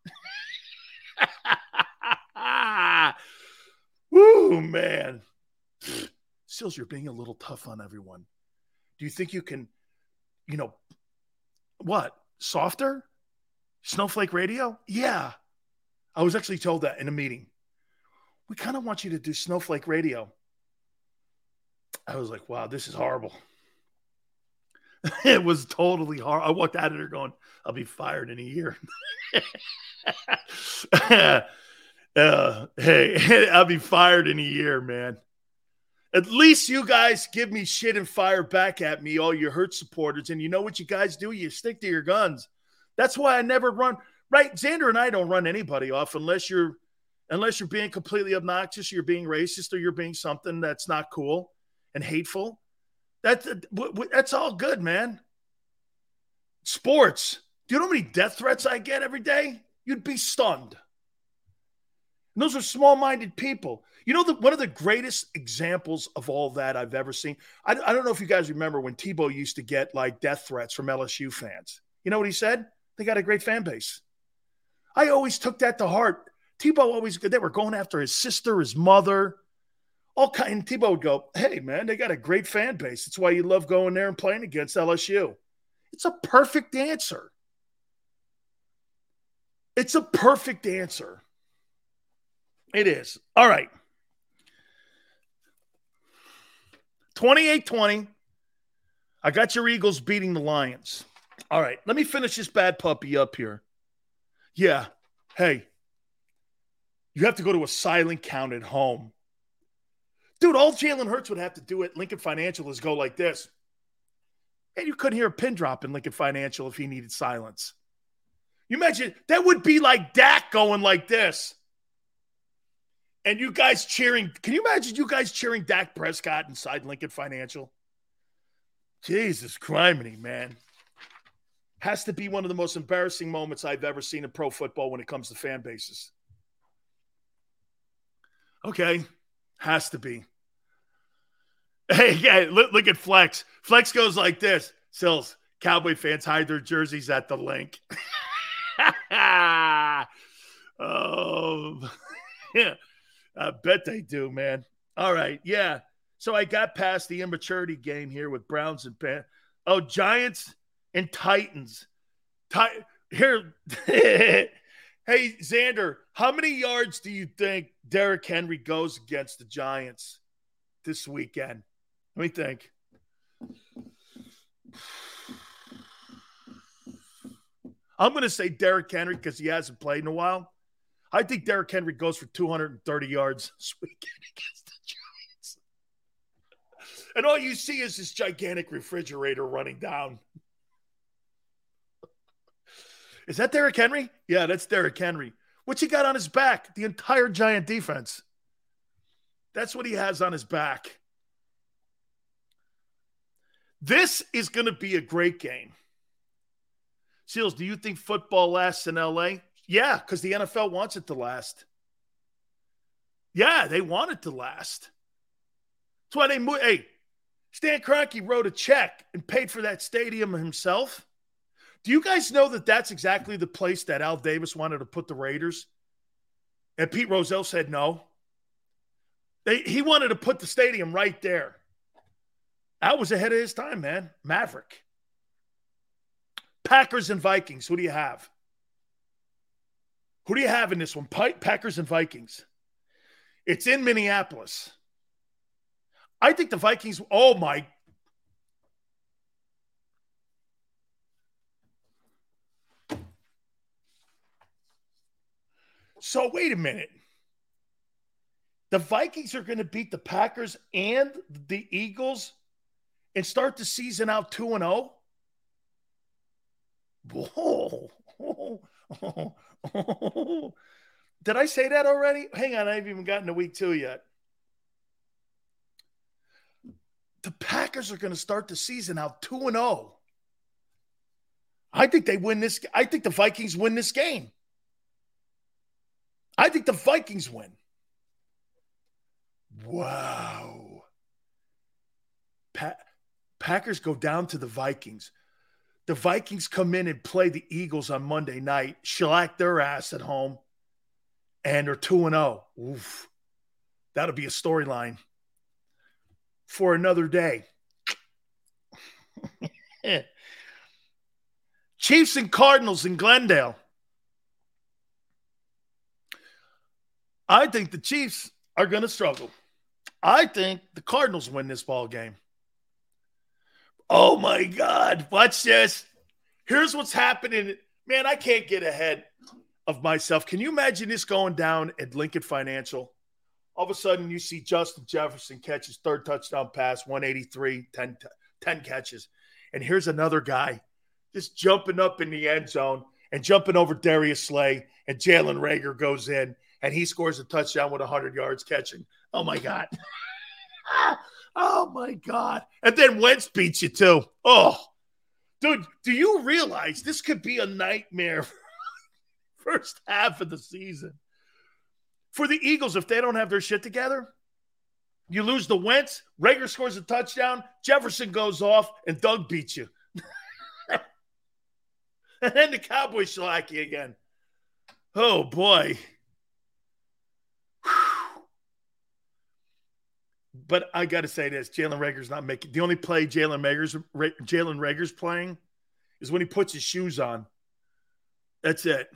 Woo, man. Sils, you're being a little tough on everyone. Do you think you can, you know, what? Softer? Snowflake radio? Yeah. I was actually told that in a meeting. We kind of want you to do Snowflake radio. I was like, wow, this is horrible. it was totally hard. I walked out of there going, I'll be fired in a year. uh, hey, I'll be fired in a year, man. At least you guys give me shit and fire back at me, all your hurt supporters. And you know what you guys do? You stick to your guns. That's why I never run. Right, Xander and I don't run anybody off unless you're unless you're being completely obnoxious, you're being racist, or you're being something that's not cool and hateful. That's that's all good, man. Sports. Do you know how many death threats I get every day? You'd be stunned. And those are small-minded people. You know, the, one of the greatest examples of all that I've ever seen. I, I don't know if you guys remember when Tebow used to get like death threats from LSU fans. You know what he said? They got a great fan base. I always took that to heart. Tebow always they were going after his sister, his mother, all kind. And Tebow would go, "Hey man, they got a great fan base. That's why you love going there and playing against LSU." It's a perfect answer. It's a perfect answer. It is. All right. 28 20. I got your Eagles beating the Lions. All right. Let me finish this bad puppy up here. Yeah. Hey, you have to go to a silent count at home. Dude, all Jalen Hurts would have to do at Lincoln Financial is go like this. And you couldn't hear a pin drop in Lincoln Financial if he needed silence. You imagine that would be like Dak going like this. And you guys cheering. Can you imagine you guys cheering Dak Prescott inside Lincoln Financial? Jesus criminy, man. Has to be one of the most embarrassing moments I've ever seen in pro football when it comes to fan bases. Okay. Has to be. Hey, yeah, look, look at Flex. Flex goes like this. Sils, Cowboy fans hide their jerseys at the link. oh, yeah. I bet they do, man. All right. Yeah. So I got past the immaturity game here with Browns and Pan. Oh, Giants and Titans. Ti- here. Hey, Xander, how many yards do you think Derrick Henry goes against the Giants this weekend? Let me think. I'm going to say Derrick Henry because he hasn't played in a while. I think Derrick Henry goes for 230 yards this weekend against the Giants. And all you see is this gigantic refrigerator running down. Is that Derrick Henry? Yeah, that's Derrick Henry. What's he got on his back? The entire Giant defense. That's what he has on his back. This is going to be a great game. Seals, do you think football lasts in LA? Yeah, because the NFL wants it to last. Yeah, they want it to last. That's why they moved. Hey, Stan Kroenke wrote a check and paid for that stadium himself. Do you guys know that that's exactly the place that Al Davis wanted to put the Raiders? And Pete Rozelle said no. They, he wanted to put the stadium right there. Al was ahead of his time, man. Maverick. Packers and Vikings. Who do you have? Who do you have in this one? Packers and Vikings. It's in Minneapolis. I think the Vikings, oh my. So wait a minute. The Vikings are going to beat the Packers and the Eagles and start the season out 2 and 0? Whoa. Did I say that already? Hang on, I haven't even gotten to week two yet. The Packers are going to start the season out 2 and 0. I think they win this. I think the Vikings win this game. I think the Vikings win. Wow. Pa- Packers go down to the Vikings. The Vikings come in and play the Eagles on Monday night, shellac their ass at home, and they're 2 and 0. Oof. That'll be a storyline for another day. Chiefs and Cardinals in Glendale. I think the Chiefs are going to struggle. I think the Cardinals win this ball game. Oh my God. Watch this. Here's what's happening. Man, I can't get ahead of myself. Can you imagine this going down at Lincoln Financial? All of a sudden, you see Justin Jefferson catch his third touchdown pass, 183, 10, 10 catches. And here's another guy just jumping up in the end zone and jumping over Darius Slay. And Jalen Reagor goes in and he scores a touchdown with 100 yards catching. Oh my God. Oh my God. And then Wentz beats you too. Oh, dude, do you realize this could be a nightmare first half of the season? For the Eagles, if they don't have their shit together, you lose the Wentz, Reagor scores a touchdown, Jefferson goes off, and Doug beats you. and then the Cowboys shellac you again. Oh boy. But I got to say this: Jalen Reagor's not making the only play Jalen Reagor's Jalen Reagor's playing is when he puts his shoes on. That's it.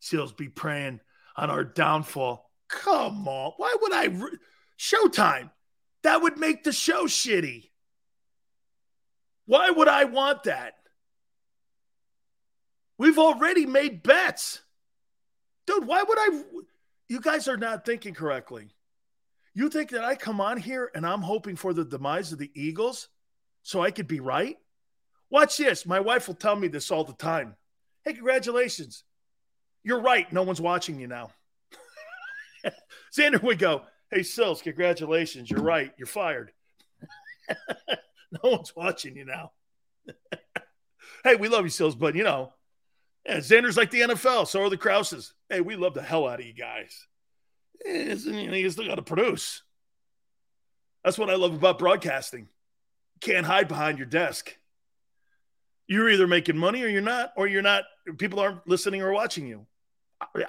Seals be praying on our downfall. Come on, why would I? Re- Showtime. That would make the show shitty. Why would I want that? We've already made bets. Dude, why would I? You guys are not thinking correctly. You think that I come on here and I'm hoping for the demise of the Eagles so I could be right? Watch this. My wife will tell me this all the time. Hey, congratulations. You're right. No one's watching you now. Xander would go, Hey, Sils, congratulations. You're right. You're fired. no one's watching you now. hey, we love you, Sils, but you know, yeah, Xander's like the NFL. So are the Krauses. Hey, we love the hell out of you guys. You still got to produce. That's what I love about broadcasting. can't hide behind your desk. You're either making money or you're not, or you're not. People aren't listening or watching you.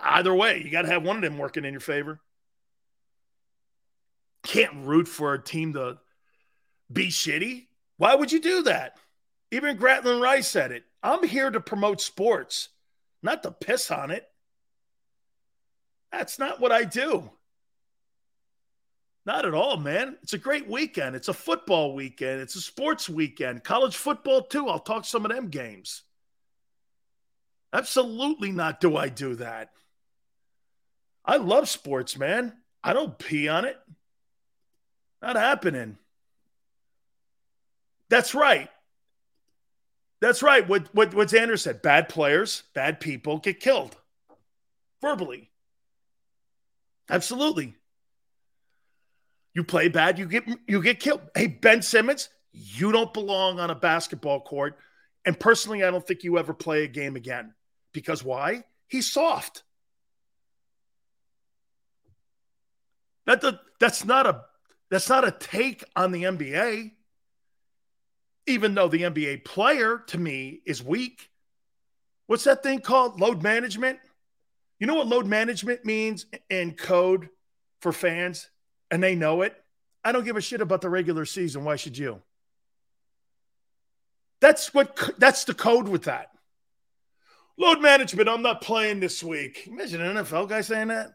Either way, you got to have one of them working in your favor. Can't root for a team to be shitty. Why would you do that? Even Grantland Rice said it. I'm here to promote sports, not to piss on it. That's not what I do. Not at all, man. It's a great weekend. It's a football weekend. It's a sports weekend. College football, too. I'll talk some of them games. Absolutely not do I do that. I love sports, man. I don't pee on it. Not happening. That's right. That's right. What, what, what Xander said bad players, bad people get killed verbally. Absolutely. You play bad, you get you get killed. Hey, Ben Simmons, you don't belong on a basketball court. And personally, I don't think you ever play a game again. Because why? He's soft. That the, that's not a that's not a take on the NBA. Even though the NBA player to me is weak. What's that thing called? Load management? You know what load management means in code for fans? And they know it. I don't give a shit about the regular season. Why should you? That's what that's the code with that. Load management, I'm not playing this week. Imagine an NFL guy saying that.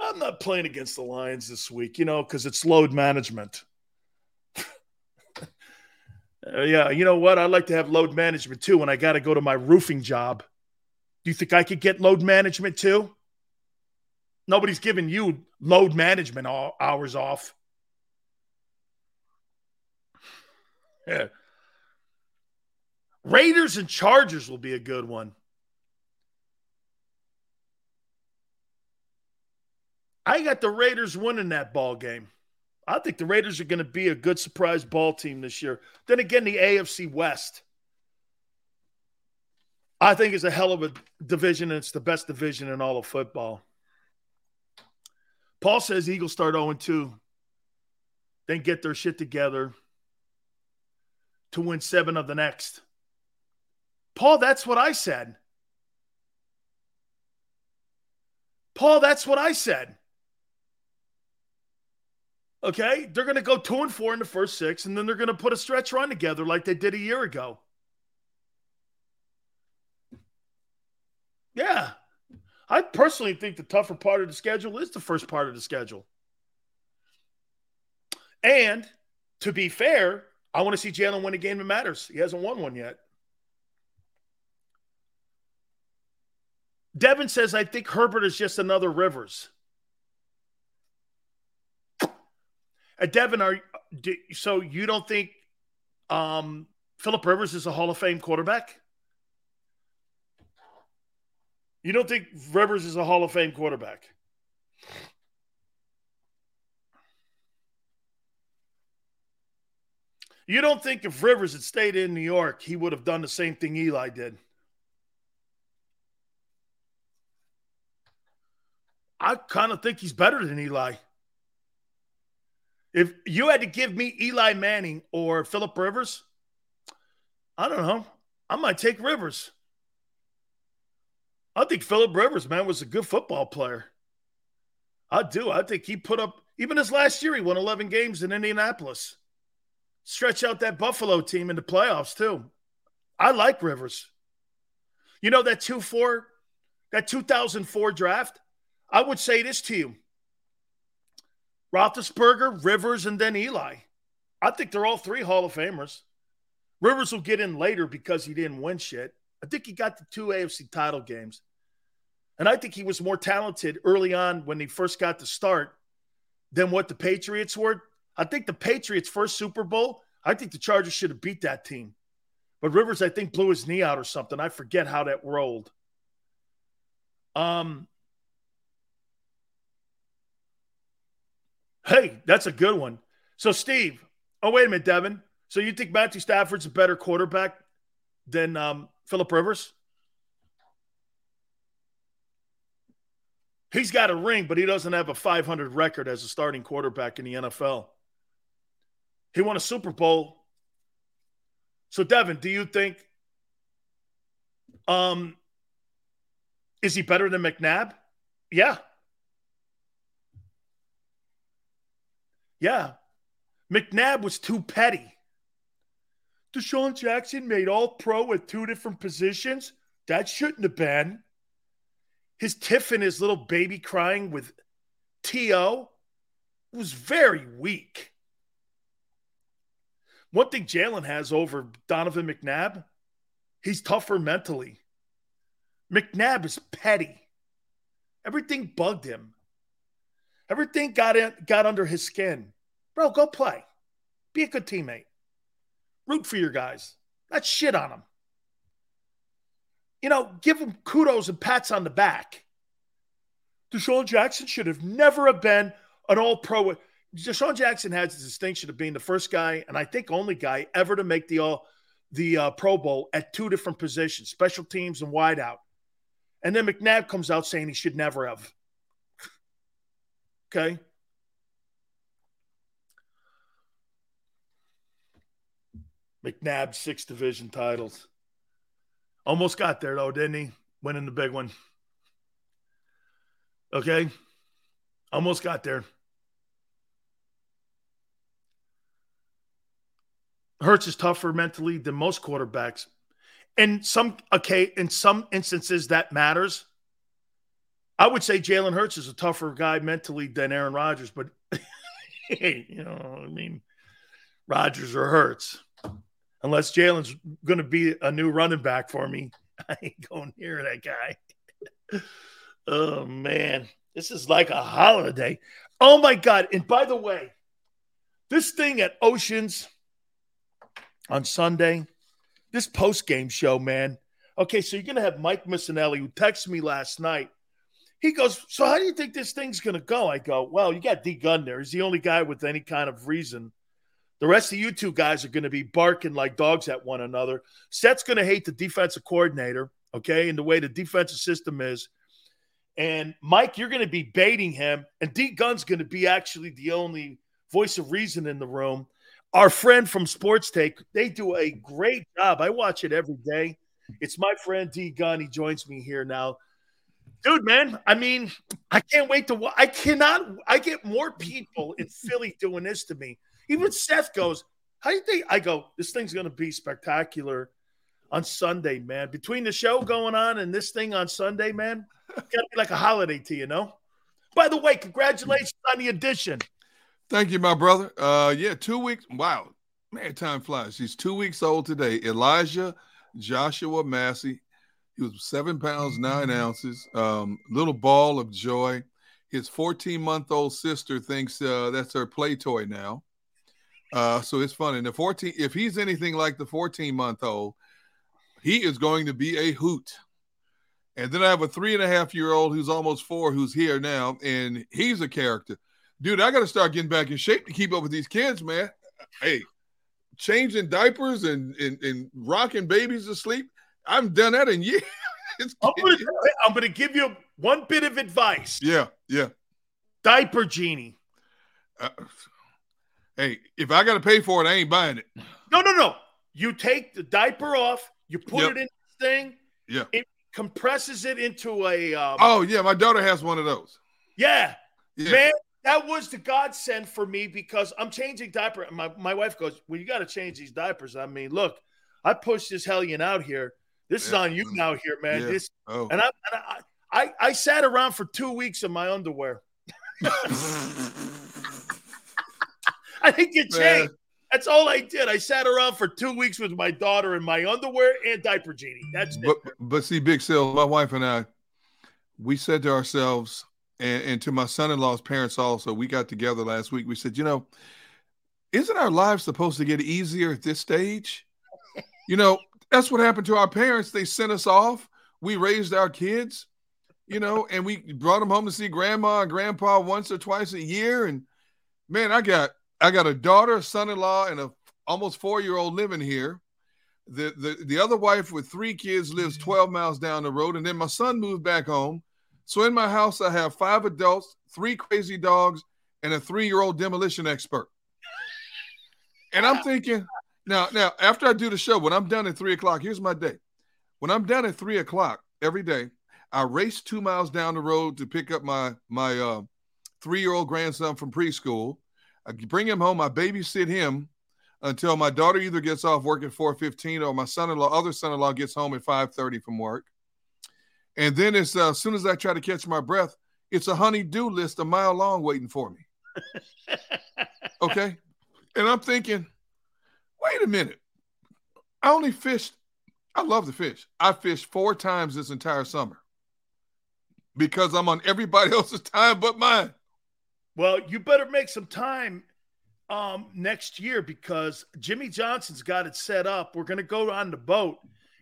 I'm not playing against the Lions this week, you know, because it's load management. uh, yeah, you know what? I'd like to have load management too when I got to go to my roofing job. You think I could get load management too? Nobody's giving you load management all hours off. Yeah. Raiders and Chargers will be a good one. I got the Raiders winning that ball game. I think the Raiders are going to be a good surprise ball team this year. Then again, the AFC West, I think it's a hell of a division, and it's the best division in all of football. Paul says Eagles start 0 2, then get their shit together to win seven of the next. Paul, that's what I said. Paul, that's what I said. Okay, they're going to go two and four in the first six, and then they're going to put a stretch run together like they did a year ago. Yeah. I personally think the tougher part of the schedule is the first part of the schedule. And to be fair, I want to see Jalen win a game that matters. He hasn't won one yet. Devin says, I think Herbert is just another Rivers. Uh, Devin, are do, so you don't think um, Philip Rivers is a Hall of Fame quarterback? You don't think Rivers is a Hall of Fame quarterback? You don't think if Rivers had stayed in New York, he would have done the same thing Eli did? I kind of think he's better than Eli. If you had to give me Eli Manning or Philip Rivers, I don't know. I might take Rivers. I think Philip Rivers, man, was a good football player. I do. I think he put up, even his last year, he won 11 games in Indianapolis. Stretch out that Buffalo team in the playoffs, too. I like Rivers. You know, that 2 4, that 2004 draft, I would say this to you Roethlisberger, Rivers, and then Eli. I think they're all three Hall of Famers. Rivers will get in later because he didn't win shit. I think he got the two AFC title games. And I think he was more talented early on when he first got to start than what the Patriots were. I think the Patriots' first Super Bowl, I think the Chargers should have beat that team. But Rivers, I think, blew his knee out or something. I forget how that rolled. Um, hey, that's a good one. So, Steve, oh, wait a minute, Devin. So you think Matthew Stafford's a better quarterback than um, Philip Rivers? He's got a ring, but he doesn't have a 500 record as a starting quarterback in the NFL. He won a Super Bowl. So, Devin, do you think um, is he better than McNabb? Yeah. Yeah. McNabb was too petty. DeSean Jackson made all pro at two different positions. That shouldn't have been. His tiff and his little baby crying with T.O. was very weak. One thing Jalen has over Donovan McNabb, he's tougher mentally. McNabb is petty. Everything bugged him. Everything got in, got under his skin. Bro, go play. Be a good teammate. Root for your guys. Not shit on them. You know, give them kudos and pats on the back. DeSean Jackson should have never have been an all pro. DeSean Jackson has the distinction of being the first guy, and I think only guy ever to make the all the uh, Pro Bowl at two different positions, special teams and wideout. And then McNabb comes out saying he should never have. okay. McNabb, six division titles. Almost got there, though, didn't he? Winning the big one. Okay. Almost got there. Hurts is tougher mentally than most quarterbacks. In some okay, in some instances that matters. I would say Jalen Hurts is a tougher guy mentally than Aaron Rodgers, but hey, you know, I mean, Rodgers or Hurts unless Jalen's going to be a new running back for me. I ain't going near that guy. oh, man. This is like a holiday. Oh, my God. And by the way, this thing at Oceans on Sunday, this post game show, man. Okay, so you're going to have Mike Missanelli, who texted me last night. He goes, So, how do you think this thing's going to go? I go, Well, you got D Gun there. He's the only guy with any kind of reason the rest of you two guys are going to be barking like dogs at one another. Seth's going to hate the defensive coordinator, okay, and the way the defensive system is. And Mike, you're going to be baiting him. And D Gun's going to be actually the only voice of reason in the room. Our friend from Sports Take, they do a great job. I watch it every day. It's my friend D Gun. He joins me here now. Dude, man, I mean, I can't wait to. I cannot. I get more people in Philly doing this to me. Even Seth goes, How do you think? I go, This thing's going to be spectacular on Sunday, man. Between the show going on and this thing on Sunday, man, got to be like a holiday to you, know? By the way, congratulations on the addition. Thank you, my brother. Uh, yeah, two weeks. Wow, man, time flies. He's two weeks old today. Elijah Joshua Massey. He was seven pounds nine ounces. Um, little ball of joy. His 14 month old sister thinks uh, that's her play toy now. Uh, so it's funny. The 14, if he's anything like the 14 month old, he is going to be a hoot. And then I have a three and a half year old who's almost four who's here now, and he's a character. Dude, I got to start getting back in shape to keep up with these kids, man. Hey, changing diapers and, and, and rocking babies to sleep. I haven't done that in years. I'm gonna, I'm gonna give you one bit of advice. Yeah, yeah. Diaper genie. Uh, Hey, if I got to pay for it, I ain't buying it. No, no, no. You take the diaper off, you put yep. it in this thing. Yeah. It compresses it into a. Um, oh yeah, my daughter has one of those. Yeah. yeah. Man, that was the godsend for me because I'm changing diaper. My my wife goes, "Well, you got to change these diapers." I mean, look, I pushed this hellion out here. This yeah. is on you now, here, man. Yeah. This oh. and I, and I I I sat around for two weeks in my underwear. I didn't get changed. That's all I did. I sat around for two weeks with my daughter in my underwear and diaper genie. That's but, it. But see, Big Sil, my wife and I, we said to ourselves, and, and to my son-in-law's parents also, we got together last week. We said, you know, isn't our lives supposed to get easier at this stage? You know, that's what happened to our parents. They sent us off. We raised our kids, you know, and we brought them home to see grandma and grandpa once or twice a year. And man, I got I got a daughter, a son-in-law, and a almost four-year-old living here. The, the the other wife with three kids lives 12 miles down the road, and then my son moved back home. So in my house, I have five adults, three crazy dogs, and a three-year-old demolition expert. And I'm thinking, now, now after I do the show, when I'm done at three o'clock, here's my day. When I'm done at three o'clock every day, I race two miles down the road to pick up my my uh, three-year-old grandson from preschool. I bring him home. I babysit him until my daughter either gets off work at 4:15 or my son-in-law, other son-in-law, gets home at 5:30 from work. And then as uh, soon as I try to catch my breath, it's a honey-do list a mile long waiting for me. okay, and I'm thinking, wait a minute. I only fished. I love to fish. I fished four times this entire summer because I'm on everybody else's time but mine. Well, you better make some time um, next year because Jimmy Johnson's got it set up. We're going to go on the boat,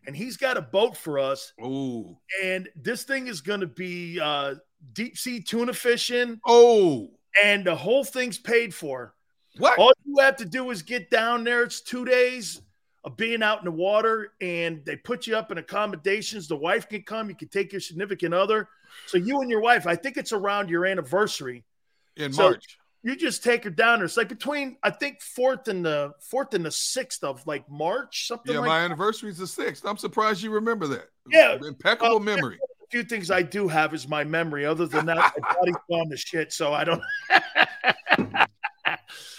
and he's got a boat for us. Ooh. And this thing is going to be uh, deep sea tuna fishing. Oh. And the whole thing's paid for. What? All you have to do is get down there. It's two days of being out in the water, and they put you up in accommodations. The wife can come. You can take your significant other. So you and your wife, I think it's around your anniversary in So March. You just take her down. It's like between I think fourth and the fourth and the sixth of like March, something Yeah, like my anniversary is the sixth. I'm surprised you remember that. Yeah. Impeccable Uh, memory. A few things I do have is my memory. Other than that, my body's gone to shit. So I don't.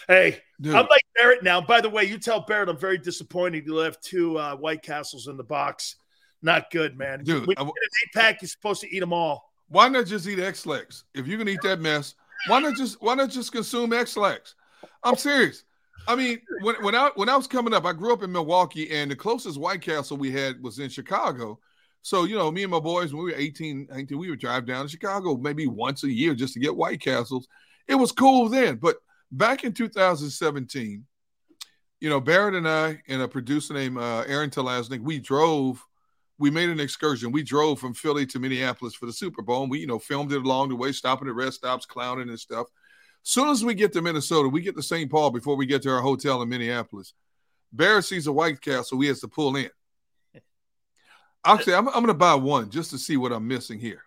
hey, Dude. I'm like Barrett now. By the way, you tell Barrett I'm very disappointed. You left two uh, White Castles in the box. Not good, man. Dude, when you get an eight pack, you're supposed to eat them all. Why not just eat Ex-Lax? If you can eat that mess, why not just why not just consume Ex-Lax? I'm serious. I mean, when when I when I was coming up, I grew up in Milwaukee, and the closest White Castle we had was in Chicago. So, you know, me and my boys, when we were 18, 19, we would drive down to Chicago maybe once a year just to get White Castles. It was cool then. But back in 2017, you know, Barrett and I and a producer named uh, Aaron Telaznik, we drove, we made an excursion. We drove from Philly to Minneapolis for the Super Bowl. And we, you know, filmed it along the way, stopping at rest stops, clowning and stuff. Soon as we get to Minnesota, we get to St. Paul before we get to our hotel in Minneapolis. Barrett sees a White Castle. He has to pull in. Actually, I'm, I'm going to buy one just to see what I'm missing here.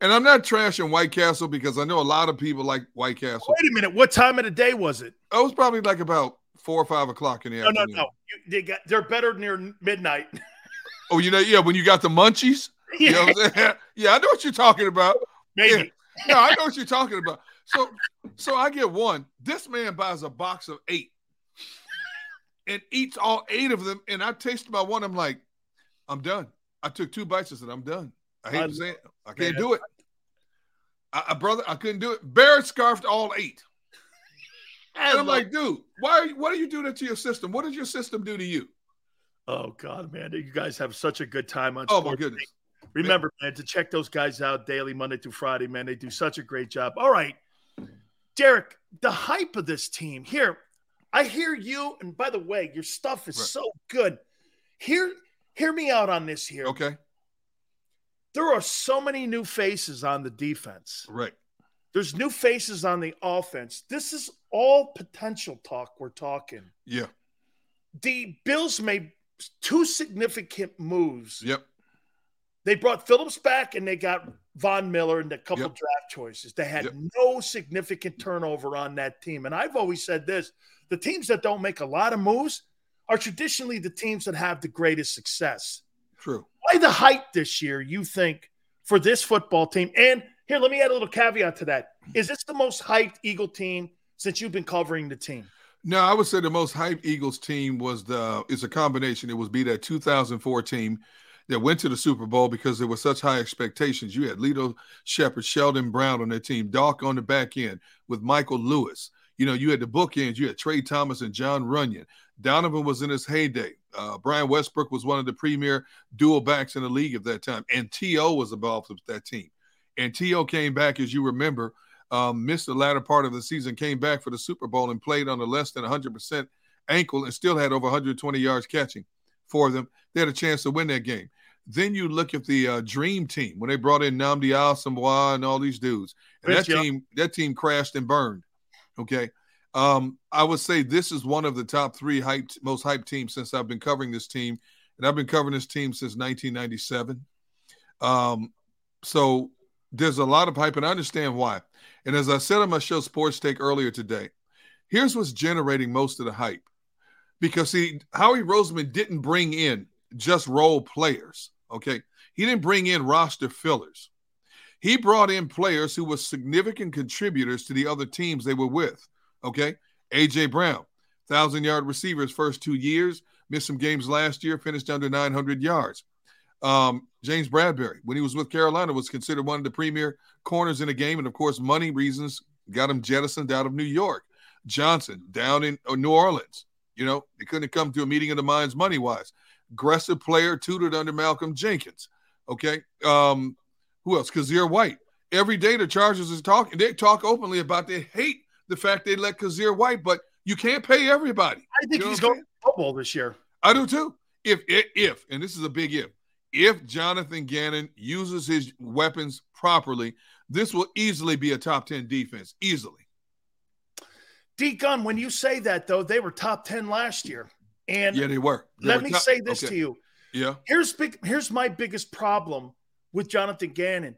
And I'm not trashing White Castle because I know a lot of people like White Castle. Wait a minute. What time of the day was it? It was probably like about four or five o'clock in the afternoon. No, no, no. They got, they're better near midnight. Oh, you know, yeah, when you got the munchies. You know yeah, I know what you're talking about. Maybe. Yeah, I know what you're talking about. So, so I get one. This man buys a box of eight and eats all eight of them. And I taste my one. I'm like, I'm done. I took two bites. Said, I'm done. I hate I- to say it. I can't do it. I, I- brother, I couldn't do it. Barrett scarfed all eight. And I'm like, dude, why? Are you, what are you doing to your system? What does your system do to you? Oh God, man, you guys have such a good time on. Oh my goodness. Take. Remember, man, to check those guys out daily, Monday through Friday, man, they do such a great job. All right, Derek, the hype of this team here. I hear you, and by the way, your stuff is Right. so good. Hear, hear me out on this here. Okay. There are so many new faces on the defense. Right. There's new faces on the offense. This is all potential talk we're talking. Yeah. The Bills made two significant moves. Yep. They brought Phillips back and they got Von Miller and a couple Yep. draft choices. They had Yep. no significant turnover on that team. And I've always said this the teams that don't make a lot of moves are traditionally the teams that have the greatest success. True. Why the hype this year, you think, for this football team? And here, let me add a little caveat to that. Is this the most hyped Eagle team since you've been covering the team? No, I would say the most hyped Eagles team was the is a combination. It was be that 2004 team that went to the Super Bowl because there were such high expectations. You had Lito Sheppard, Sheldon Brown on their team, Doc on the back end with Michael Lewis. You know, you had the bookends. You had Tra Thomas and Jon Runyan. Donovan was in his heyday. Uh, Brian Westbrook was one of the premier dual backs in the league at that time, and T.O. was involved with that team. And T.O. came back, as you remember, um, missed the latter part of the season, came back for the Super Bowl and played on a less than 100% ankle and still had over 120 yards catching. for them. They had a chance to win that game. Then you look at the uh, Dream Team when they brought in Nnamdi Asomugha and all these dudes, and that team that team crashed and burned. Okay, um, I would say this is one of the top three hyped, most hyped teams since I've been covering this team, and I've been covering this team since 1997. Um, so there's a lot of hype, and I understand why. And as I said on my show Sports Take earlier today, here's what's generating most of the hype. Because see, Howie Roseman didn't bring in just role players. Okay. He didn't bring in roster fillers. He brought in players who were significant contributors to the other teams they were with. Okay. AJ Brown, thousand yard receivers first two years, missed some games last year, finished under 900 yards. Um, James Bradberry, when he was with Carolina, was considered one of the premier corners in the game. And of course, money reasons got him jettisoned out of New York. Johnson down in uh, New Orleans, you know, they couldn't come to a meeting of the minds money wise. Aggressive player, tutored under Malcolm Jenkins. Okay. Um, who else? Kyzir White. Every day the Chargers is talking. They talk openly about they hate the fact they let Kyzir White, but you can't pay everybody. I think you know he's going to football this year. I do too. If if and this is a big if, if Jonathan Gannon uses his weapons properly, this will easily be a top 10 defense. Easily. D Gun, when you say that though, they were top 10 last year. And yeah, they were. They let were me top- say this okay. to you. Yeah. Here's big here's my biggest problem with Jonathan Gannon.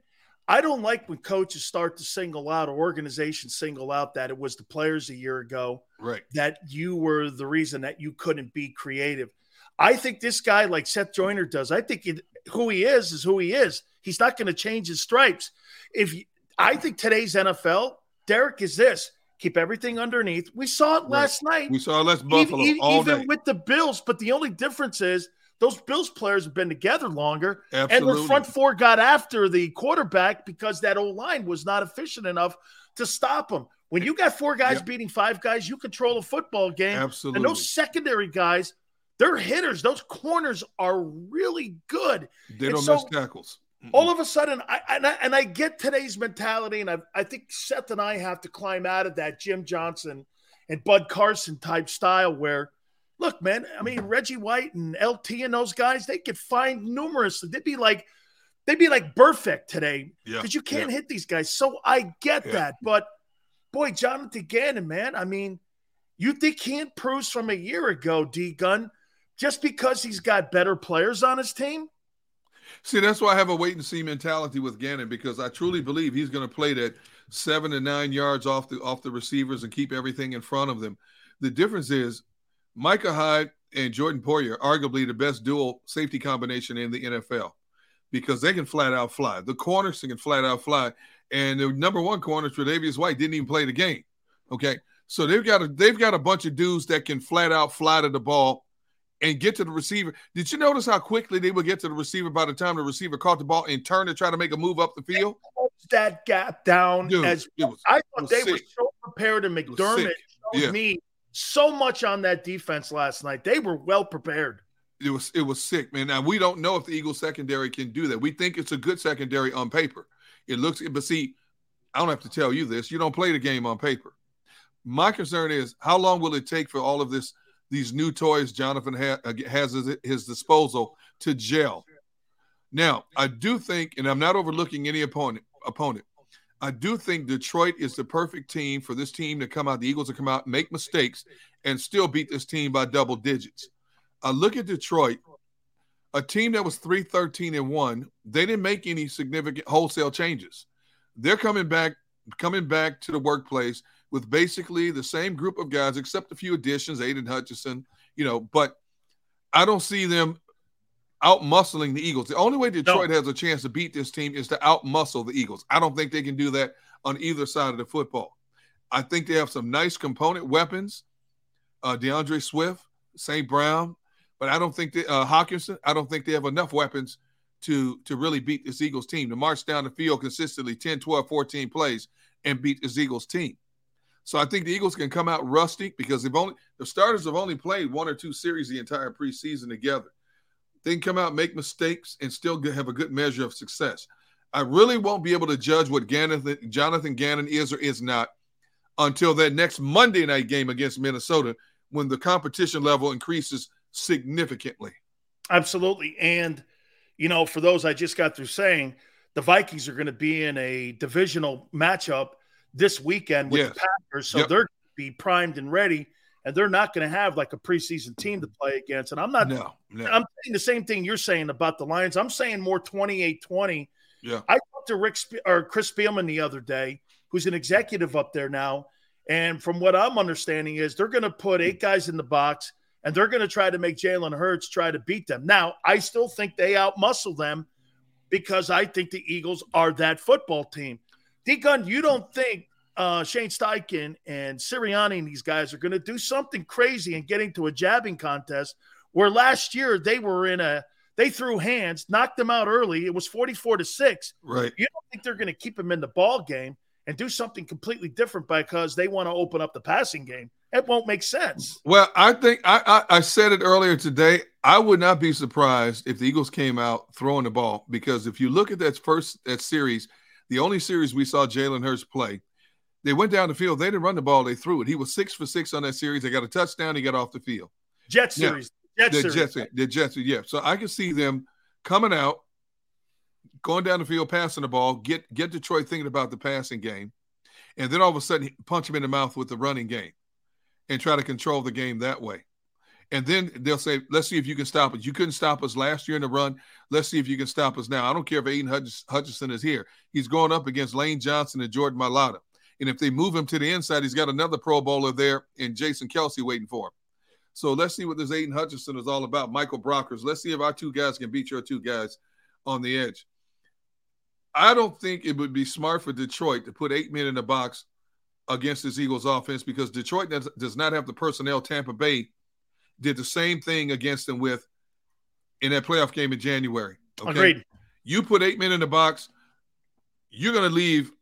I don't like when coaches start to single out or organizations single out that it was the players a year ago Right. that you were the reason that you couldn't be creative. I think this guy, like Seth Joyner does, I think it, who he is is who he is. He's not going to change his stripes. If I think today's NFL, Derek is this: keep everything underneath. We saw it last night. We saw less Even- Buffalo even, even with the Bills, but the only difference is those Bills players have been together longer, and Absolutely. their front four got after the quarterback because that old line was not efficient enough to stop him. When you got four guys Yep. beating five guys, you control a football game. Absolutely. And those secondary guys, they're hitters. Those corners are really good. They And don't so miss tackles. all of a sudden, I and, I and I get today's mentality, and I, I think Seth and I have to climb out of that Jim Johnson and Bud Carson type style where, look, man, I mean mm-hmm. Reggie White and LT and those guys, they could find numerous. They'd be like, they'd be like perfect today Yeah, because you can't yeah. hit these guys. So I get Yeah. that, but boy, Jonathan Gannon, man, I mean, you think he improves from a year ago, D Gun, just because he's got better players on his team? See, that's why I have a wait and see mentality with Gannon because I truly believe he's going to play that seven to nine yards off the off the receivers and keep everything in front of them. The difference is Micah Hyde and Jordan Poyer, arguably the best dual safety combination in the NFL because they can flat out fly. The corners can flat out fly, and the number one corner, Tre'Davious White, didn't even play the game. Okay, so they've got a they've got a bunch of dudes that can flat out fly to the ball and get to the receiver. Did you notice how quickly they would get to the receiver by the time the receiver caught the ball and turned to try to make a move up the field? that gap down Dude, as was- I thought they were so prepared and McDermott sick. showed Yeah. me so much on that defense last night. They were well prepared. It was it was sick, man. Now we don't know if the Eagles secondary can do that. We think it's a good secondary on paper. It looks, but see, I don't have to tell you this. You don't play the game on paper. My concern is how long will it take for all of this, these new toys Jonathan ha- uh, has at his disposal to gel? Now, I do think, and I'm not overlooking any opponent. Opponent, I do think Detroit is the perfect team for this team to come out. The Eagles to come out, make mistakes, and still beat this team by double digits. I look at Detroit, a team that was 3 13 and 1. They didn't make any significant wholesale changes. They're coming back, coming back to the workplace with basically the same group of guys, except a few additions, Aidan Hutchinson, you know, but I don't see them out muscling the Eagles. The only way Detroit has a chance to beat this team is to out muscle the Eagles. I don't think they can do that on either side of the football. I think they have some nice component weapons. Uh, D'Andre Swift, St. Brown, but I don't think they, uh, Hockenson. I don't think they have enough weapons to to really beat this Eagles team to march down the field consistently 10, 12, 14 plays and beat this Eagles team. So I think the Eagles can come out rusty because they've only the starters have only played one or two series the entire preseason together. They can come out, make mistakes, and still have a good measure of success. I really won't be able to judge what Gannon, Jonathan Gannon is or is not until that next Monday night game against Minnesota when the competition level increases significantly. Absolutely. And, you know, for those I just got through saying, the Vikings are going to be in a divisional matchup this weekend with Yes. the Packers. So Yep. they're going to be primed and ready. And they're not going to have like a preseason team to play against. And I'm not, No, no. I'm saying the same thing you're saying about the Lions. I'm saying more 28 20. Yeah. I talked to Rick Sp- or Chris Spielman the other day, who's an executive up there now. And from what I'm understanding is they're going to put eight guys in the box and they're going to try to make Jalen Hurts try to beat them. Now, I still think they outmuscle them because I think the Eagles are that football team. D Gun, you don't think uh, Shane Steichen and Sirianni and these guys are going to do something crazy and get into a jabbing contest where last year they were in a they threw hands, knocked them out early. It was 44 to 6. Right. You don't think they're going to keep them in the ball game and do something completely different because they want to open up the passing game. It won't make sense. Well, I think I, I I said it earlier today. I would not be surprised if the Eagles came out throwing the ball because if you look at that first that series, the only series we saw Jalen Hurts play, they went down the field. They didn't run the ball. They threw it. He was six for six on that series. They got a touchdown. He got off the field. Jet series. Jet the series. Jets, the Jets, yeah. So I can see them coming out, going down the field, passing the ball, get get Detroit thinking about the passing game, and then all of a sudden punch him in the mouth with the running game, and try to control the game that way. And then they'll say, "Let's see if you can stop us. You couldn't stop us last year in the run. Let's see if you can stop us now." I don't care if Aidan Hutch- Hutchinson is here. He's going up against Lane Johnson and Jordan Mailata. And if they move him to the inside, he's got another Pro Bowler there and Jason Kelce waiting for him. So let's see what this Aidan Hutchinson is all about. Michael Brockers. Let's see if our two guys can beat your two guys on the edge. I don't think it would be smart for Detroit to put eight men in the box against this Eagles offense because Detroit does, does not have the personnel. Tampa Bay did the same thing against them with in that playoff game in January. okay? Agreed. You put eight men in the box, you're going to leave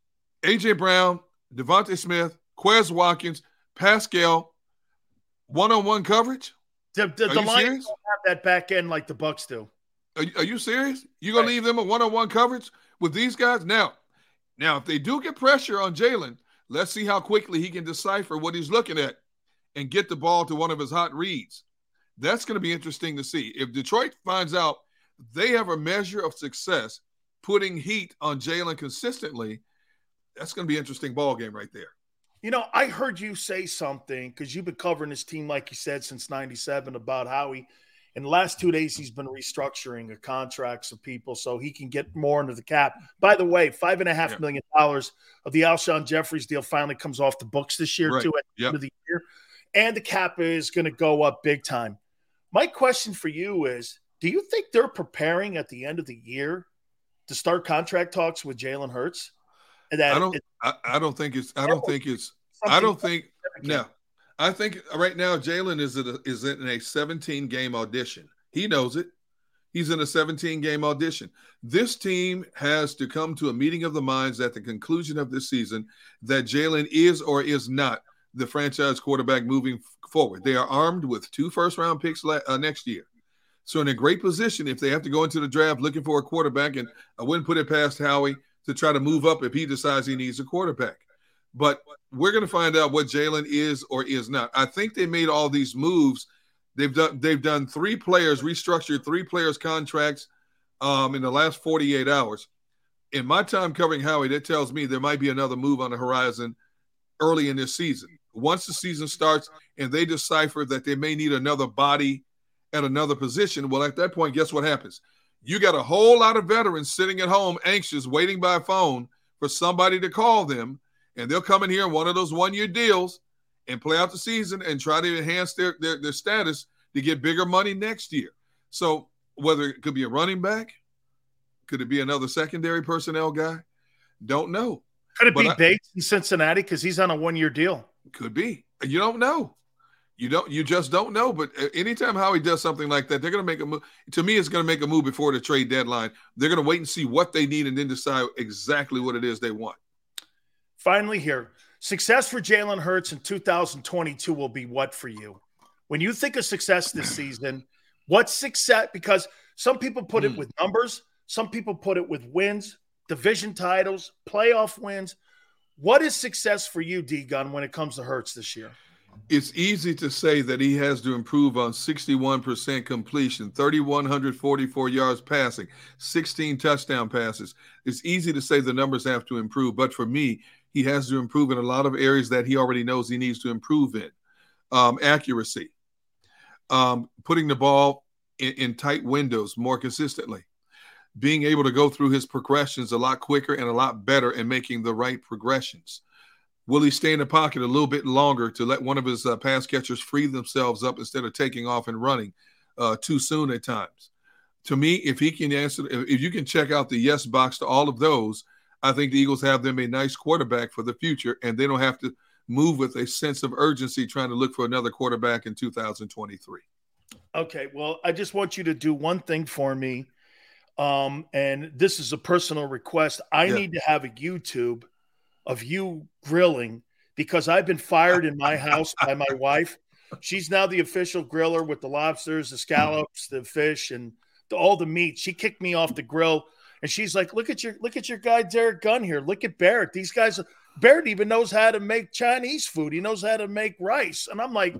AJ Brown, DeVonta Smith, Quez Watkins, Pascal, one-on-one coverage. The, the, Are the you Lions serious? don't have that back end like the Bucs do. Are, you- are you serious? You're gonna leave them a one-on-one coverage with these guys? Now, now if they do get pressure on Jalen, let's see how quickly he can decipher what he's looking at and get the ball to one of his hot reads. That's going to be interesting to see. If Detroit finds out they have a measure of success putting heat on Jalen consistently, that's going to be an interesting ball game right there. You know, I heard you say something because you've been covering this team, like you said, since 97 about how he, in the last two days, he's been restructuring the contracts of people so he can get more into the cap. By the way, five and a half million dollars of the Alshon Jeffery deal finally comes off the books this year, Right. too, at the Yep. end of the year. And the cap is going to go up big time. My question for you is do you think they're preparing at the end of the year to start contract talks with Jalen Hurts? And that I don't. I, I don't think it's. I don't think it's. I don't think. No, I think right now Jalen is a, is in a 17 game audition. He knows it. He's in a 17 game audition. This team has to come to a meeting of the minds at the conclusion of this season that Jalen is or is not the franchise quarterback moving forward. They are armed with two first round picks la- uh, next year. So in a great position if they have to go into the draft looking for a quarterback, and I wouldn't put it past Howie to try to move up if he decides he needs a quarterback. But we're going to find out what Jalen is or is not. I think they made all these moves. They've done they've done three players, restructured three players' contracts um, in the last 48 hours. In my time covering Howie, that tells me there might be another move on the horizon early in this season. Once the season starts and they decipher that they may need another body at another position, well, at that point, guess what happens? You got a whole lot of veterans sitting at home, anxious, waiting by phone for somebody to call them, and they'll come in here in one of those one-year deals and play out the season and try to enhance their, their their status to get bigger money next year. So whether it could be a running back, could it be another secondary personnel guy? Don't know. Could it But be I- Bates in Cincinnati because he's on a one year deal? Could be. You don't know. You don't. You just don't know. But uh, anytime Howie does something like that, they're going to make a move. To me, it's going to make a move before the trade deadline. They're going to wait and see what they need and then decide exactly what it is they want. Finally, here success for Jalen Hurts in 2022 will be what for you? When you think of success this season, what success? Because some people put it with numbers, some people put it with wins, division titles, playoff wins. What is success for you, D Gun, when it comes to Hurts this year? it's easy to say that he has to improve on 61% completion, 3,144 yards passing, 16 touchdown passes. It's easy to say the numbers have to improve, but for me, he has to improve in a lot of areas that he already knows he needs to improve in. Um, accuracy, um, putting the ball in, in tight windows more consistently, being able to go through his progressions a lot quicker and a lot better and making the right progressions. Will he stay in the pocket a little bit longer to let one of his uh, pass catchers free themselves up instead of taking off and running uh, too soon at times? To me, if he can answer, if you can check out the yes box to all of those, I think the Eagles have them a nice quarterback for the future, and they don't have to move with a sense of urgency trying to look for another quarterback in 2023. Okay, well, I just want you to do one thing for me. Um, and this is a personal request. I yeah. need to have a YouTube of you grilling because I've been fired in my house by my wife. She's now the official griller with the lobsters, the scallops, the fish, and the, all the meat. She kicked me off the grill, and she's like, "Look at your look at your guy Derek Gunn here. Look at Barrett. These guys. Barrett even knows how to make Chinese food. He knows how to make rice." And I'm like,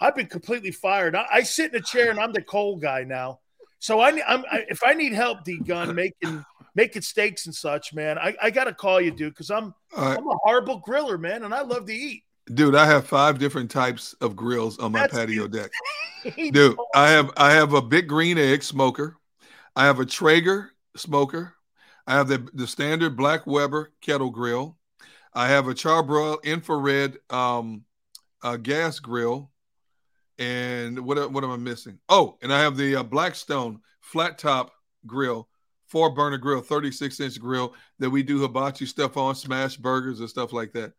"I've been completely fired. I, I sit in a chair, and I'm the cold guy now." So I, I'm, I, if I need help, D Gun, making making steaks and such, man, I, I got to call you, dude, because I'm right. I'm a horrible griller, man, and I love to eat. Dude, I have five different types of grills on my That's patio deck. Dude, I have I have a big green egg smoker. I have a Traeger smoker. I have the the standard Black Weber kettle grill. I have a Char-Broil infrared um, uh, gas grill. And what what am I missing? Oh, and I have the uh, Blackstone flat top grill four burner grill, 36 inch grill that we do hibachi stuff on, smash burgers and stuff like that.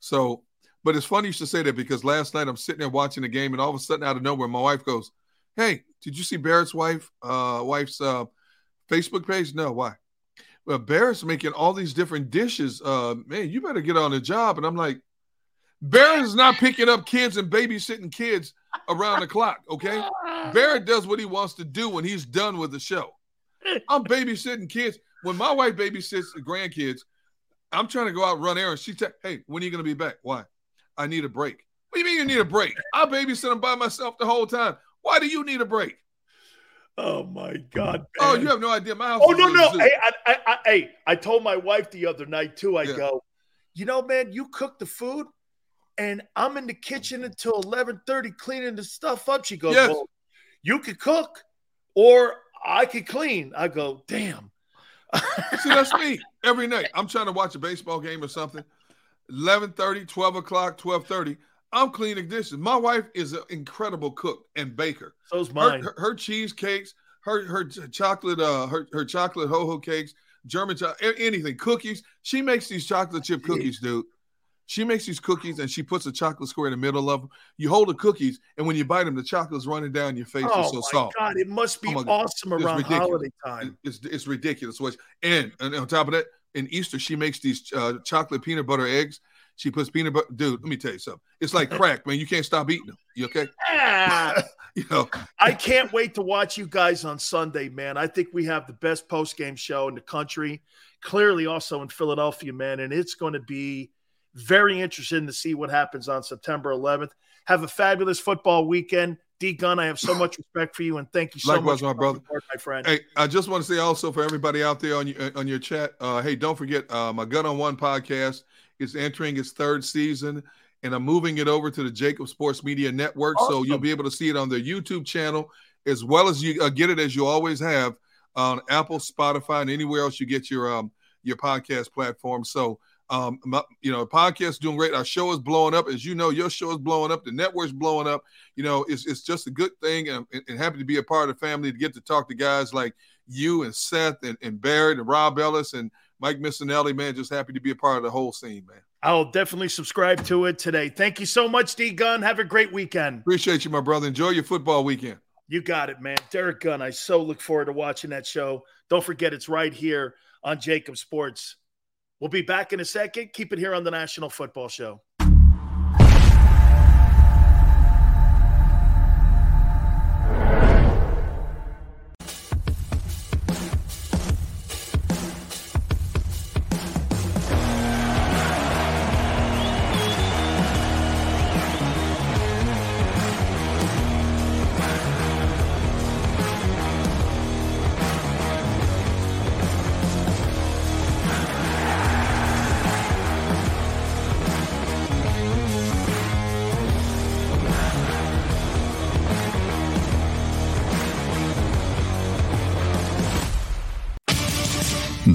So, but it's funny you should say that because last night I'm sitting there watching the game and all of a sudden out of nowhere, my wife goes, Hey, did you see Barrett's wife, uh, wife's uh, Facebook page? No, why? Well, Barrett's making all these different dishes. Uh, man, you better get on the job. And I'm like, Barrett's not picking up kids and babysitting kids around the clock. Okay. Barrett does what he wants to do when he's done with the show. I'm babysitting kids. When my wife babysits the grandkids, I'm trying to go out and run errands. She said, "Hey, when are you going to be back? Why? I need a break. What do you mean you need a break? I babysit them by myself the whole time. Why do you need a break? Oh my God! Oh, man. Oh, you have no idea. My house. Oh no, no. Hey, I, I, I, hey, I told my wife the other night too. I yeah. go, you know, man, you cook the food, and I'm in the kitchen until 11:30 cleaning the stuff up. She goes, yes. well, you could cook, or I could clean. I go, damn. See, that's me every night. I'm trying to watch a baseball game or something. 11:30, 12 o'clock, 12:30. I'm cleaning dishes. My wife is an incredible cook and baker. So's mine. Her, her, her cheesecakes, her her chocolate, uh, her her chocolate ho ho cakes, German chocolate, anything, cookies. She makes these chocolate chip cookies, dude. She makes these cookies and she puts a chocolate square in the middle of them. You hold the cookies, and when you bite them, the chocolate's running down your face. Oh it's so my soft. God, it must be oh awesome around ridiculous. holiday time. It's, it's ridiculous. And, and on top of that, in Easter, she makes these uh, chocolate peanut butter eggs. She puts peanut butter. Dude, let me tell you something. It's like crack, man. You can't stop eating them. You okay? Ah, you know. I can't wait to watch you guys on Sunday, man. I think we have the best post game show in the country. Clearly, also in Philadelphia, man, and it's going to be very interested to see what happens on September 11th. Have a fabulous football weekend. D Gun, I have so much respect for you and thank you so Likewise, much. my brother. Support, my friend. Hey, I just want to say also for everybody out there on your on your chat, uh, hey, don't forget uh, my Gun on One podcast is entering its third season, and I'm moving it over to the JAKIB Sports Media Network, awesome. so you'll be able to see it on their YouTube channel as well as you uh, get it as you always have on Apple, Spotify, and anywhere else you get your um your podcast platform. So um, my, you know, podcast doing great. Our show is blowing up. As you know, your show is blowing up. The network's blowing up. You know, it's, it's just a good thing and, and happy to be a part of the family to get to talk to guys like you and Seth and, and Barrett and Rob Ellis and Mike Missanelli, man. Just happy to be a part of the whole scene, man. I'll definitely subscribe to it today. Thank you so much, D Gun. Have a great weekend. Appreciate you, my brother. Enjoy your football weekend. You got it, man. Derek Gunn. I so look forward to watching that show. Don't forget, it's right here on JAKIB Sports. We'll be back in a second. Keep it here on the National Football Show.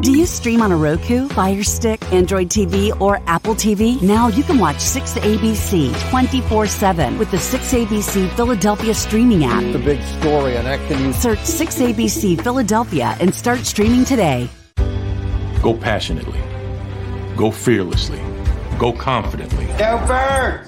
Do you stream on a Roku, Fire Stick, Android TV, or Apple TV? Now you can watch 6ABC 24 7 with the 6ABC Philadelphia streaming app. The big story on Action Search 6ABC Philadelphia and start streaming today. Go passionately. Go fearlessly. Go confidently. Go Birds!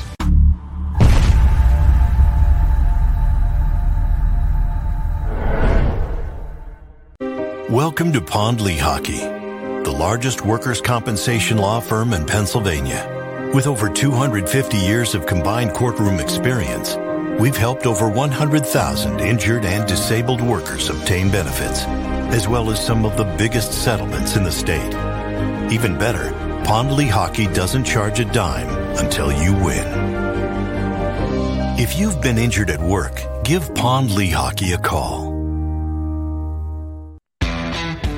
Welcome to Pond Lehocky, the largest workers' compensation law firm in Pennsylvania. With over 250 years of combined courtroom experience, we've helped over 100,000 injured and disabled workers obtain benefits, as well as some of the biggest settlements in the state. Even better, Pond Lehocky doesn't charge a dime until you win. If you've been injured at work, give Pond Lehocky a call.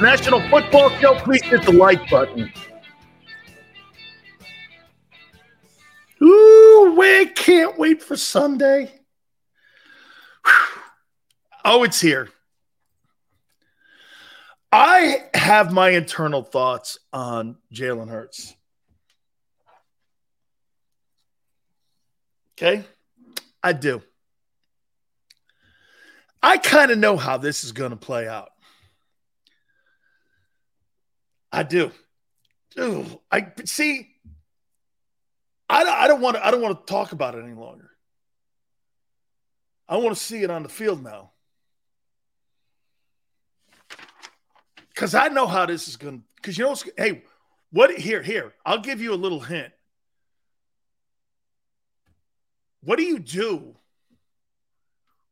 National Football Show. Please hit the like button. Ooh, we can't wait for Sunday. Whew. Oh, it's here. I have my internal thoughts on Jalen Hurts. Okay, I do. I kind of know how this is going to play out. I do. Ooh, I see. I don't, I don't want to. I don't want to talk about it any longer. I want to see it on the field now, because I know how this is going. to Because you know, hey, what here? Here, I'll give you a little hint. What do you do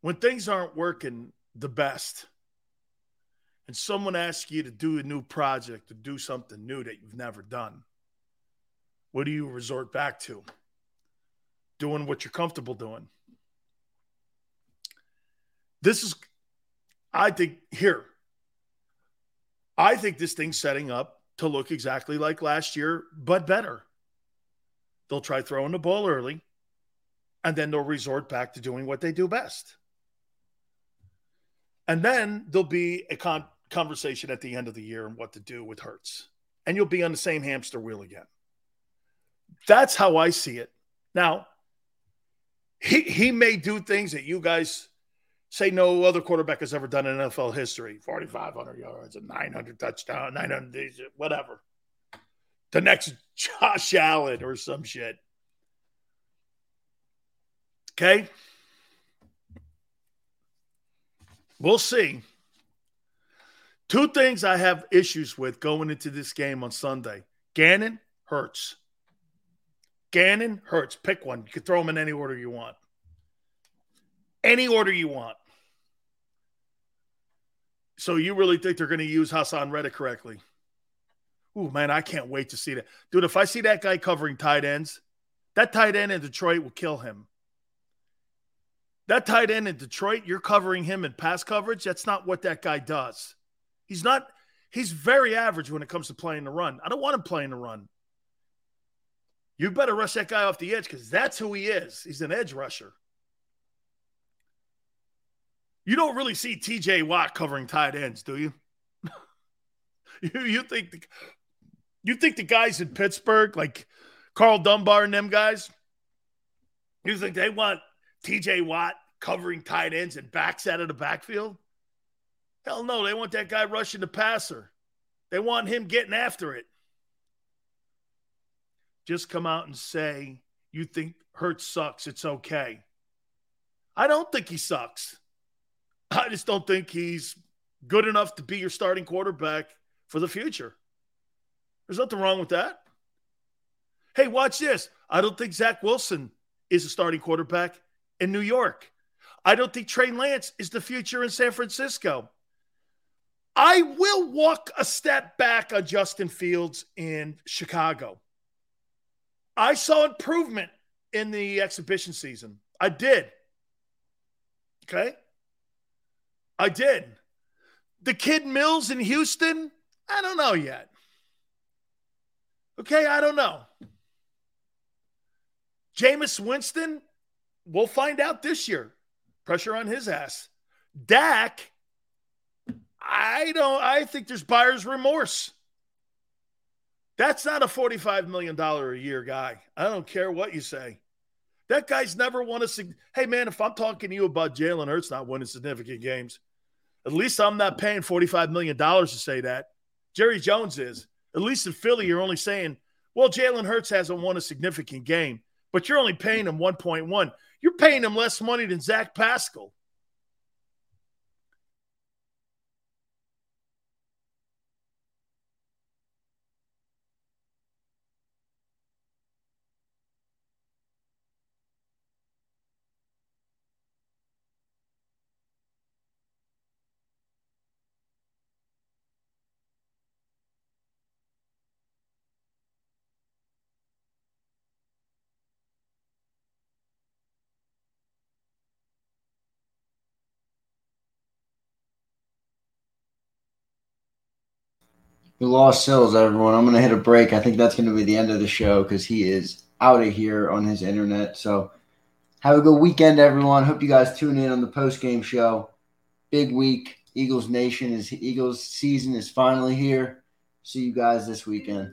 when things aren't working the best? And someone asks you to do a new project, to do something new that you've never done, what do you resort back to? Doing what you're comfortable doing. This is, I think, here, I think this thing's setting up to look exactly like last year, but better. They'll try throwing the ball early, and then they'll resort back to doing what they do best. And then there'll be a con- conversation at the end of the year and what to do with Hurts. And you'll be on the same hamster wheel again. That's how I see it. Now, he, he may do things that you guys say no other quarterback has ever done in NFL history 4,500 yards, a 900 touchdown, 900, whatever. The next Josh Allen or some shit. Okay. We'll see. Two things I have issues with going into this game on Sunday Gannon, Hurts. Gannon, Hurts. Pick one. You can throw them in any order you want. Any order you want. So you really think they're going to use Haason Reddick correctly? Ooh, man, I can't wait to see that. Dude, if I see that guy covering tight ends, that tight end in Detroit will kill him. That tight end in Detroit, you're covering him in pass coverage. That's not what that guy does. He's not, he's very average when it comes to playing the run. I don't want him playing the run. You better rush that guy off the edge because that's who he is. He's an edge rusher. You don't really see TJ Watt covering tight ends, do you? you, you think the, you think the guys in Pittsburgh, like Carl Dunbar and them guys, you think they want TJ Watt covering tight ends and backs out of the backfield? Hell no, they want that guy rushing the passer. They want him getting after it. Just come out and say you think Hurts sucks. It's okay. I don't think he sucks. I just don't think he's good enough to be your starting quarterback for the future. There's nothing wrong with that. Hey, watch this. I don't think Zach Wilson is a starting quarterback in New York. I don't think Trey Lance is the future in San Francisco. I will walk a step back on Justin Fields in Chicago. I saw improvement in the exhibition season. I did. Okay. I did. The kid Mills in Houston, I don't know yet. Okay, I don't know. Jameis Winston, we'll find out this year. Pressure on his ass. Dak, I don't I think there's buyer's remorse. That's not a $45 million a year guy. I don't care what you say. That guy's never won a. Sig- hey, man, if I'm talking to you about Jalen Hurts not winning significant games, at least I'm not paying $45 million to say that. Jerry Jones is. At least in Philly, you're only saying, well, Jalen Hurts hasn't won a significant game, but you're only paying him 1.1. You're paying him less money than Zach Pascal. We lost Sils, everyone. I'm going to hit a break. I think that's going to be the end of the show because he is out of here on his internet. So have a good weekend, everyone. Hope you guys tune in on the post game show. Big week. Eagles Nation is Eagles season is finally here. See you guys this weekend.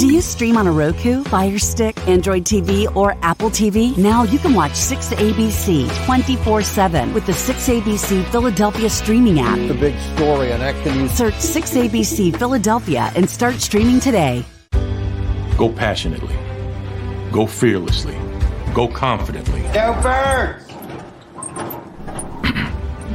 Do you stream on a Roku, Fire Stick, Android TV, or Apple TV? Now you can watch 6ABC 24 7 with the 6ABC Philadelphia streaming app. The big story on Action News. Search 6ABC Philadelphia and start streaming today. Go passionately. Go fearlessly. Go confidently. Go Birds!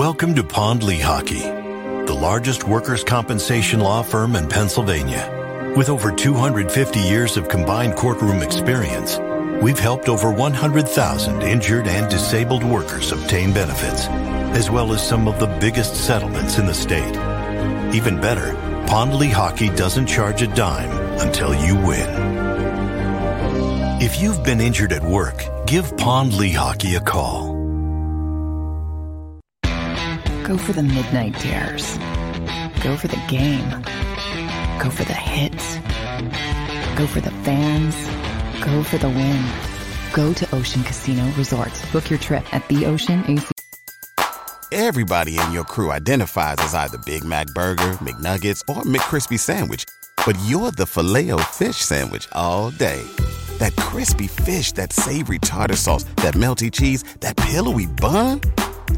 Welcome to Pond Lehocky, the largest workers' compensation law firm in Pennsylvania. With over 250 years of combined courtroom experience, we've helped over 100,000 injured and disabled workers obtain benefits, as well as some of the biggest settlements in the state. Even better, Pond Lehocky doesn't charge a dime until you win. If you've been injured at work, give Pond Lehocky a call. Go for the midnight dares. Go for the game. Go for the hits. Go for the fans. Go for the win. Go to Ocean Casino Resort. Book your trip at the Ocean AC. Everybody in your crew identifies as either Big Mac Burger, McNuggets, or McCrispy Sandwich. But you're the filet fish Sandwich all day. That crispy fish, that savory tartar sauce, that melty cheese, that pillowy bun.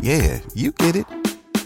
Yeah, you get it.